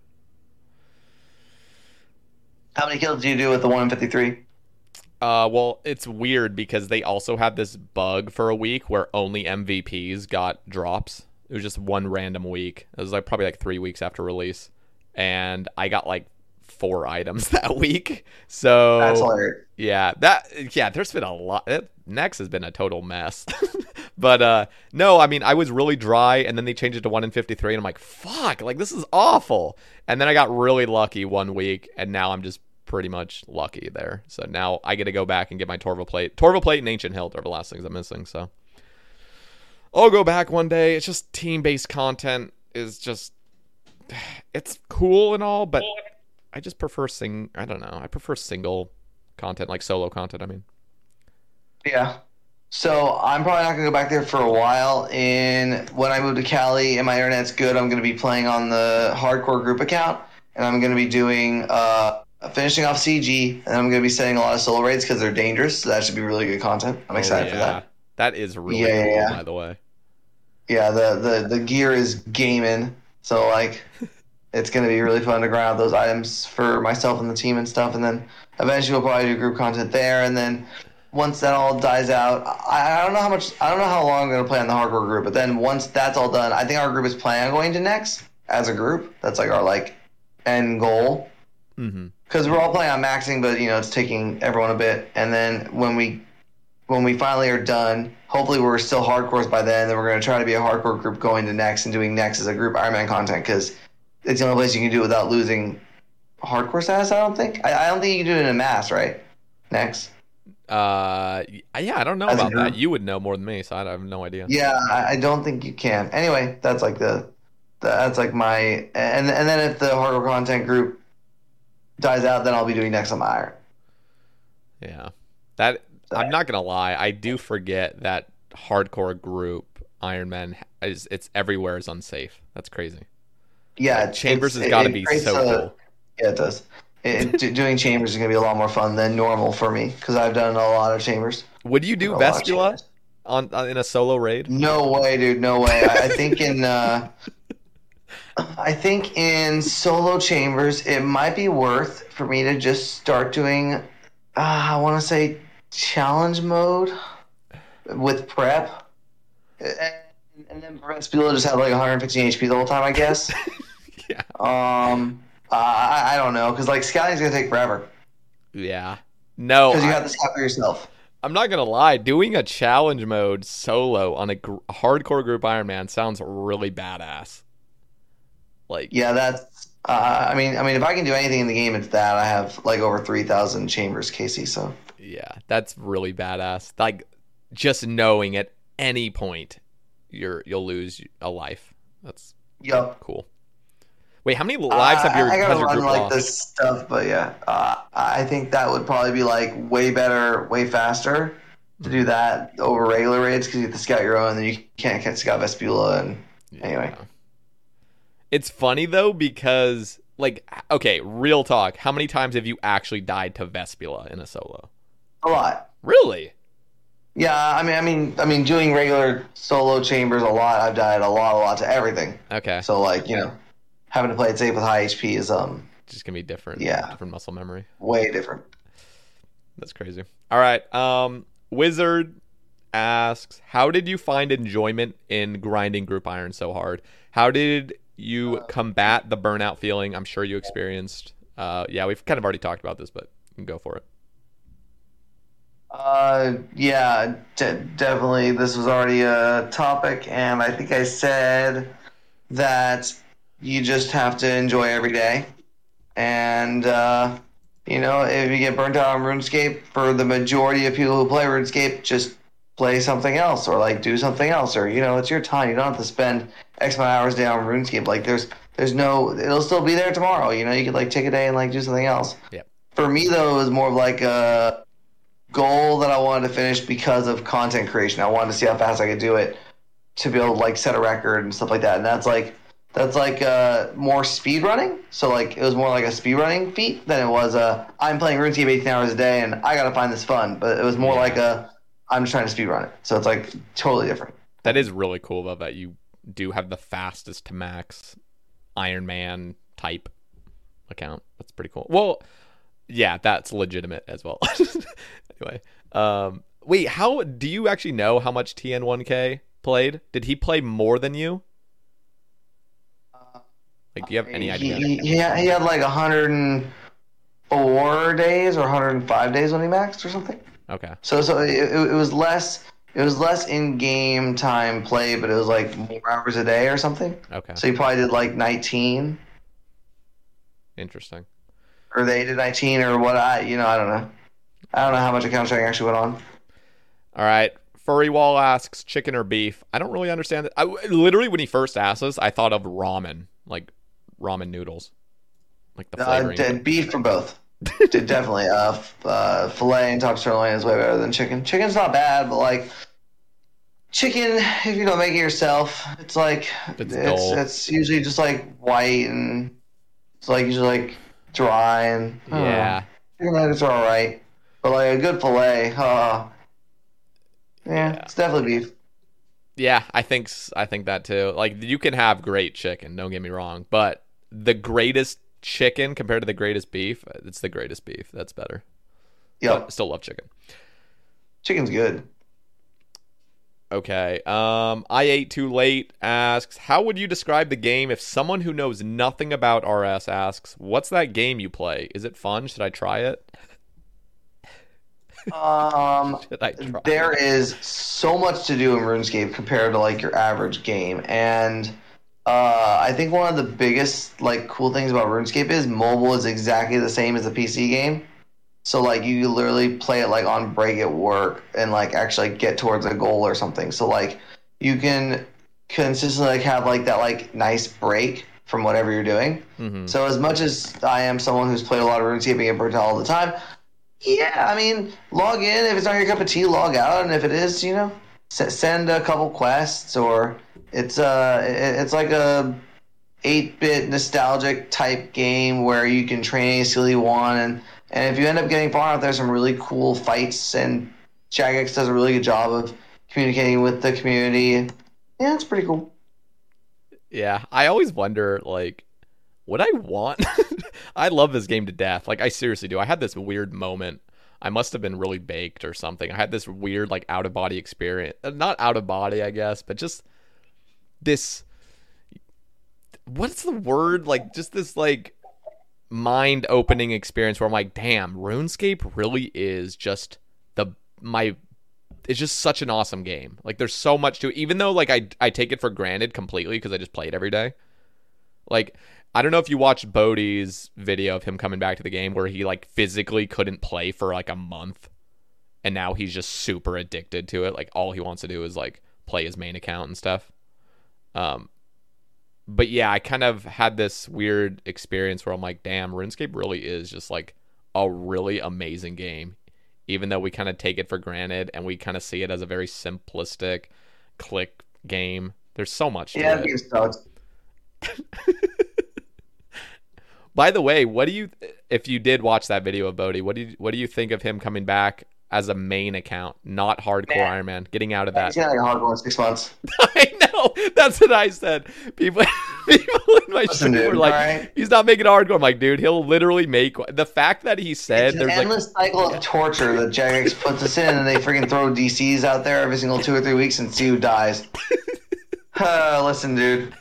How many kills do you do with the 153? Uh, well, it's weird because they also had this bug for a week where only MVPs got drops. It was just one random week. It was like probably like three weeks after release, and I got like four items that week. So That's hilarious. yeah, that yeah, there's been a lot. It, Nex has been a total mess. but uh no, I mean I was really dry, and then they changed it to one in fifty three, and I'm like, fuck, like this is awful. And then I got really lucky one week, and now I'm just pretty much lucky there. So now I get to go back and get my Torval plate, Torval plate, and Ancient Hilt are the last things I'm missing. So I'll go back one day. It's just team based content is just it's cool and all, but I just prefer sing. I don't know. I prefer single content, like solo content. I mean. Yeah. So I'm probably not gonna go back there for a while. And when I move to Cali and my internet's good, I'm gonna be playing on the hardcore group account, and I'm gonna be doing uh, finishing off CG, and I'm gonna be setting a lot of solo raids because they're dangerous. So that should be really good content. I'm excited for that. That is really Yeah, cool, yeah. by the way. Yeah, the the the gear is gaming, so like it's gonna be really fun to grind out those items for myself and the team and stuff, and then eventually we'll probably do group content there, and then once that all dies out, I, I don't know how much, I don't know how long I'm gonna play on the hardcore group, but then once that's all done, I think our group is planning on going to Nex as a group. That's like our like end goal Mm-hmm. because we're all playing on maxing, but you know it's taking everyone a bit. And then when we when we finally are done, hopefully we're still hardcores by then. Then we're going to try to be a hardcore group going to Nex and doing Nex as a group Ironman content because it's the only place you can do it without losing hardcore status. I don't think. I, I don't think you can do it in a mass, right? Nex. Uh, yeah, I don't know As about that. You would know more than me, so I have no idea. Yeah, I, don't think you can. Anyway, that's like the that's like my and and then if the hardcore content group dies out, then I'll be doing Nex on my iron. Yeah. That I'm not gonna lie, I do forget that hardcore group Iron Man is it's everywhere is unsafe. That's crazy. Yeah, it's- Chambers has got to be so a- cool. Yeah, it does. It, do- doing chambers is gonna be a lot more fun than normal for me because I've done a lot of chambers. Would you do A lot of Vespula chambers. on, on in a solo raid? No way, dude. No way. I, I think in uh, I think in solo chambers it might be worth for me to just start doing. Uh, I want to say challenge mode with prep, and, and then Vespula just had like 115 HP the whole time. I guess. Yeah. Um, I, I don't know because like scouting's gonna take forever Yeah. No, because you I- have to scout for yourself. I'm not gonna lie. Doing a challenge mode solo on a gr- hardcore group Iron Man sounds really badass. Like, Yeah, that's. Uh, I mean, I mean, if I can do anything in the game, it's that. I have like over three thousand chambers, Casey. So yeah, that's really badass. Like, just knowing at any point you're you'll lose a life. That's yep. cool. Wait, how many lives have Uh, your I, I gotta your run like lost? this stuff, but yeah, uh, I think that would probably be like way better, way faster to do that over regular raids because you have to scout your own, and then you can't, can't scout Vespula. And anyway, It's funny though because like okay, real talk. How many times have you actually died to Vespula in a solo? A lot. Really? Yeah, I mean, I mean, I mean, doing regular solo chambers a lot. I've died a lot, a lot to everything. Okay. So like, you know, having to play it safe with high HP is um Just gonna be different. Yeah. Different muscle memory. way different. That's crazy. All right. Um, Wizard asks, how did you find enjoyment in grinding group iron so hard? How did you combat the burnout feeling? I'm sure you experienced. Uh, yeah, we've kind of already talked about this, but you can go for it. Uh, yeah, de- definitely. This was already a topic, and I think I said that you just have to enjoy every day. And, uh, you know, if you get burnt out on RuneScape, for the majority of people who play RuneScape, just play something else or like do something else, or, you know, it's your time. You don't have to spend X amount of hours a day on RuneScape. Like, there's there's no it'll still be there tomorrow. You know, you could like take a day and like do something else. Yep. For me though, it was more of like a goal that I wanted to finish because of content creation. I wanted to see how fast I could do it to be able to like set a record and stuff like that. And that's like that's like uh, more speed running. So like it was more like a speed running feat than it was a I'm playing RuneScape 18 hours a day and I gotta find this fun. But it was more Yeah. like a I'm just trying to speed run it. So it's like totally different. That is really cool though that you do have the fastest to max Iron Man type account. That's pretty cool. Well, yeah, that's legitimate as well. anyway, um, wait, how do you actually know how much TN1K played? Did he play more than you? Like, do you have any idea? he, he had, he had like 104 days or 105 days when he maxed or something. Okay, So so it, it was less it was less in game time play, but it was like more hours a day or something. okay, So he probably did like 19 interesting. or they did 19 or what I you know I don't know. I don't know how much account sharing actually went on. All right. Furry Wall asks chicken or beef. I don't really understand it. I, literally, when he first asked us, I thought of ramen, like ramen noodles, like the Uh, flavoring. did beef for both. definitely. Uh, f- uh, filet and top sirloin is way better than chicken. Chicken's not bad, but like chicken, if you don't make it yourself, it's like It's it's it's, usually just like white and it's like usually like dry and don't know. yeah. chicken nuggets are all right, but like a good fillet, uh, yeah, it's definitely beef. Yeah, I think I think that too. Like you can have great chicken, don't get me wrong, but the greatest chicken compared to the greatest beef, it's the greatest beef. That's better. But still love chicken. chicken's good. Okay. Um, I ate too late asks, how would you describe the game if someone who knows nothing about RS asks, what's that game you play? Is it fun? Should I try it? Um, Should I try? there is so much to do in RuneScape compared to like your average game, and uh, I think one of the biggest like cool things about RuneScape is mobile is exactly the same as a PC game. So like you literally play it like on break at work and like actually get towards a goal or something. So like you can consistently like have like that like nice break from whatever you're doing. Mhm. So as much as I am someone who's played a lot of RuneScape and burnt all the time, yeah, I mean, log in if it's not your cup of tea, log out, and if it is, you know, s- send a couple quests or it's uh it's like a 8-bit nostalgic type game where you can train any skill you want and and if you end up getting far enough there's some really cool fights and Jagex does a really good job of communicating with the community. Yeah, it's pretty cool. Yeah, I always wonder like would I want I love this game to death. Like I seriously do. I had this weird moment. I must have been really baked or something. I had this weird like out of body experience. Uh, Not out of body, I guess, but just this what's the word? Like just this like mind opening experience where I'm like, damn, RuneScape really is just the my it's just such an awesome game. Like there's so much to it, even though like I I take it for granted completely because I just play it every day. Like I don't know if you watched B0aty's video of him coming back to the game where he like physically couldn't play for like a month and now he's just super addicted to it. Like all he wants to do is like play his main account and stuff. Um but yeah, I kind of had this weird experience where I'm like, damn, RuneScape really is just like a really amazing game. Even though we kind of take it for granted and we kind of see it as a very simplistic click game. There's so much to Yeah, it. it. By the way, what do you if you did watch that video of B0aty, what do you what do you think of him coming back as a main account, not hardcore Man. Iron Man, getting out of that? He's gonna like hardcore in six months. I know. That's what I said. People people in my Listen, stream dude, were like, alright? he's not making hardcore. I'm like, dude, he'll literally make the fact that he said It's an there's like endless cycle of torture that Jagex puts us in, and they freaking throw DCs out there every single two or three weeks and see who dies. Uh, listen, dude.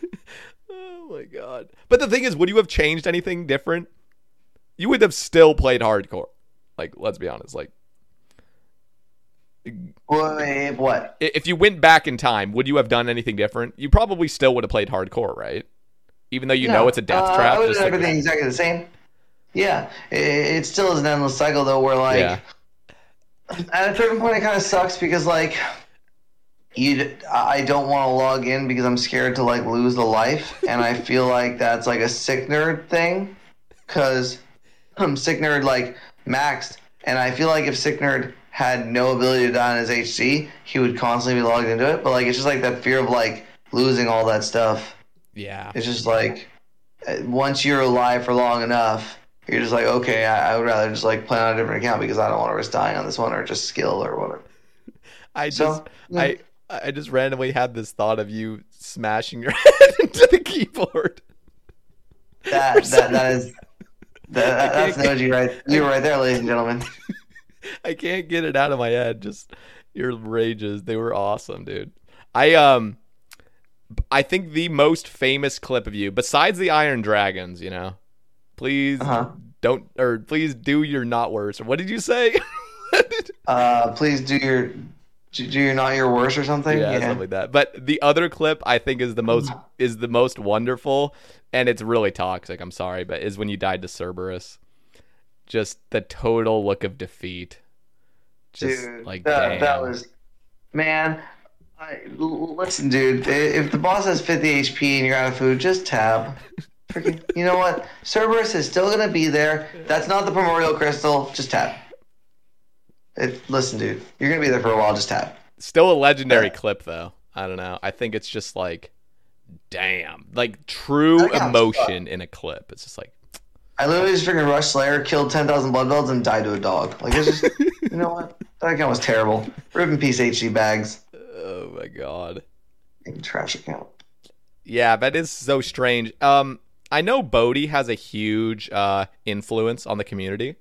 Oh my god. But the thing is, would you have changed anything different? You would have still played hardcore. Like, let's be honest. Like, Wait, what? if you went back in time, would you have done anything different? You probably still would have played hardcore, right? Even though you know it's a death uh, trap. I would have like- everything exactly the same. Yeah, it, it still is an endless cycle though, where like yeah. at a certain point it kind of sucks because like you I don't want to log in because I'm scared to like lose the life, and I feel like that's like a sick nerd thing, because I'm sick nerd like maxed, and I feel like if sick nerd had no ability to die on his HC, he would constantly be logged into it. But like it's just like that fear of like losing all that stuff. Yeah. It's just like uh, once you're alive for long enough, you're just like, okay, I, I would rather just like play on a different account because I don't want to risk dying on this one or just skill or whatever. I just So, yeah. I I just randomly had this thought of you smashing your head into the keyboard. That that that is that, that's can't right. You were right there, ladies and gentlemen. I can't get it out of my head. Just your rages. They were awesome, dude. I um I think the most famous clip of you, besides the Iron Dragons, you know. Please Uh-huh. don't or please do your not worse. What did you say? Uh, please do your do do your not your worst or something. yeah, something like that. But the other clip I think is the most mm-hmm. is the most wonderful, and it's really toxic. I'm sorry, but is when you died to Cerberus. Just the total look of defeat. Just dude. like that, damn. that was, man. I, l- listen, dude. If the boss has 50 HP and you're out of food, just tab. Freaking, you know what? Cerberus is still gonna be there. That's not the primordial crystal. Just tab. It, listen, dude. You're gonna be there for a while. Just tab. Still a legendary Yeah. clip though. I don't know. I think it's just like, damn, like true emotion in a clip. It's just like, I literally just freaking rushed Slayer, killed 10,000 bloodvelds, and died to a dog. Like, it's just, you know what? That account was terrible. Rip in peace, HG bags. oh my god. Fucking Trash account. Yeah, that is so strange. Um, I know B0aty has a huge uh, influence on the community,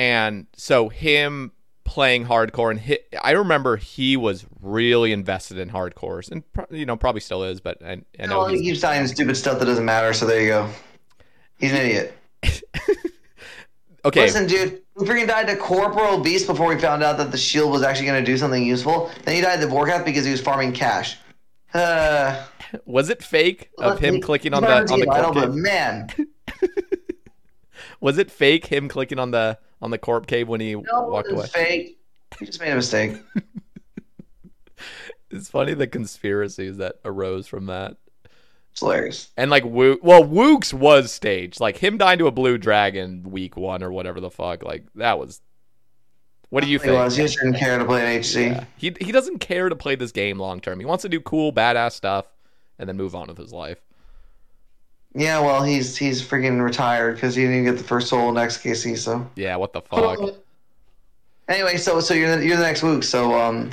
and so him playing hardcore and hit, I remember he was really invested in hardcores, and you know probably still is, but I, I know Well, he keeps dying stupid stuff that doesn't matter, so there you go. He's an idiot. okay. Listen, dude, we freaking died to Corporeal Beast before we found out that the shield was actually going to do something useful. Then he died to Vorkath because he was farming cash. Uh, was it fake of him clicking on the on the idol, but man, Was it fake him clicking on the on the corp cave when he no, walked away? fake. He just made a mistake. It's funny the conspiracies that arose from that. It's hilarious. And like Woo, well, Woox was staged. Like him dying to a blue dragon week one or whatever the fuck. Like that was. What do you He think? was. He just didn't care to play an HC. Yeah. He he doesn't care to play this game long term. He wants to do cool, badass stuff, and then move on with his life. Yeah, well, he's he's freaking retired because he didn't get the first soul in XKC. So Yeah, what the fuck? anyway, so so you're the, you're the next Wook. So um,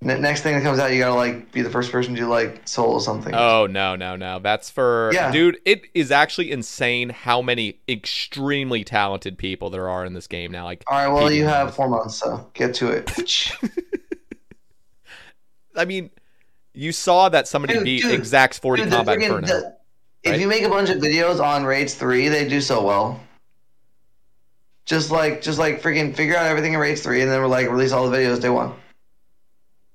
ne- next thing that comes out, you gotta like be the first person to like soul or something. Oh no no no! That's for Yeah. dude. It is actually insane how many extremely talented people there are in this game now. Like, All right, well, you have four months, so get to it. I mean, you saw that somebody Dude, beat dude, Exact's forty Dude, combat freaking- inferno. the- if right? you make a bunch of videos on raids three, they do so well. Just like, just like freaking figure out everything in raids three, and then we're like release all the videos day one,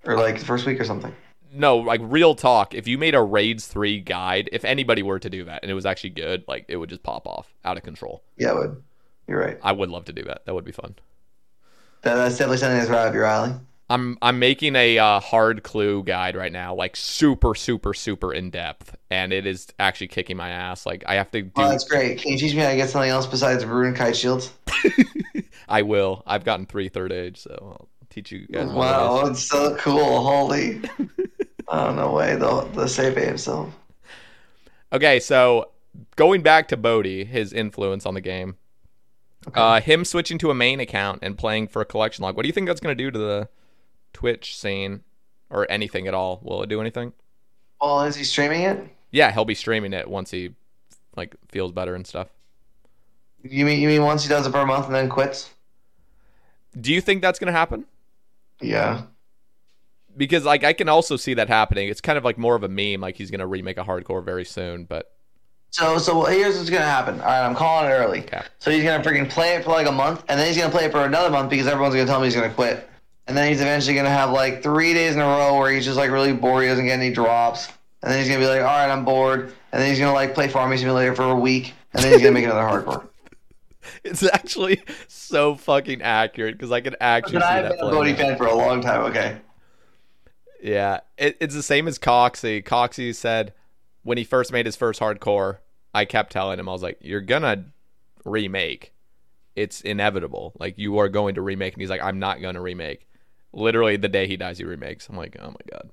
or like the first week or something. no, like real talk. If you made a raids three guide, if anybody were to do that and it was actually good, like it would just pop off out of control. Yeah, it would. You're right. I would love to do that. That would be fun. That, that's definitely something that's right up your alley. I'm I'm making a uh, hard clue guide right now, like super super super in depth, and it is actually kicking my ass. Like I have to do. Oh, that's great. Can you teach me how to get something else besides rune kite shields? I will. I've gotten three third age, so I'll teach you guys. Wow, it's so cool. Holy. oh no way. The the save himself. Okay, so going back to B0aty, his influence on the game, uh, him switching to a main account and playing for a collection log. What do you think that's going to do to the Twitch scene, or anything at all? Will it do anything? Well, is he streaming it? Yeah, he'll be streaming it once he like feels better and stuff. You mean you mean once he does it for a month and then quits? Do you think that's going to happen? Yeah. Because like I can also see that happening. It's kind of like more of a meme. Like he's going to remake a hardcore very soon, but So so here's what's gonna happen. All right, I'm calling it early. Okay. So he's gonna freaking play it for like a month, and then he's gonna play it for another month because everyone's gonna tell him he's gonna quit. And then he's eventually gonna have like three days in a row where he's just like really bored, he doesn't get any drops. And then he's gonna be like, all right, I'm bored. And then he's gonna like play Farming Simulator for a week, and then he's gonna make another hardcore. it's actually so fucking accurate because I can actually But see I've that been a B0aty fan for a long time. Okay. Yeah, it, it's the same as Coxie. Coxie said when he first made his first hardcore, I kept telling him, I was like, "You're gonna remake. It's inevitable. Like you are going to remake." And he's like, "I'm not gonna remake." Literally, the day he dies, he remakes. I'm like, "Oh my god!"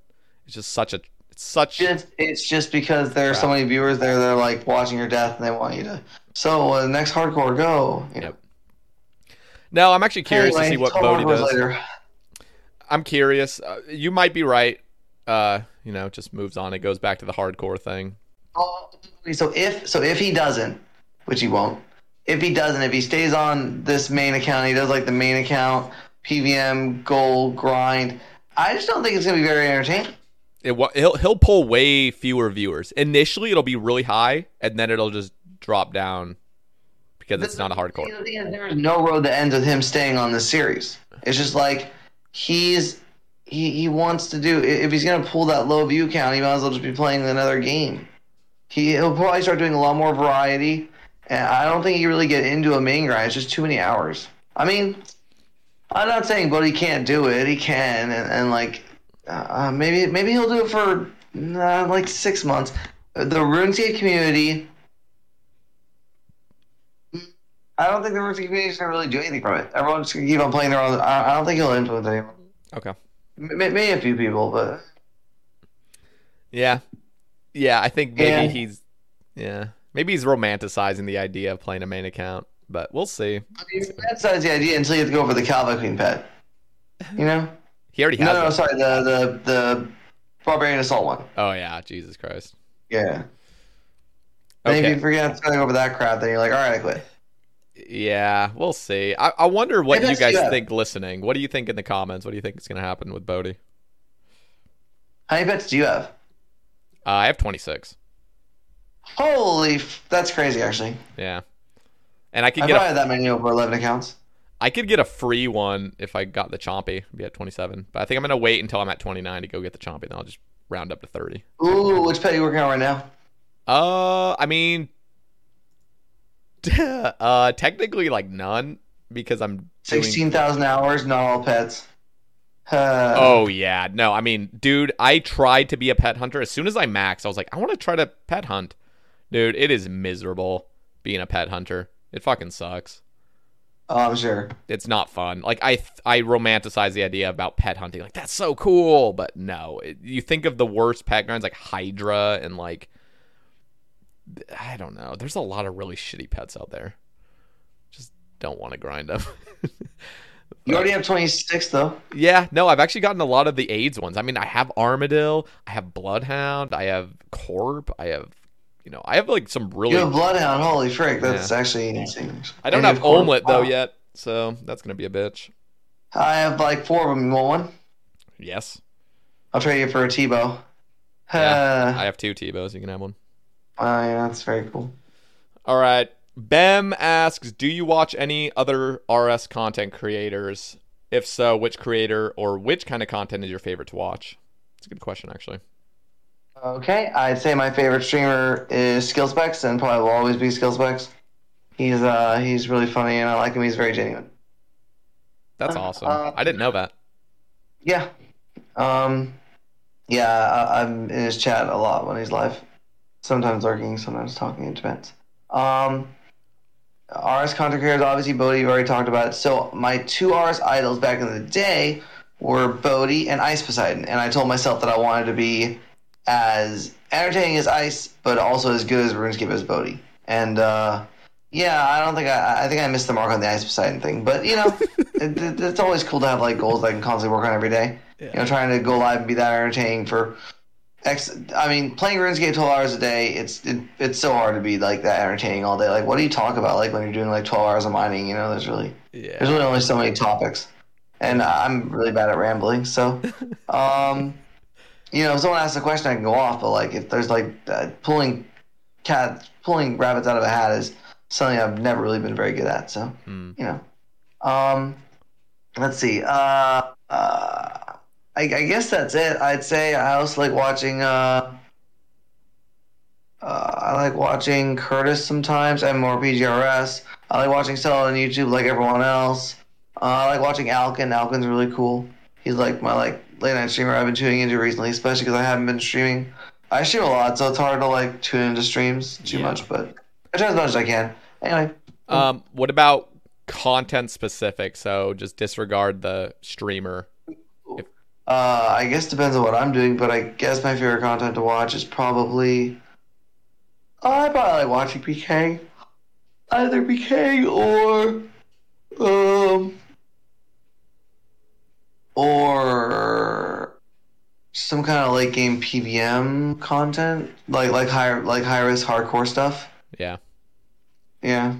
It's just such a, it's such. It's, it's just because there are so many viewers there that are like watching your death and they want you to. So uh, next hardcore go. You know. Yep. No, I'm actually curious Anyway, to see what talk B0aty about it does. later. I'm curious. Uh, you might be right. Uh, you know, just moves on. It goes back to the hardcore thing. Oh, So if so if he doesn't, which he won't, if he doesn't, if he stays on this main account, he does like the main account, PVM, goal, grind. I just don't think it's gonna be very entertaining. It he'll he'll pull way fewer viewers. Initially, it'll be really high, and then it'll just drop down because it's not a hardcore. There's no road that ends with him staying on the series. It's just like he's he, he wants to do. If he's gonna pull that low view count, he might as well just be playing another game. He, he'll probably start doing a lot more variety, and I don't think he really get into a main grind. It's just too many hours. I mean, I'm not saying B0aty can't do it. He can, and, and like uh, maybe maybe he'll do it for uh, like six months. The RuneScape community I don't think the RuneScape community is gonna really do anything from it. Everyone's gonna keep on playing their own. I, I don't think he'll influence anyone. Okay. Maybe a few people, but Yeah. Yeah, I think maybe Yeah. he's yeah. Maybe he's romanticizing the idea of playing a main account, but we'll see. I mean, that's not the idea until you have to go for the Kalphite Queen pet. You know? He already has No, no, sorry, the the the Barbarian Assault one. Oh yeah, Jesus Christ. Yeah. And if Okay. you forget to go over that crap, then you're like, all right, I quit. Yeah, we'll see. I, I wonder what you guys yeah. think listening. What do you think in the comments? What do you think is going to happen with B0aty? How many pets do you have? Uh, I have 26. Holy, f- that's crazy, actually. Yeah. And I could I get probably a, that many over 11 accounts. I could get a free one if I got the Chompy. Be at 27. But I think I'm going to wait until I'm at 29 to go get the Chompy. Then I'll just round up to 30. Ooh, which pet are you working on right now? Uh, I mean, uh, technically like none because I'm doing. 16,000 hours, not all pets. Uh, Oh yeah, no. I mean, dude, I tried to be a pet hunter. As soon as I maxed, I was like, I want to try to pet hunt. Dude, it is miserable being a pet hunter. It fucking sucks. oh, I'm sure. It's not fun. Like I, I romanticize the idea about pet hunting. Like that's so cool, but no. It, you think of the worst pet grinds like Hydra and like, I don't know. There's a lot of really shitty pets out there. Just don't want to grind them. You already have 26, though. Yeah, no, I've actually gotten a lot of the AIDS ones. I mean, I have Armadillo, I have Bloodhound, I have Corp, I have, you know, I have like some really. You have Bloodhound. Holy frick, that's actually insane. I don't And have you Corp. Olmlet though yet, so that's gonna be a bitch. I have like four of them. You want one? Yes, I'll trade you for a T-bow. yeah, Uh, I have two T-bows. You can have one. oh, yeah, that's very cool. All right. Bem asks, "Do you watch any other RS content creators? If so, which creator or which kind of content is your favorite to watch?" It's a good question, actually. Okay, I'd say my favorite streamer is Skillspecs, and probably will always be Skillspecs. He's uh he's really funny, and I like him. He's very genuine. That's awesome. uh, I didn't know that. Yeah. Um. Yeah, I, I'm in his chat a lot when he's live. Sometimes lurking, sometimes talking. It depends. Um. RS content creators, obviously B0aty, you've already talked about it. So my two RS idols back in the day were B0aty and Ice Poseidon, and I told myself that I wanted to be as entertaining as Ice, but also as good as RuneScape as B0aty. And uh, yeah, I don't think I, I think I missed the mark on the Ice Poseidon thing, but you know, it, it, it's always cool to have like goals that I can constantly work on every day. Yeah. You know, trying to go live and be that entertaining for X. I mean, playing RuneScape twelve hours a day, it's it, it's so hard to be like that entertaining all day. Like, what do you talk about? Like when you're doing like twelve hours of mining, you know, there's really Yeah. there's really only so many topics, and I'm really bad at rambling. So, um, you know, if someone asks a question, I can go off. But like, if there's like uh, pulling cat pulling rabbits out of a hat is something I've never really been very good at. So, Hmm. you know, um, let's see. Uh, uh, I, I guess that's it. I'd say I also like watching. Uh, uh, I like watching Curtis sometimes. I'm more PGRS. I like watching Stella on YouTube like everyone else. Uh, I like watching Alkin. Alkin's really cool. He's like my like late night streamer I've been tuning into recently, especially because I haven't been streaming. I stream a lot, so it's hard to like tune into streams too Yeah. much, but I try as much as I can. Anyway, Um, what about content specific? So just disregard the streamer. uh, I guess depends on what I'm doing, but I guess my favorite content to watch is probably. Uh, I probably like watching PK, either PK or, um, or some kind of late game PVM content, like like high like high risk hardcore stuff. Yeah. Yeah.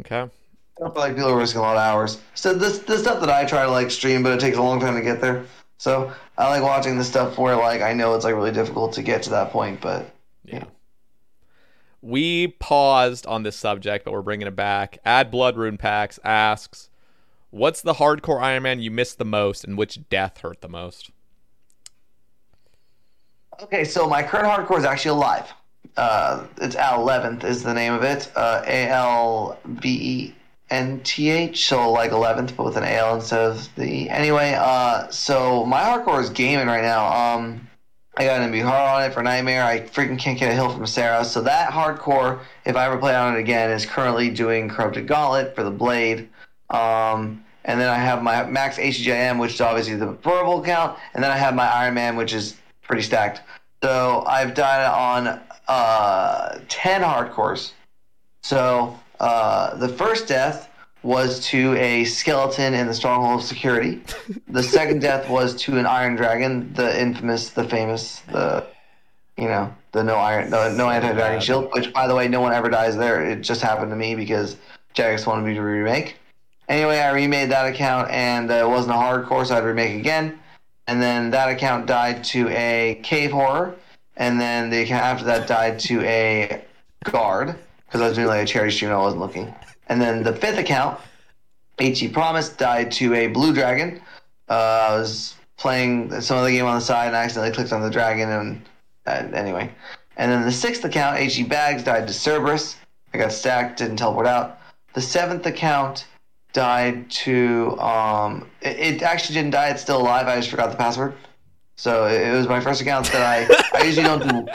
Okay. I don't feel like people are risking a lot of hours. So this the stuff that I try to like stream, but it takes a long time to get there. So I like watching the stuff where like I know it's like really difficult to get to that point, but Yeah. We paused on this subject, but we're bringing it back. Add Blood Rune Packs asks, "What's the hardcore Iron Man you missed the most, and which death hurt the most?" okay. So my current hardcore is actually alive. Uh, it's Al Eleventh is the name of it. Uh, A L V E N T H. So like eleventh, but with an A L instead of the. Anyway, uh, so my hardcore is gaming right now. Um, I got an MB hard on it for Nightmare. I freaking can't get a hill from Sarah. So that hardcore, if I ever play on it again, is currently doing Corrupted Gauntlet for the Blade. Um, and then I have my max HGIM, which is obviously the verbal count. And then I have my Iron Man, which is pretty stacked. So I've died on uh, 10 hardcores. So uh, the first death was to a skeleton in the stronghold of security. The second death was to an iron dragon, the infamous, the famous, the you know, the no iron, the no anti dragon shield. Which, by the way, no one ever dies there. It just happened to me because Jagex wanted me to remake. Anyway, I remade that account, and uh, it wasn't a hardcore, so I'd remake again. And then that account died to a cave horror, and then the account after that died to a guard because I was doing like a charity stream and I wasn't looking. And then the fifth account, HE Promise, died to a blue dragon. Uh, I was playing some other game on the side and I accidentally clicked on the dragon and uh, anyway. And then the sixth account, HE Bags, died to Cerberus. I got stacked, didn't teleport out. The seventh account died to um it, it actually didn't die, it's still alive, I just forgot the password. So it, it was my first account that I I usually don't do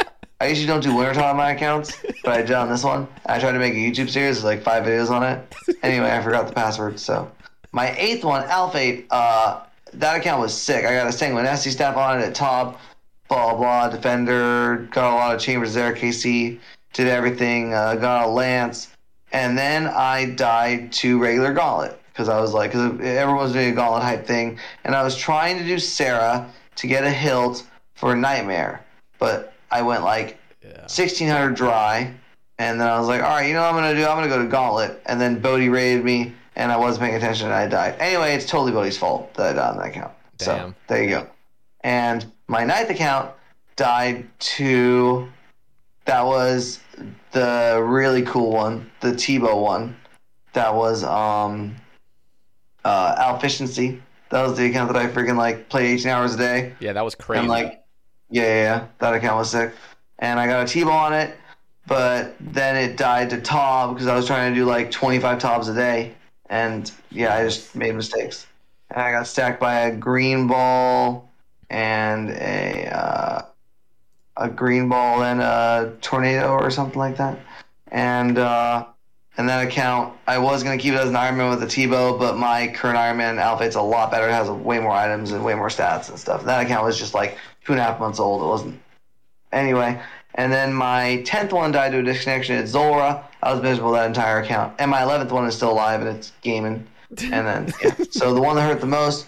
I usually don't do winter on my accounts, but I did on this one. I tried to make a YouTube series with like five videos on it. Anyway, I forgot the password. So my eighth one, Alphate, uh, that account was sick. I got a Sanguinesti staff on it at top, blah blah, defender, got a lot of chambers there, KC, did everything, uh, got a lance, and then I died to regular gauntlet because I was like, because everyone's doing a gauntlet hype thing, and I was trying to do Sarah to get a hilt for Nightmare, but I went like 1600 dry, and then I was like, all right, you know what I'm gonna do? I'm gonna go to Gauntlet, and then B0aty raided me, and I wasn't paying attention, and I died. Anyway, it's totally B0aty's fault that I died on that account. So there you go. And my ninth account died to that was the really cool one, the T-bow one. That was um uh Alficiency. That was the account that I freaking like played 18 hours a day. Yeah, that was crazy. And like, yeah, yeah, yeah, that account was sick. And I got a T-bow on it, but then it died to Tob because I was trying to do like 25 Tobs a day. And yeah, I just made mistakes. And I got stacked by a green ball and a uh, a green ball and a tornado or something like that. And uh, and that account, I was gonna keep it as an Iron Man with a T-bow, but my current Iron Man outfit's a lot better. It has way more items and way more stats and stuff. That account was just like two and a half months old. It wasn't. Anyway, and then my tenth one died to a disconnection at Zulrah. I was miserable that entire account. And my eleventh one is still alive and it's gaming. And then yeah. so the one that hurt the most,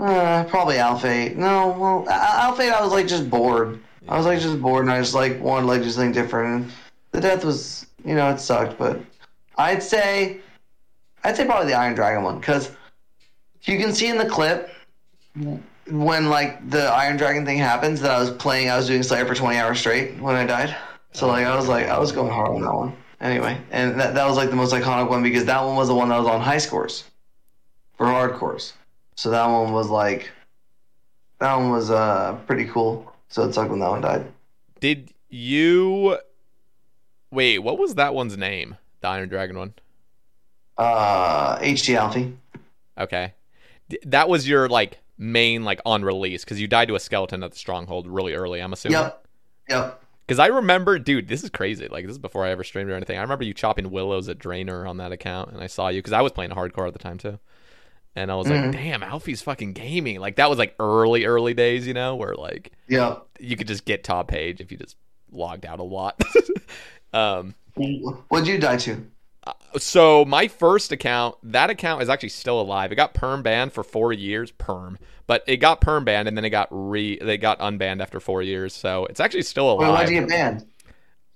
uh, probably Alphate. No, well, Al- Alphate, I was like just bored. I was like just bored, and I just like wanted like do something different. And the death was, you know, it sucked, but I'd say, I'd say probably the Iron Dragon one because you can see in the clip when like the Iron Dragon thing happens that I was playing. I was doing Slayer for 20 hours straight when I died. So like I was like I was going hard on that one. Anyway, and that that was like the most iconic one because that one was the one that was on high scores for hardcores. So that one was like that one was uh pretty cool. So it sucked when that one died. Did you wait? What was that one's name? The Iron Dragon one. Uh, HC Alfie. Okay, D- that was your like main like on release because you died to a skeleton at the stronghold really early. I'm assuming. Yep. Yep. Because I remember, dude, this is crazy. Like this is before I ever streamed or anything. I remember you chopping willows at Draynor on that account, and I saw you because I was playing hardcore at the time too. And I was Mm-hmm. like, damn, Alfie's fucking gaming. Like that was like early, early days, you know, where like Yep. you could just get top page if you just logged out a lot. um, What'd you die to? so my first account, that account is actually still alive. It got perm banned for four years, perm, but it got perm banned and then it got re, they got unbanned after four years. So it's actually still Wait, alive. why'd you get banned?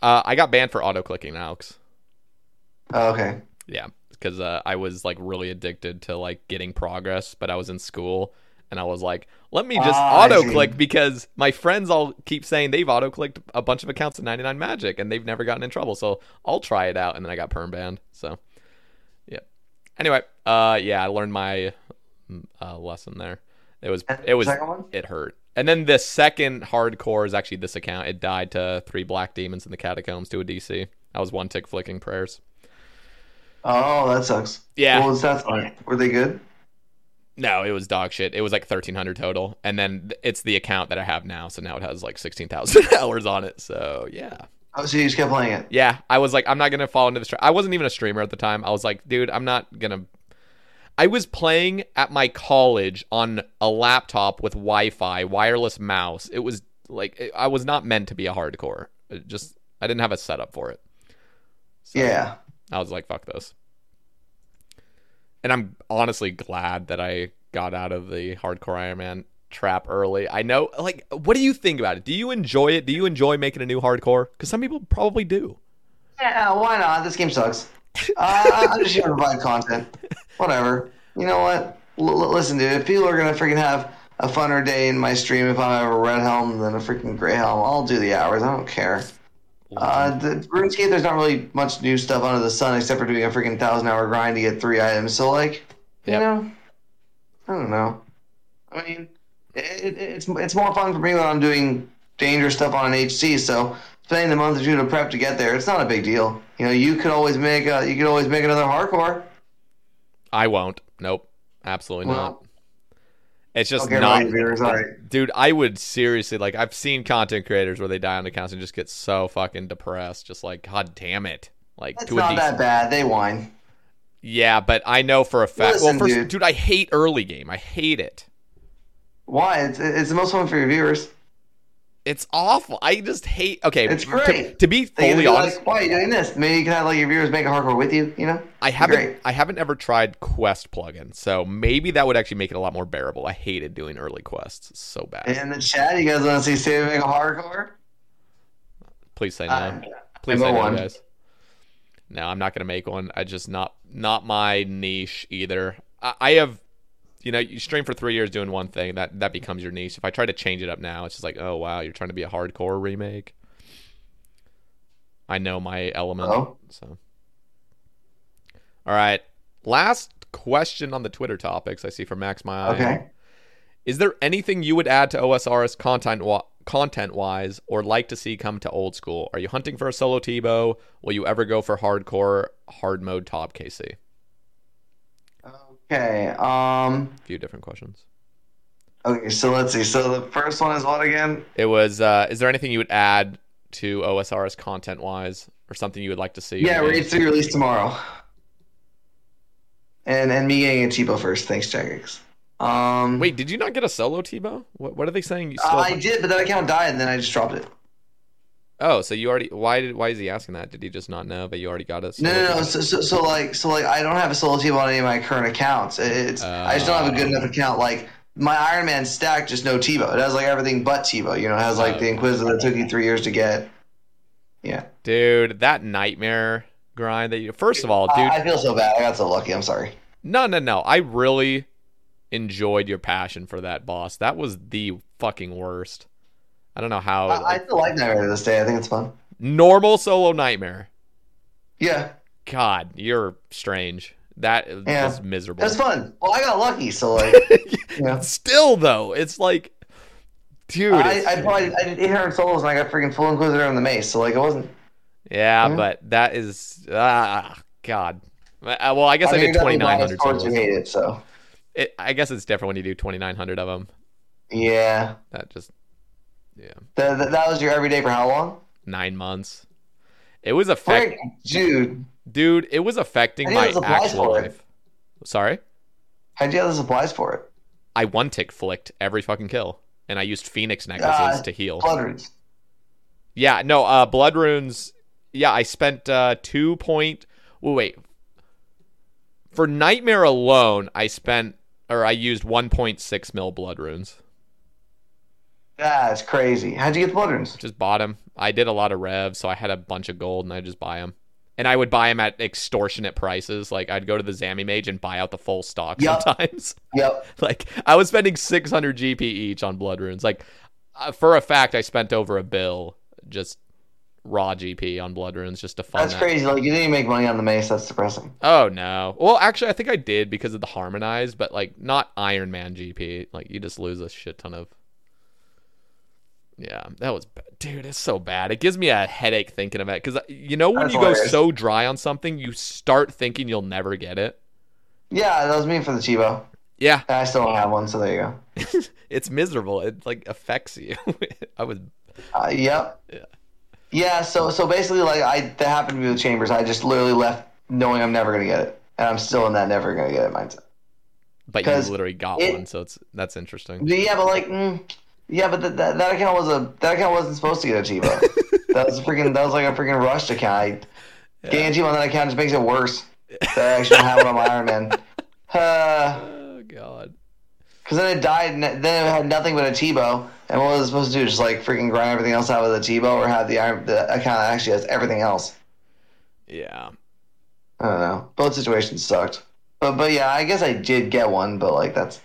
uh, I got banned for auto clicking, Alex. Oh, okay. Yeah, because uh, I was like really addicted to like getting progress, but I was in school and I was like, let me just Ah, auto click because my friends all keep saying they've auto clicked a bunch of accounts in 99 Magic and they've never gotten in trouble. So I'll try it out, and then I got perm banned. So yeah. Anyway, uh, yeah, I learned my mm, uh, lesson there. It was it was it hurt. And then the second hardcore is actually this account. It died to three black demons in the catacombs to a DC. I was one tick flicking prayers. Oh, that sucks. Yeah. What was that like? Were they good? No, it was dog shit. It was like thirteen hundred total, and then it's the account that I have now. So now it has like sixteen thousand hours on it. So yeah, Oh, so you just kept playing it. yeah. I was like, I'm not gonna fall into the. Str- I wasn't even a streamer at the time. I was like, dude, I'm not gonna. I was playing at my college on a laptop with Wi-Fi, wireless mouse. It was like it- I was not meant to be a hardcore. It just I didn't have a setup for it. So- Yeah. I was like, fuck this. And I'm honestly glad that I got out of the hardcore Iron Man trap early. I know, like, what do you think about it? Do you enjoy it? Do you enjoy making a new hardcore? Because some people probably do. Yeah, why not? This game sucks. Uh, I'm just here to provide content. Whatever. You know what? L- listen, dude. If people are gonna freaking have a funner day in my stream, if I have a red helm than a freaking gray helm, I'll do the hours. I don't care. Uh, the RuneScape, there's not really much new stuff under the sun except for doing a freaking thousand hour grind to get three items. So, like, you Yep. know, I don't know. I mean, it, it, it's it's more fun for me when I'm doing dangerous stuff on an HC. So spending a month or two to prep to get there, it's not a big deal. You know, you could always make a, you could always make another hardcore. I won't. Nope. Absolutely not. It's just okay, not. right. Dude, I would seriously, like, I've seen content creators where they die on accounts and just get so fucking depressed. Just like, God damn it. Like, It's not decent. that bad. They whine. Yeah, but I know for a fact. Listen, well, first, dude. dude, I hate early game. I hate it. Why? It's it's the most fun for your viewers. It's awful. I just hate. Okay, It's to- great. To, be fully honest, like, why are you doing this? Maybe you can have like your viewers make a hardcore with you. You know, I haven't. great. I haven't ever tried Quest plugin, so maybe that would actually make it a lot more bearable. I hated doing early quests. It's so bad. In the chat, you guys want to see Save make a hardcore? Please say no. Uh, Please say no, one. guys. No, I'm not gonna make one. I just not not my niche either. I, I have, you know, you stream for three years doing one thing that that becomes your niche. If I try to change it up now, it's just like, oh wow, you're trying to be a hardcore remake. I know my element, Oh. so. All right, last question on the Twitter topics I see from Max My. Okay. Is there anything you would add to OSRS content wa- content wise or like to see come to old school? Are you hunting for a solo T-bow? Will you ever go for hardcore hard mode ToB KC? Okay. Um. A few different questions. Okay. So let's see. So the first one is what again? It was uh is there anything you would add to OSRS content wise or something you would like to see? Yeah, Raid game? three released tomorrow. And and me getting a cheapo first. Thanks, Jagex. Um. Wait, did you not get a solo T-bow? What what are they saying you uh, still I did, but that account died, and then I just dropped it. Oh, so you already why did why is he asking that? Did he just not know But you already got us. No, no, no. So, so, so like, so like, I don't have a solo team on any of my current accounts. It's I just don't have a good oh. enough account. Like my Iron Man stack, just no T-bow. It has like everything but T-bow. You know, it has like the oh. Inquisitor that took you three years to get. Yeah. Dude, that nightmare grind that you first of all, dude I, I feel so bad. I got so lucky. I'm sorry. No, no, no. I really enjoyed your passion for that boss. That was the fucking worst. I don't know how. I, I like, still like Nightmare to this day. I think it's fun. normal solo nightmare. Yeah, God, you're strange. That is Yeah. was miserable. that's fun. Well, I got lucky, so like, know, Still though, it's like, dude. I, I probably I did 800 solos and I got freaking full Inquisitor on the mace. So like, it wasn't. yeah, Yeah. but that is ah God. Uh, Well, I guess I, mean, did you got me twenty nine minus hundred towards solos. You hate it, so it, I guess it's different when you do 2,900 of them. Yeah. That just, yeah, That, that, that was your everyday for how long? nine months. It was affecting. Dude. dude. It was affecting my actual it. life. Sorry, How'd you have the supplies for it? I one tick flicked every fucking kill, and I used Phoenix necklaces Uh, to heal. Blood roots. Yeah, no, uh, blood runes. Yeah, I spent uh, two point. Oh, wait, for nightmare alone, I spent or I used one point six mil blood runes. That's crazy. How'd you get the blood roots? Just bought them. I did a lot of revs, so I had a bunch of gold, and I just buy them. And I would buy them at extortionate prices. Like I'd go to the Zami Mage and buy out the full stock Yup. sometimes. Yep. like I was spending 600 GP each on blood runes. Like uh, for a fact, I spent over a bill just raw GP on blood runes just to fund That's that. crazy. Like you didn't even make money on the mace. That's depressing. Oh no. Well, actually, I think I did because of the harmonized, but like not Iron Man GP. Like you just lose a shit ton of. Yeah, that was dude. It's so bad. It gives me a headache thinking of it because you know when That's you go so dry on something, you start thinking you'll never get it. Yeah, that was me for the Chivo. Yeah, And I still don't have one, so there you go. it's miserable. It like affects you. I was Uh, yep. Yeah. Yeah. So so basically, like I that happened to me with Chambers. I just literally left knowing I'm never gonna get it, and I'm still in that never gonna get it mindset. but you literally got it- one, so it's that's interesting. Yeah, but like, mm, yeah, but that, that that account was a that account wasn't supposed to get a Chivo. that was a freaking that was like a freaking rushed account. I, Getting a Chivo on that account just makes it worse. That I actually don't have it on my Iron Man. Uh, Oh god. Because then it died, and then it had nothing but a T-bow. And what was it supposed to do? Just like freaking grind everything else out with a T-bow, or have the iron the account that actually has everything else? Yeah. I don't know. Both situations sucked. But but yeah, I guess I did get one, but like that's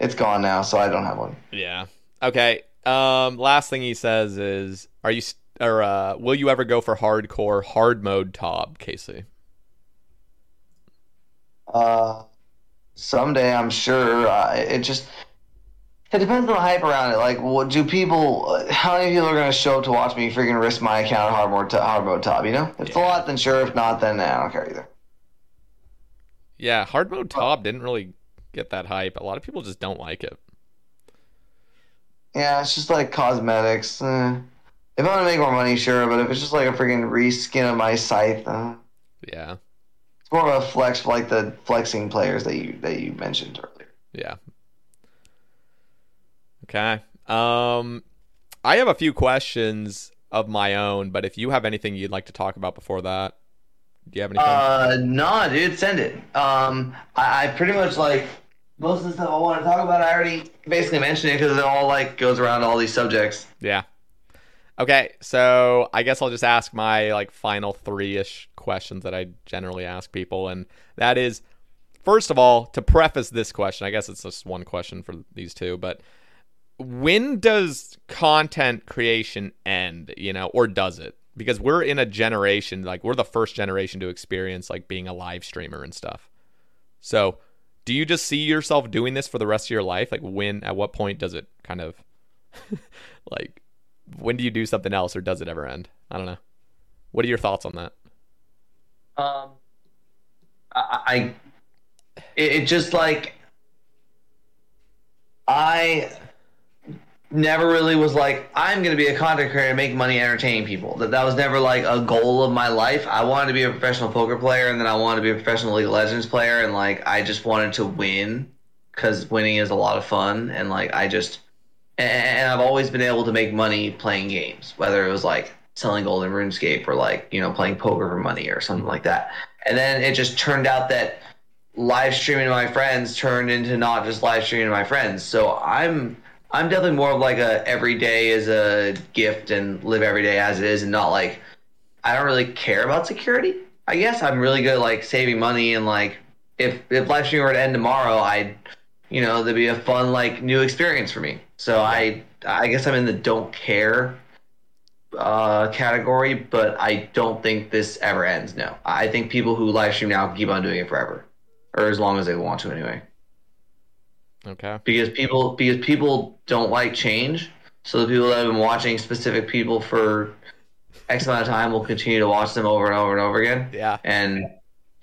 it's gone now, so I don't have one. Yeah. Okay. Um. Last thing he says is, "Are you or uh, will you ever go for hardcore hard mode ToB, KC?" Uh, someday I'm sure. Uh, it just it depends on the hype around it. Like, what do people? How many people are going to show up to watch me freaking risk my account hard mode to, hard mode ToB? You know, if it's a lot, then sure. If not, then nah, I don't care either. Yeah, hard mode ToB didn't really get that hype. A lot of people just don't like it. Yeah, it's just like cosmetics. Eh. If I want to make more money, sure, but if it's just like a freaking reskin of my scythe, uh, Yeah. it's more of a flex for like the flexing players that you that you mentioned earlier. Yeah. Okay. Um, I have a few questions of my own, but if you have anything you'd like to talk about before that, do you have anything? Uh, nah, dude, send it. Um, I, I pretty much like most of the stuff I want to talk about. I already basically mentioned it because it all like goes around all these subjects. Yeah. Okay, so I guess I'll just ask my like final three-ish questions that I generally ask people, and that is, first of all, to preface this question, I guess it's just one question for these two, but when does content creation end? You know, or does it? Because we're in a generation, like we're the first generation to experience like being a live streamer and stuff. So, do you just see yourself doing this for the rest of your life? Like, when? At what point does it kind of like? when do you do something else or does it ever end? I don't know. What are your thoughts on that? Um, I, I it, it just like I never really was like I'm gonna be a content creator and make money entertaining people. That that was never like a goal of my life. I wanted to be a professional poker player, and then I wanted to be a professional League of Legends player, and like I just wanted to win because winning is a lot of fun, and like I just and I've always been able to make money playing games, whether it was like selling gold in RuneScape or like you know playing poker for money or something like that. And then it just turned out that live streaming to my friends turned into not just live streaming to my friends. So I'm I'm definitely more of like a every day is a gift and live every day as it is, and not like I don't really care about security. I guess I'm really good at like saving money and like if if live streaming were to end tomorrow, I'd you know there'd be a fun like new experience for me. So I I guess I'm in the don't care uh, category, but I don't think this ever ends. No, I think people who live stream now keep on doing it forever, or as long as they want to anyway. Okay. Because people because people don't like change. So the people that have been watching specific people for X amount of time will continue to watch them over and over and over again. Yeah. And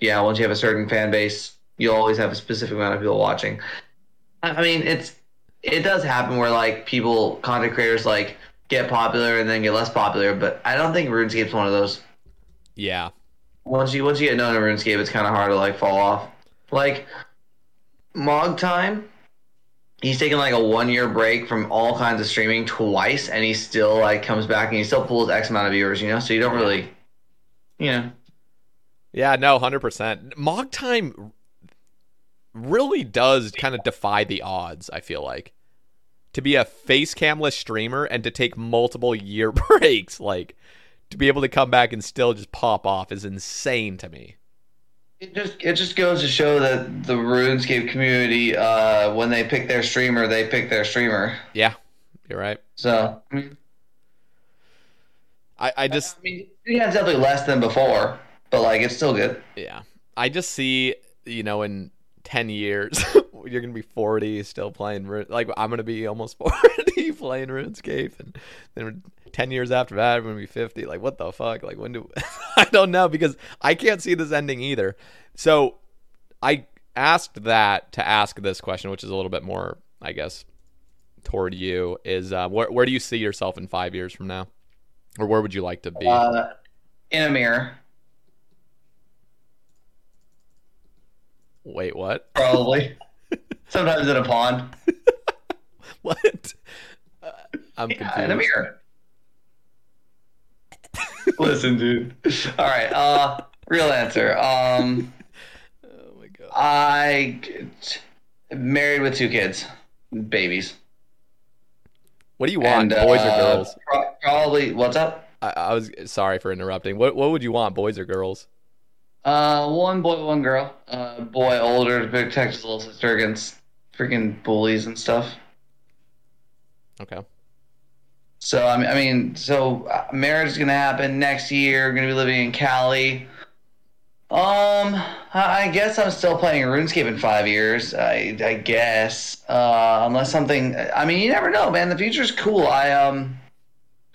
yeah, once you have a certain fan base, you'll always have a specific amount of people watching. I mean, it's it does happen where like people content creators like get popular and then get less popular, but I don't think RuneScape's one of those. Yeah. Once you once you get known in RuneScape, it's kind of hard to like fall off. Like Mog Time, he's taken like a one year break from all kinds of streaming twice, and he still like comes back and he still pulls X amount of viewers. You know, so you don't really, you know. Yeah, no, 100%. Mog Time really does kind of defy the odds, I feel like. To be a face camless streamer and to take multiple year breaks, like to be able to come back and still just pop off is insane to me. It just it just goes to show that the RuneScape community, uh, when they pick their streamer, they pick their streamer. Yeah, you're right. So I mean, I, I just I mean, yeah, it's definitely less than before, but like it's still good. Yeah. I just see, you know, in 10 years, you're going to be 40 still playing, Rune- like, I'm going to be almost 40 playing RuneScape. And then 10 years after that, I'm going to be 50. Like, what the fuck? Like, when do I don't know because I can't see this ending either. So I asked that to ask this question, which is a little bit more, I guess, toward you is uh, where, where do you see yourself in five years from now? Or where would you like to be? Uh, in a mirror, Wait, what? probably. Sometimes in a pond. What? Uh, I'm Yeah, confused. in a mirror. Listen, dude. All right. Uh, real answer. Um, Oh my god. I married with two kids, babies. What do you want, And, boys or uh, girls? pro- probably. What's up? I, I was sorry for interrupting. What what would you want, boys or girls? Uh, one boy, one girl. Uh, boy older to protect his little sister against freaking bullies and stuff. Okay. So I mean, so uh, marriage is gonna happen next year. Gonna be living in Cali. Um, I I guess I'm still playing RuneScape in five years. I I guess, uh, unless something. I mean, you never know, man. The future's cool. I um,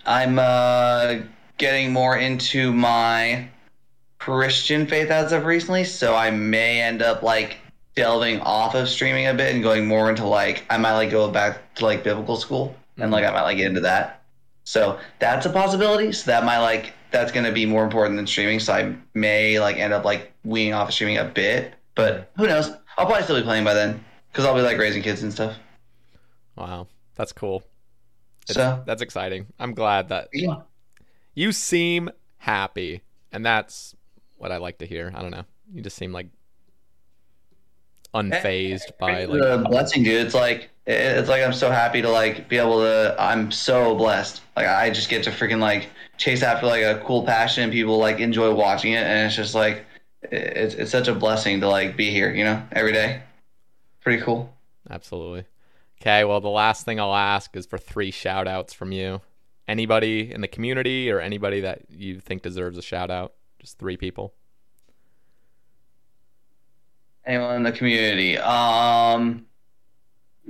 I'm uh getting more into my Christian faith as of recently, so I may end up like delving off of streaming a bit and going more into like I might like go back to like biblical school and like I might like get into that. So that's a possibility. So that might like that's gonna be more important than streaming. So I may like end up like weaning off of streaming a bit, but who knows? I'll probably still be playing by then because I'll be like raising kids and stuff. Wow, that's cool. It's- So that's exciting. I'm glad that yeah. you seem happy, and that's what I like to hear. I don't know. You just seem like Eh, unfazed eh, by It's like a blessing, dude. It's like it's like I'm so happy to like be able to. I'm so blessed. Like I just get to freaking like chase after like a cool passion. and People like enjoy watching it, and it's just like it's it's such a blessing to like be here. You know, every day. Pretty cool. absolutely. Okay, well the last thing I'll ask is for three shout outs from you. Anybody in the community or anybody that you think deserves a shout out? Just three people. Anyone in the community? Um,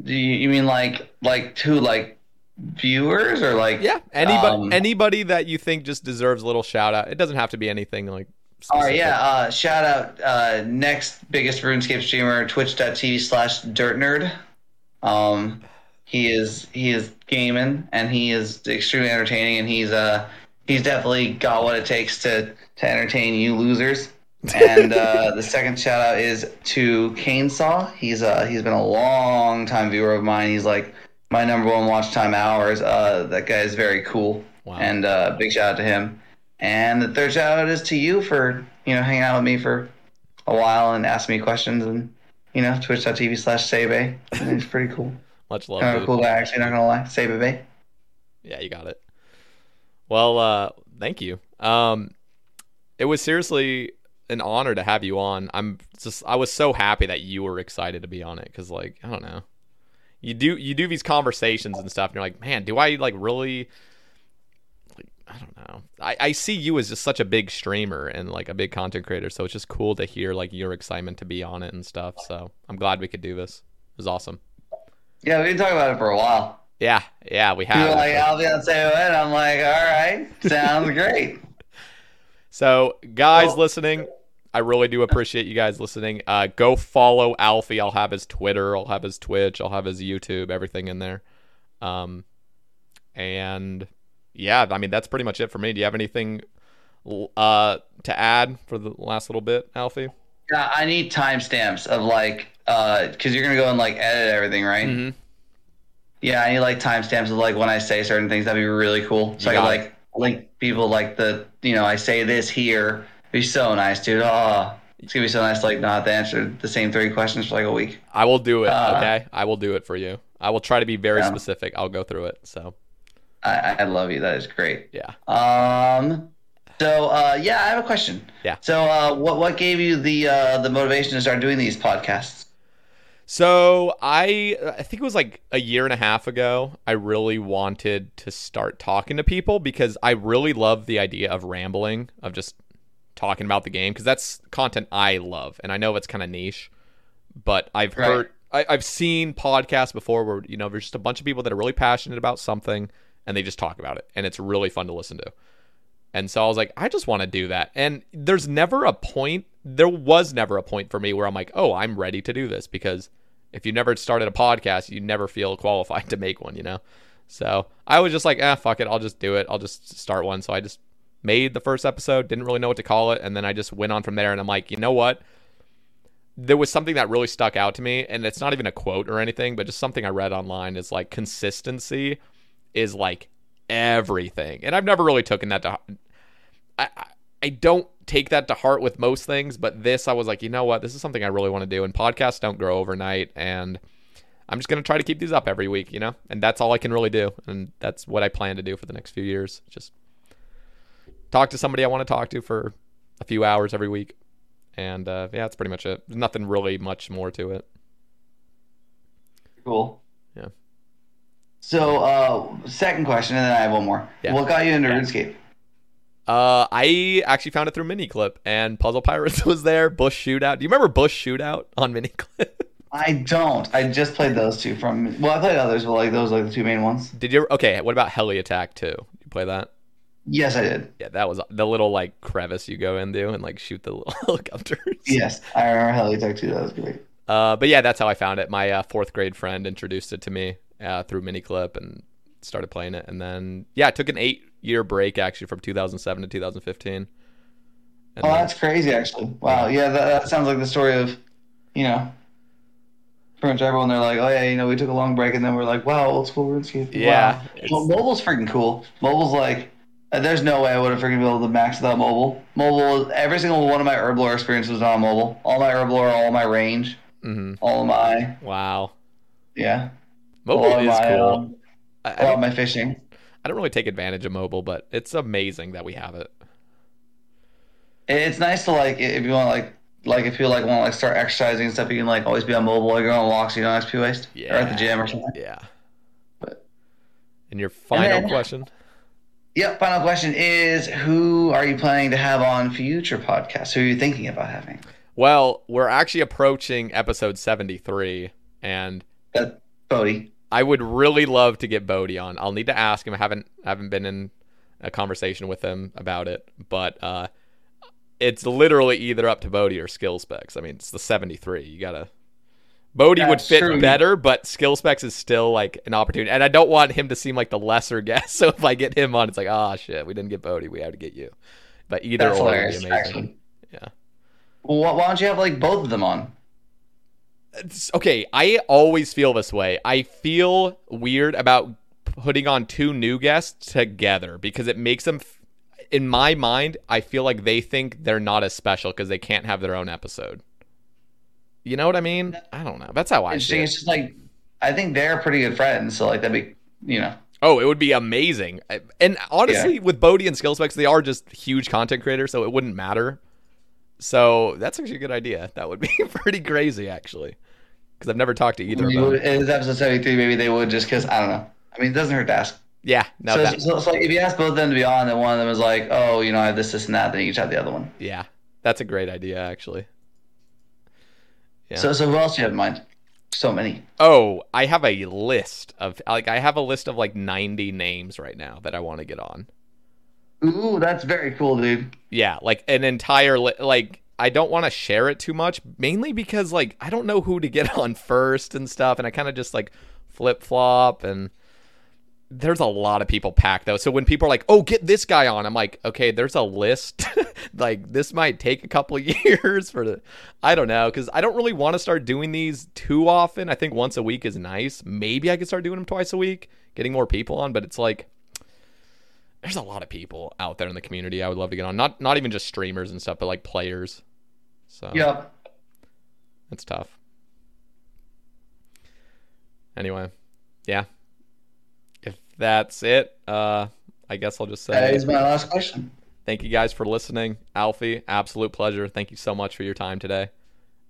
do you, you mean like like two like viewers or like Yeah, anybody um, anybody that you think just deserves a little shout out. It doesn't have to be anything like. All right, yeah. Uh, shout out uh, next biggest RuneScape streamer, twitch.tv slash dirt nerd. Um, he is he is gaming and he is extremely entertaining and he's uh he's definitely got what it takes to to entertain you losers. And uh, the second shout out is to Canesaw. He's uh he's been a long time viewer of mine. He's like my number one watch time hours. Uh, that guy is very cool. Wow. And uh, big shout out to him. And the third shout out is to you for you know hanging out with me for a while and asking me questions and you know twitch.tv slash Sebe. It's pretty cool. Much love. Kind of a cool guy, actually. Not gonna lie, Sebe. Yeah, you got it. Well, uh, thank you. Um, it was seriously an honor to have you on. I'm just, I was so happy that you were excited to be on it because, like, I don't know, you do you do these conversations and stuff, and you're like, man, do I like really? Like, I don't know. I, I see you as just such a big streamer and like a big content creator, so it's just cool to hear like your excitement to be on it and stuff. So I'm glad we could do this. It was awesome. Yeah, we've been talking about it for a while. Yeah, yeah, we have. like, I'll be on Sebe, and I'm like, all right, sounds great. So, guys Well- listening, I really do appreciate you guys listening. Uh, go follow Alfie. I'll have his Twitter. I'll have his Twitch. I'll have his YouTube. Everything in there. Um, and yeah, I mean that's pretty much it for me. Do you have anything uh to add for the last little bit, Alfie? Yeah, I need timestamps of like, uh, because you're gonna go and like edit everything, right? Mhm. Yeah, I need like timestamps of like when I say certain things. That'd be really cool. So You I could like link people like the you know I say this here. Be so nice, dude. Oh, it's gonna be so nice to like not to answer the same three questions for like a week. I will do it. Uh, okay, I will do it for you. I will try to be very Yeah. specific. I'll go through it. So I, I love you. That is great. yeah. Um. So uh, yeah, I have a question. Yeah. So uh, what what gave you the uh, the motivation to start doing these podcasts? So I I think it was like a year and a half ago. I really wanted to start talking to people because I really love the idea of rambling, of just talking about the game because that's content I love, and I know it's kind of niche, but I've Right. heard I, I've seen podcasts before where you know there's just a bunch of people that are really passionate about something and they just talk about it, and it's really fun to listen to. And so I was like, I just want to do that. And there's never a point, there was never a point for me where I'm like, oh, I'm ready to do this because if you never started a podcast, you never feel qualified to make one, you know? So I was just like, ah, fuck it. I'll just do it. I'll just start one. So I just made the first episode, didn't really know what to call it. And then I just went on from there. And I'm like, you know what? There was something that really stuck out to me. And it's not even a quote or anything, but just something I read online is like consistency is like everything. And I've never really taken that to I, I- don't take that to heart with most things, but this I was like, you know what, this is something I really want to do. And podcasts don't grow overnight, and I'm just gonna try to keep these up every week, you know. And that's all I can really do, and that's what I plan to do for the next few years. Just talk to somebody I want to talk to for a few hours every week, and uh, yeah, that's pretty much it. There's nothing really much more to it. Cool. Yeah. So, uh, second question, and then I have one more. Yeah. What got you into RuneScape? Uh, I actually found it through Miniclip, and Puzzle Pirates was there. Bush Shootout. Do you remember Bush Shootout on Miniclip? I don't. I just played those two from. Well, I played others, but like those are like the two main ones. Did you? Okay. What about Heli Attack 2? Did you play that? Yes, I did. Yeah, that was the little like crevice you go into and like shoot the little helicopters. Yes, I remember Heli Attack 2. That was great. Uh, but yeah, that's how I found it. My uh, fourth grade friend introduced it to me uh, through Miniclip and started playing it. And then yeah, I took an eight year break actually from 2007 to 2015. And Oh, then- that's crazy, actually. Wow. Yeah, that, that sounds like the story of, you know, pretty much everyone. They're like, oh yeah, you know, we took a long break, and then we're like, wow, old school RuneScape. Yeah, Wow. Well, mobile's freaking cool. Mobile's like, there's no way I would have freaking been able to max without mobile. Mobile, every single one of my Herblore experiences was on mobile. All my Herblore, all my range, Mhm. all of my, wow, yeah, mobile all is my, cool. um, I, I all my fishing. I don't really take advantage of mobile, but it's amazing that we have it. It's nice to like if you want like like if you like want to like start exercising and stuff, you can like always be on mobile while you're on walks. You don't have XP waste. Yeah. Or at the gym or something. Yeah. But- And your final then- question? Yep. Final question is: Who are you planning to have on future podcasts? Who are you thinking about having? Well, we're actually approaching episode 73, and B0aty. I would really love to get B0aty on. I'll need to ask him. I haven't haven't been in a conversation with him about it, but uh, it's literally either up to B0aty or skill specs. I mean, it's the 73. You gotta. B0aty would fit true. better, but skill specs is still like an opportunity, and I don't want him to seem like the lesser guest. So if I get him on, it's like, oh shit, we didn't get B0aty, we have to get you. But either That's or would be amazing. Yeah. Well, why why don't you have like both of them on? It's- okay, I always feel this way. I feel weird about putting on two new guests together because it makes them f- in my mind, I feel like they think they're not as special because they can't have their own episode. You know what I mean? I don't know. That's how I see it. It's just like I think they're pretty good friends, so like that'd be you know. Oh, it would be amazing. And honestly, with B0aty and Skill Specs, they are just huge content creators, so it wouldn't matter. So that's actually a good idea. That would be pretty crazy, actually, because I've never talked to either of them. It is episode seventy three. Maybe they would just because I don't know. I mean, it doesn't hurt to ask. Yeah, no, so, that, so it's like if you ask both of them to be on, and one of them is like, "Oh, you know, I have this, this, and that," then you each have the other one. yeah, that's a great idea, actually. Yeah. So, so who else do you have in mind? So many. Oh, I have a list of like I have a list of like 90 names right now that I want to get on. Ooh, that's very cool, dude. Yeah, like an entire li- like I don't want to share it too much, mainly because like I don't know who to get on first and stuff, and I kind of just like flip flop and there's a lot of people packed though. So when people are like, "Oh, get this guy on," I'm like, "Okay, there's a list. like this might take a couple of years for the I don't know cuz I don't really want to start doing these too often. I think once a week is nice. Maybe I could start doing them twice a week, getting more people on, but it's like there's a lot of people out there in the community I would love to get on. Not not even just streamers and stuff, but like players. So Yeah. It's tough. Anyway, yeah. That's it, uh, I guess I'll just say That is my last question. thank you guys for listening. Alfie, absolute pleasure. Thank you so much for your time today.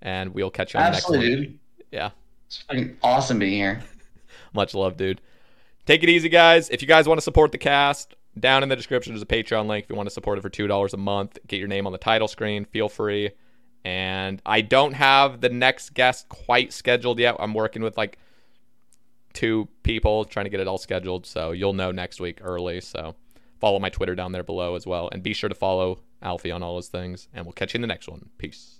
And we'll catch you on the next Absolutely, one. dude. Yeah. It's fucking awesome being here. Much love, dude. Take it easy, guys. If you guys want to support the cast, down in the description there's a Patreon link. If you want to support it for $2 a month, get your name on the title screen, feel free. And I don't have the next guest quite scheduled yet. I'm working with like two people trying to get it all scheduled. So you'll know next week early. So follow my Twitter down there below as well. And be sure to follow Alfie on all his things. And we'll catch you in the next one. Peace.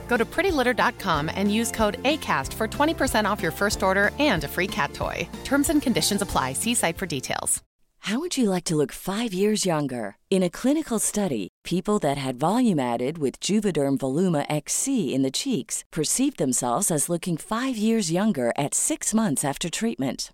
Go to prettylitter.com and use code ACAST for 20% off your first order and a free cat toy. Terms and conditions apply. See site for details. How would you like to look five years younger? In a clinical study, people that had volume added with Juvederm Voluma XC in the cheeks perceived themselves as looking five years younger at six months after treatment.